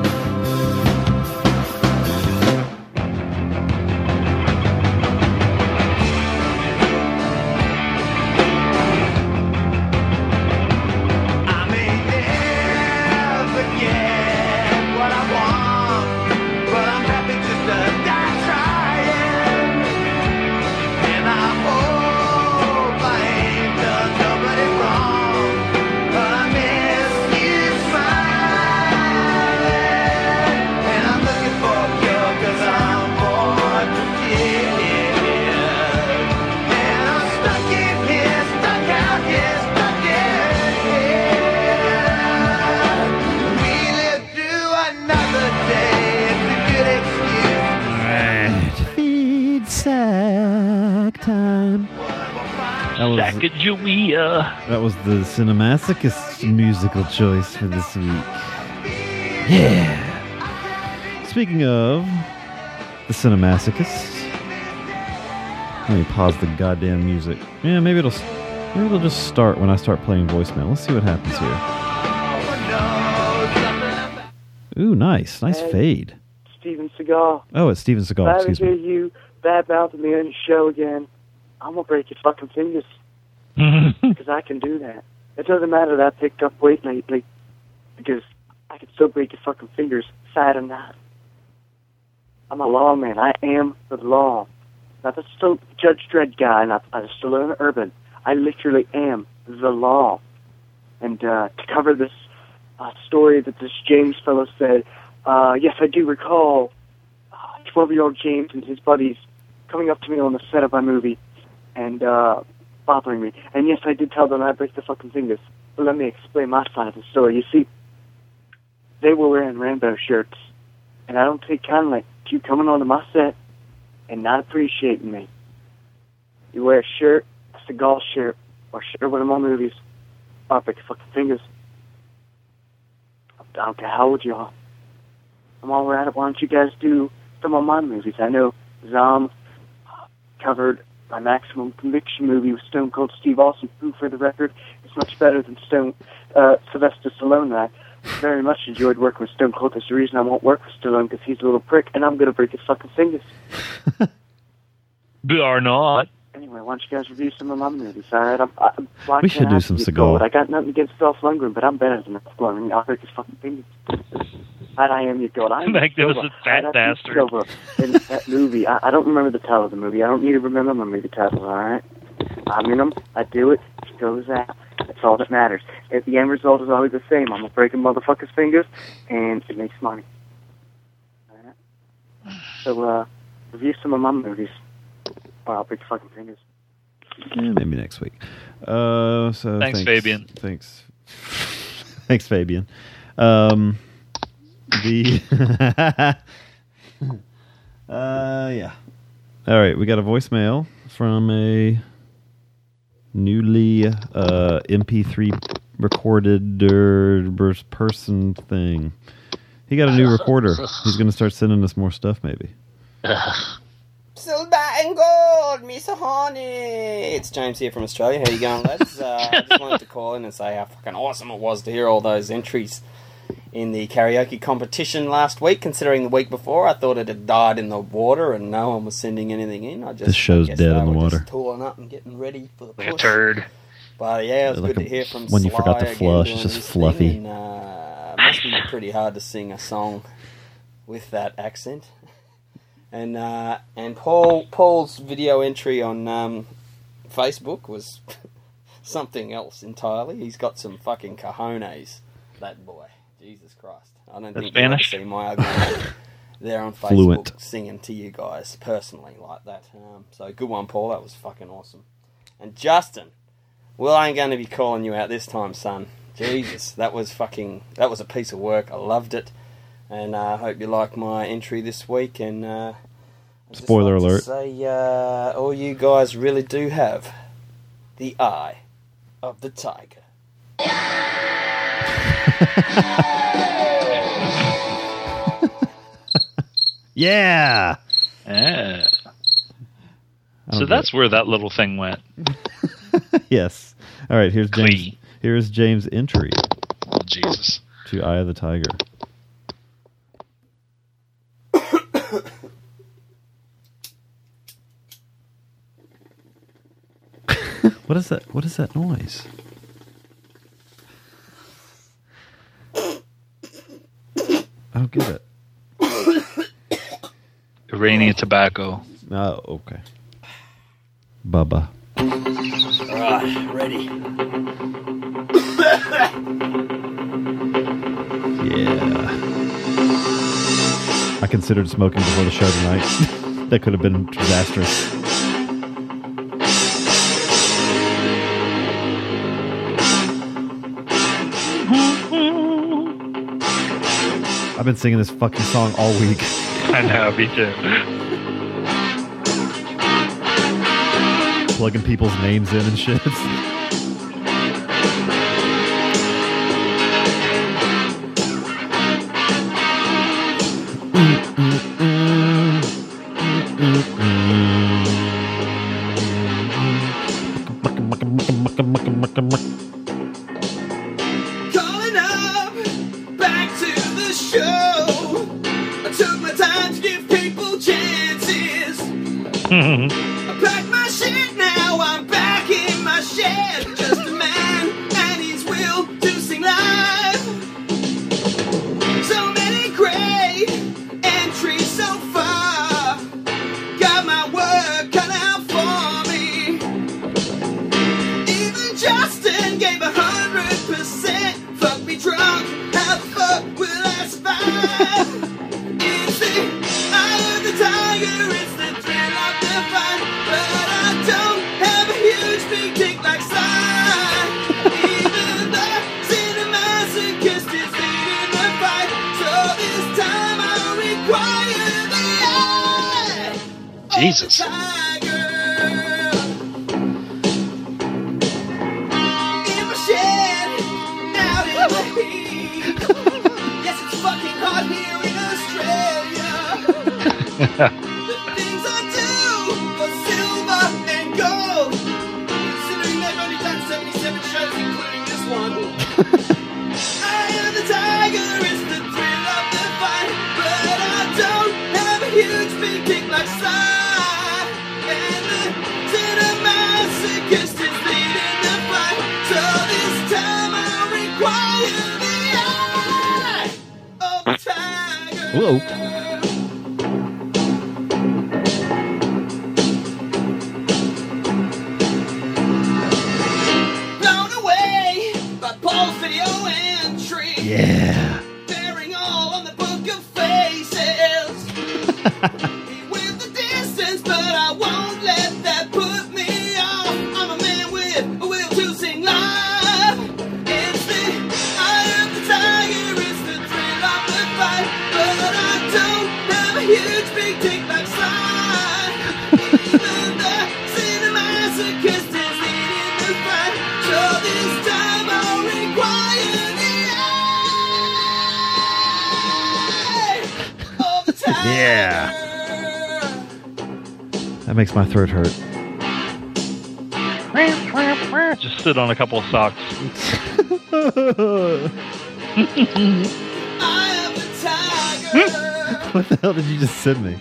that was the Cinemasochist musical choice for this week. Yeah. Speaking of the Cinemasochist, let me pause the goddamn music. Yeah, maybe it'll maybe it'll just start when I start playing voicemail. Let's see what happens here. Ooh, nice, nice fade. Steven Seagal. Oh, it's Steven Seagal. ever Excuse hear me. you bad mouthing me on your show again, I'm gonna break your fucking fingers. Because I can do that. It doesn't matter that I picked up weight lately, because I can still break your fucking fingers, sad or not. I'm a lawman. I am the law. Not the still Judge Dredd guy, not still an urban. I literally am the law. And uh, to cover this uh, story that this James fellow said, uh, yes, I do recall 12 year old James and his buddies coming up to me on the set of my movie and uh, bothering me. And yes, I did tell them I'd break the fucking fingers. But let me explain my side of the story. You see, they were wearing Rambo shirts, and I don't take kindly to you coming onto my set and not appreciating me. You wear a shirt, a Seagal shirt, or shirt one of my movies, I'll break your fucking fingers. I don't care how old you are. I'm all at it. Why don't you guys do some of my movies? I know Zom uh, covered my Maximum Conviction movie with Stone Cold Steve Austin, who, for the record, is much better than Stone uh, Sylvester Stallone. I very much enjoyed working with Stone Cold. That's the reason I won't work with Stallone because he's a little prick, and I'm to break his fucking fingers. Are not. Anyway, why don't you guys review some of my movies? All right, I'm, I'm, why We should do have some to be Seagal. I got nothing against Dolph Lundgren, but I'm better than Dolph Lundgren. I'll break his fucking fingers. Right, I am your gold. I am Magnificent Silva. fat Right, I bastard. Silva in that movie. I, I don't remember the title of the movie. I don't need to remember my movie titles. All right, I'm in them. I do it. It goes out. That's all that matters. If the end result is always the same, I'm gonna break a motherfucker's fingers, and it makes money. All right. So, uh, review some of my movies, or I'll break your fucking fingers. Yeah, maybe next week. Uh, so Thanks, Fabian. Thanks, thanks, Fabian. Um, the uh, yeah. All right, we got a voicemail from a newly uh, MP3 recorded er, person thing. He got a new recorder. He's going to start sending us more stuff, maybe. Silver and gold, Miss Honey. It's James here from Australia. How you going, lads? Uh, I just wanted to call in and say how fucking awesome it was to hear all those entries in the karaoke competition last week. Considering the week before, I thought it had died in the water and no one was sending anything in. I just This show's I dead in the water. Just tooling up and getting ready for the Like a push. turd. But yeah, it was Like good a- to hear from when you forgot to flush, It's just fluffy. Thing, and, uh, must be pretty hard to sing a song with that accent. And uh, and Paul Paul's video entry on um, Facebook was something else entirely. He's got some fucking cojones, that boy. Jesus Christ! I don't That's think Spanish? see my ugly there on Facebook Fluent. singing to you guys personally like that. Um, so good one, Paul. That was fucking awesome. And Justin, well, I ain't going to be calling you out this time, son. Jesus, that was fucking that was a piece of work. I loved it, and I uh, hope you like my entry this week. And uh, Spoiler like alert. Say, uh, all you guys really do have the eye of the tiger. Yeah. Yeah. So that's where that little thing went. yes. All right. Here's James. Here's James' entry. Oh, Jesus. To Eye of the Tiger. What is that? What is that noise? I don't get it. Iranian tobacco. Oh, okay. Bubba. Alright, ready. Yeah. I considered smoking before the show tonight. that could have been disastrous. I've been singing this fucking song all week. I know, me too. Plugging people's names in and shit. what the hell did you just send me?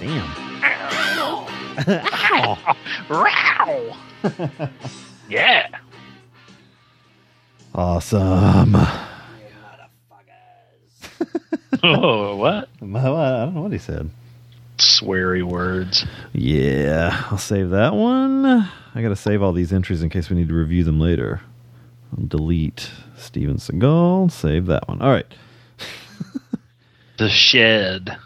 Damn. Ow. yeah. Awesome. Oh, what? I don't know what he said. Sweary words. Yeah, I'll save that one. I got to save all these entries in case we need to review them later. I'll delete Steven Seagal. Save that one. All right. The shed.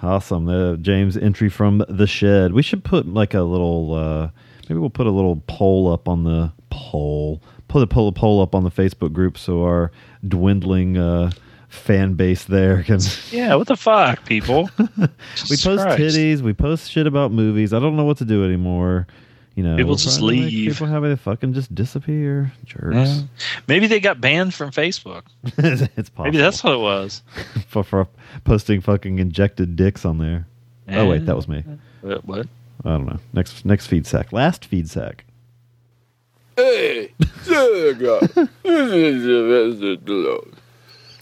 Awesome. Uh, James entry from the shed. We should put like a little. Uh, maybe we'll put a little poll up on the poll. Put a poll, poll up on the Facebook group so our dwindling uh, fan base there can. Yeah, what the fuck, people? we post Christ. titties. We post shit about movies. I don't know what to do anymore. You know, People we're just trying to make leave. People have to fucking just disappear. Jerks. Yeah. Maybe they got banned from Facebook. it's possible. Maybe that's what it was. for, for posting fucking injected dicks on there. Oh wait, that was me. What? what? I don't know. Next next feed sack. Last feed sack. Hey,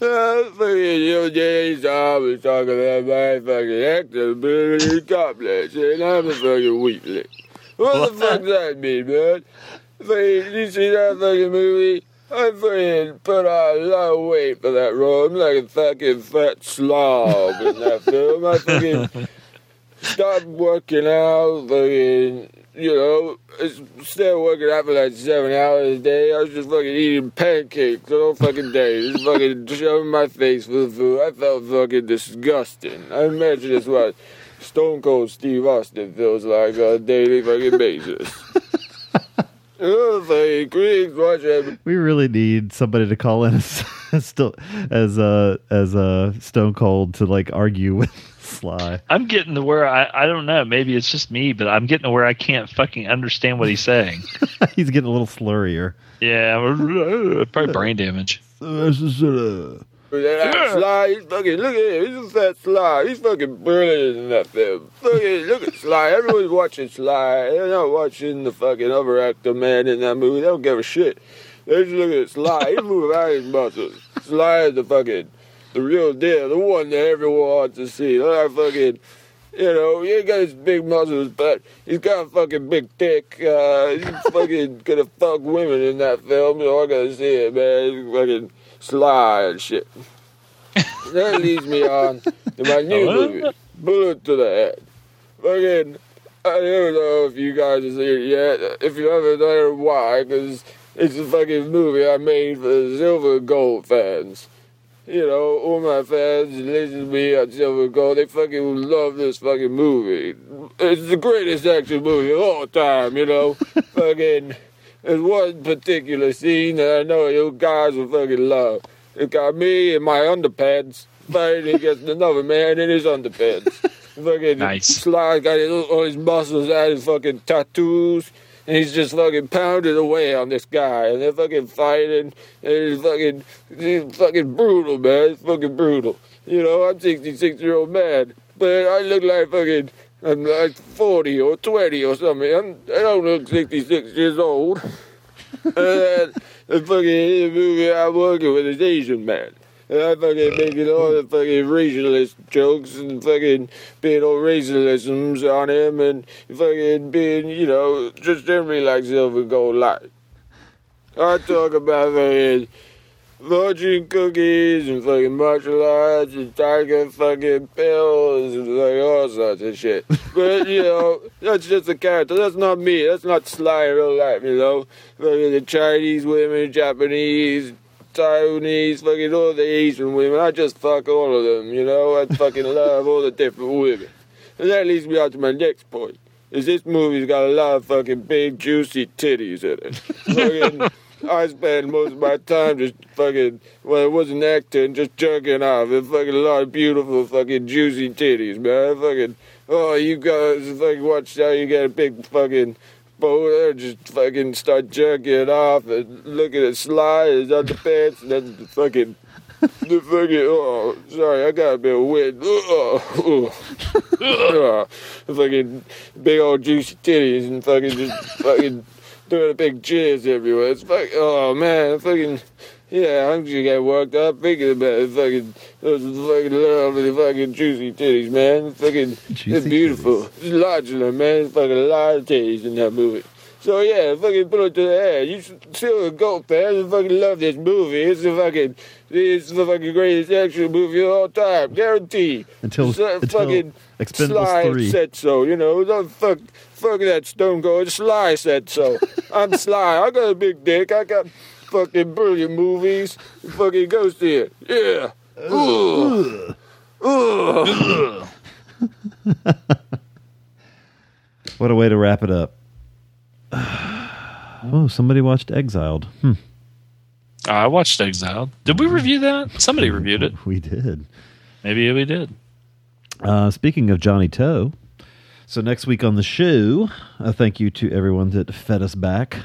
you I was talking about my fucking actability complex, and I'm a fucking weakling. What, the fuck does that mean, man? Fucking, you see that fucking movie? I fucking put on a lot of weight for that role. I'm like a fucking fat slob in that film. I fucking stopped working out, fucking, you know, instead of working out for like seven hours a day, I was just fucking eating pancakes all fucking day, just fucking shoving my face full of food. I felt fucking disgusting. I imagine it's what Stone Cold Steve Austin feels like on a daily fucking basis. Oh, fucking Griggs, watch that We really need somebody to call in as as still as uh as uh Stone Cold to like argue with Sly. I'm getting to where I, I don't know. Maybe it's just me, but I'm getting to where I can't fucking understand what he's saying. He's getting a little slurrier. yeah, probably brain damage. That Sly, he's fucking, look at him, he's just that Sly. He's fucking brilliant in that film. Look at, look at Sly. Everyone's watching Sly. They're not watching the fucking other actor man in that movie. They don't give a shit. They just look at Sly. He's moving out his muscles. Sly is the fucking, the real deal, the one that everyone wants to see. At fucking, you know, he ain't got his big muscles, but he's got a fucking big dick. Uh, he's fucking gonna fuck women in that film, so I gotta see it, man. He's fucking Sly and shit. that leads me on to my new movie, Bullet to the Head. Fucking, I don't know if you guys have seen it yet. If you haven't, I don't know why, because it's a fucking movie I made for the Silver Gold fans. You know, all my fans listen to me on Silver Gold. They fucking love this fucking movie. It's the greatest action movie of all time, you know? fucking, there's one particular scene that I know you guys will fucking love. It got me in my underpants fighting against another man in his underpants. fucking Nice. Sly got his, all his muscles out, his fucking tattoos, and he's just fucking pounding away on this guy, and they're fucking fighting, and it's fucking, it's fucking brutal, man. It's fucking brutal. You know, I'm 66 year old man, but I look like fucking, I'm like 40 or 20 or something. I'm, I don't look 66 years old. and then the fucking movie I'm working with is Asian man. I fucking making all the fucking racialist jokes and fucking being all racialisms on him and fucking being, you know, just generally like Silver Gold Light. I talk about fucking fortune cookies and fucking martial arts and tiger fucking pills and like all sorts of shit. But you know, that's just a character. That's not me. That's not Sly in real life. You know, fucking the Chinese women, Japanese, Taiwanese, fucking all the Asian women. I just fuck all of them. You know, I fucking love all the different women. And that leads me on to my next point. Is this movie's got a lot of fucking big juicy titties in it. Fucking, I spend most of my time just fucking, when I wasn't acting, just jerking off. And fucking a lot of beautiful fucking juicy titties, man. Fucking, oh, you guys fucking watch how you get a big fucking boat. I just fucking start jerking it off and looking at Sly in his underpants, and then the fucking. The fucking oh sorry I got a bit wind. Oh, oh. Oh, fucking big old juicy titties and fucking just fucking doing a big jizz everywhere. It's fucking oh man, fucking yeah, I'm just getting worked up thinking about it. Fucking those fucking lovely fucking juicy titties, man. Fucking it's beautiful. It's larger than man. It's fucking a lot of titties in that movie. So yeah, fucking put it to the head. You should still a goat fans. I fucking love this movie. It's the fucking it's the fucking greatest action movie of all time, guaranteed. Until- It's, uh, until fucking Expendables Sly 3. said so. You know, don't fuck fuck that Stone Cold. Sly said so. I'm Sly. I got a big dick. I got fucking brilliant movies. Fucking ghost here. Yeah. Ugh. Ugh. What a way to wrap it up. oh, somebody watched Exiled. Hmm. I watched Exiled. Did we review that? Somebody reviewed it. We did. Maybe we did. Uh, speaking of Johnnie To, so next week on the show, a thank you to everyone that fed us back,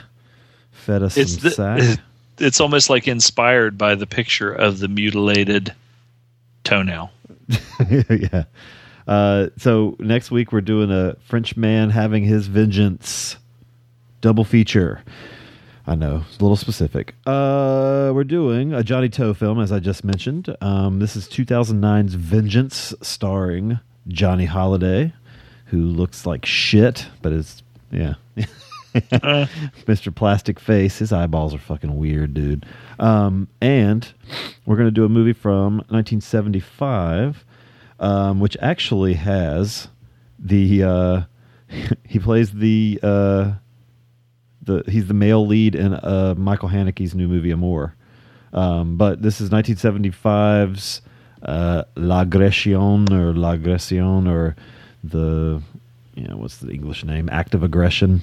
fed us It's some the, sack. It's almost like inspired by the picture of the mutilated toenail. yeah. Uh, so next week we're doing a French man having his vengeance double feature. I know it's a little specific. Uh, we're doing a Johnnie To film, as I just mentioned. Um, this is 2009's Vengeance, starring Johnny Hallyday, who looks like shit, but is yeah. Mr. Plastic Face, his eyeballs are fucking weird, dude. Um, and we're going to do a movie from 1975, um, which actually has the uh, he plays the uh, the he's the male lead in uh, Michael Haneke's new movie Amour. Um, but this is 1975's uh, L'Agression or L'Agression or the you know what's the English name? Act of Aggression.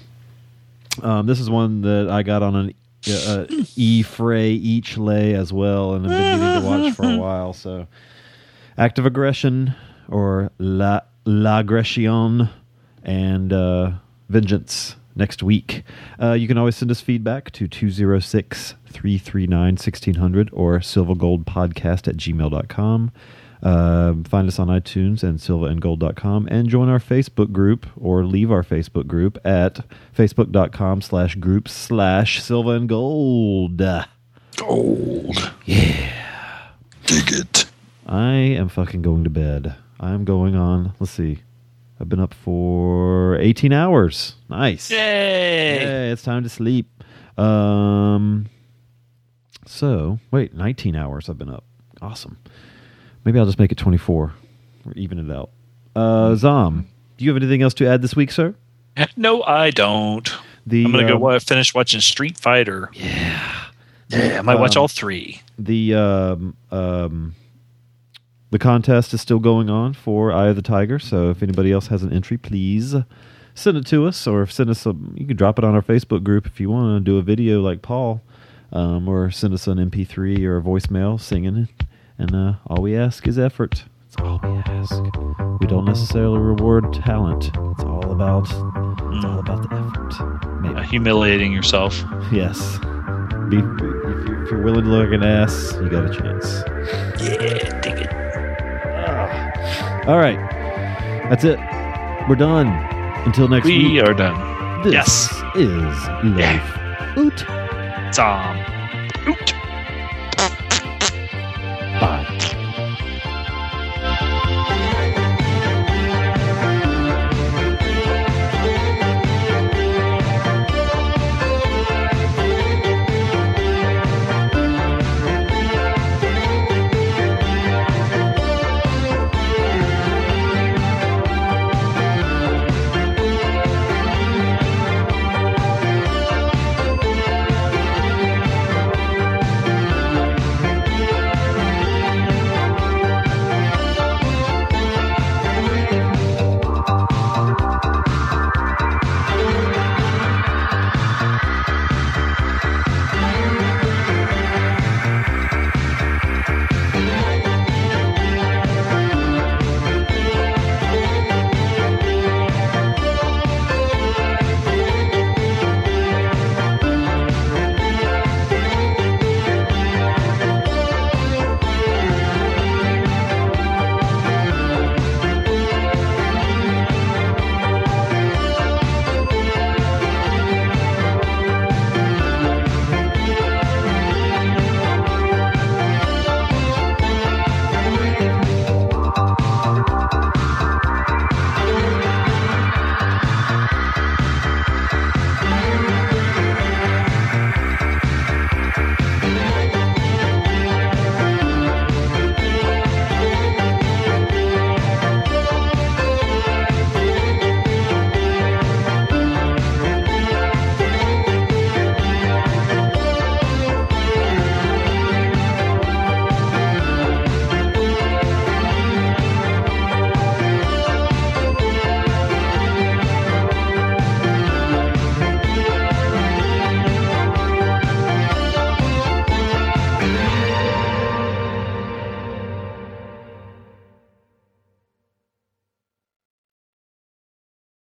Um, this is one that I got on an uh, E Fray each lay as well, and I've been meaning to watch for a while. So, Act of Aggression or La L'Agression and uh, Vengeance next week. Uh, you can always send us feedback to 206 339 1600 or silvergoldpodcast at gmail.com. Uh, find us on iTunes and silvaandgold.com and join our Facebook group or leave our Facebook group at facebook.com slash group slash silva and gold. Gold. Yeah. Dig it. I am fucking going to bed. I'm going on, let's see. I've been up for 18 hours. Nice. Yay! Yay, it's time to sleep. Um so, wait, 19 hours I've been up. Awesome. Maybe I'll just make it 24 or even it out. Uh Zom, do you have anything else to add this week, sir? No, I don't. The, I'm gonna go um, finish watching Street Fighter. Yeah. Yeah, I might watch Um, all three. The um, um, the contest is still going on for Eye of the Tiger. So if anybody else has an entry, please send it to us, or send us a. You can drop it on our Facebook group if you want to do a video like Paul, um, or send us an MP3 or a voicemail singing. And uh, all we ask is effort. That's all we ask. We don't necessarily reward talent. It's all about. It's all about the effort. Maybe. Uh, humiliating yourself. Yes. Be, if, you're, if you're willing to look an ass, you got a chance. Yeah, dig it. All right. That's it. We're done. Until next We week. We are done. This Yes. is Life. Oot. Tom.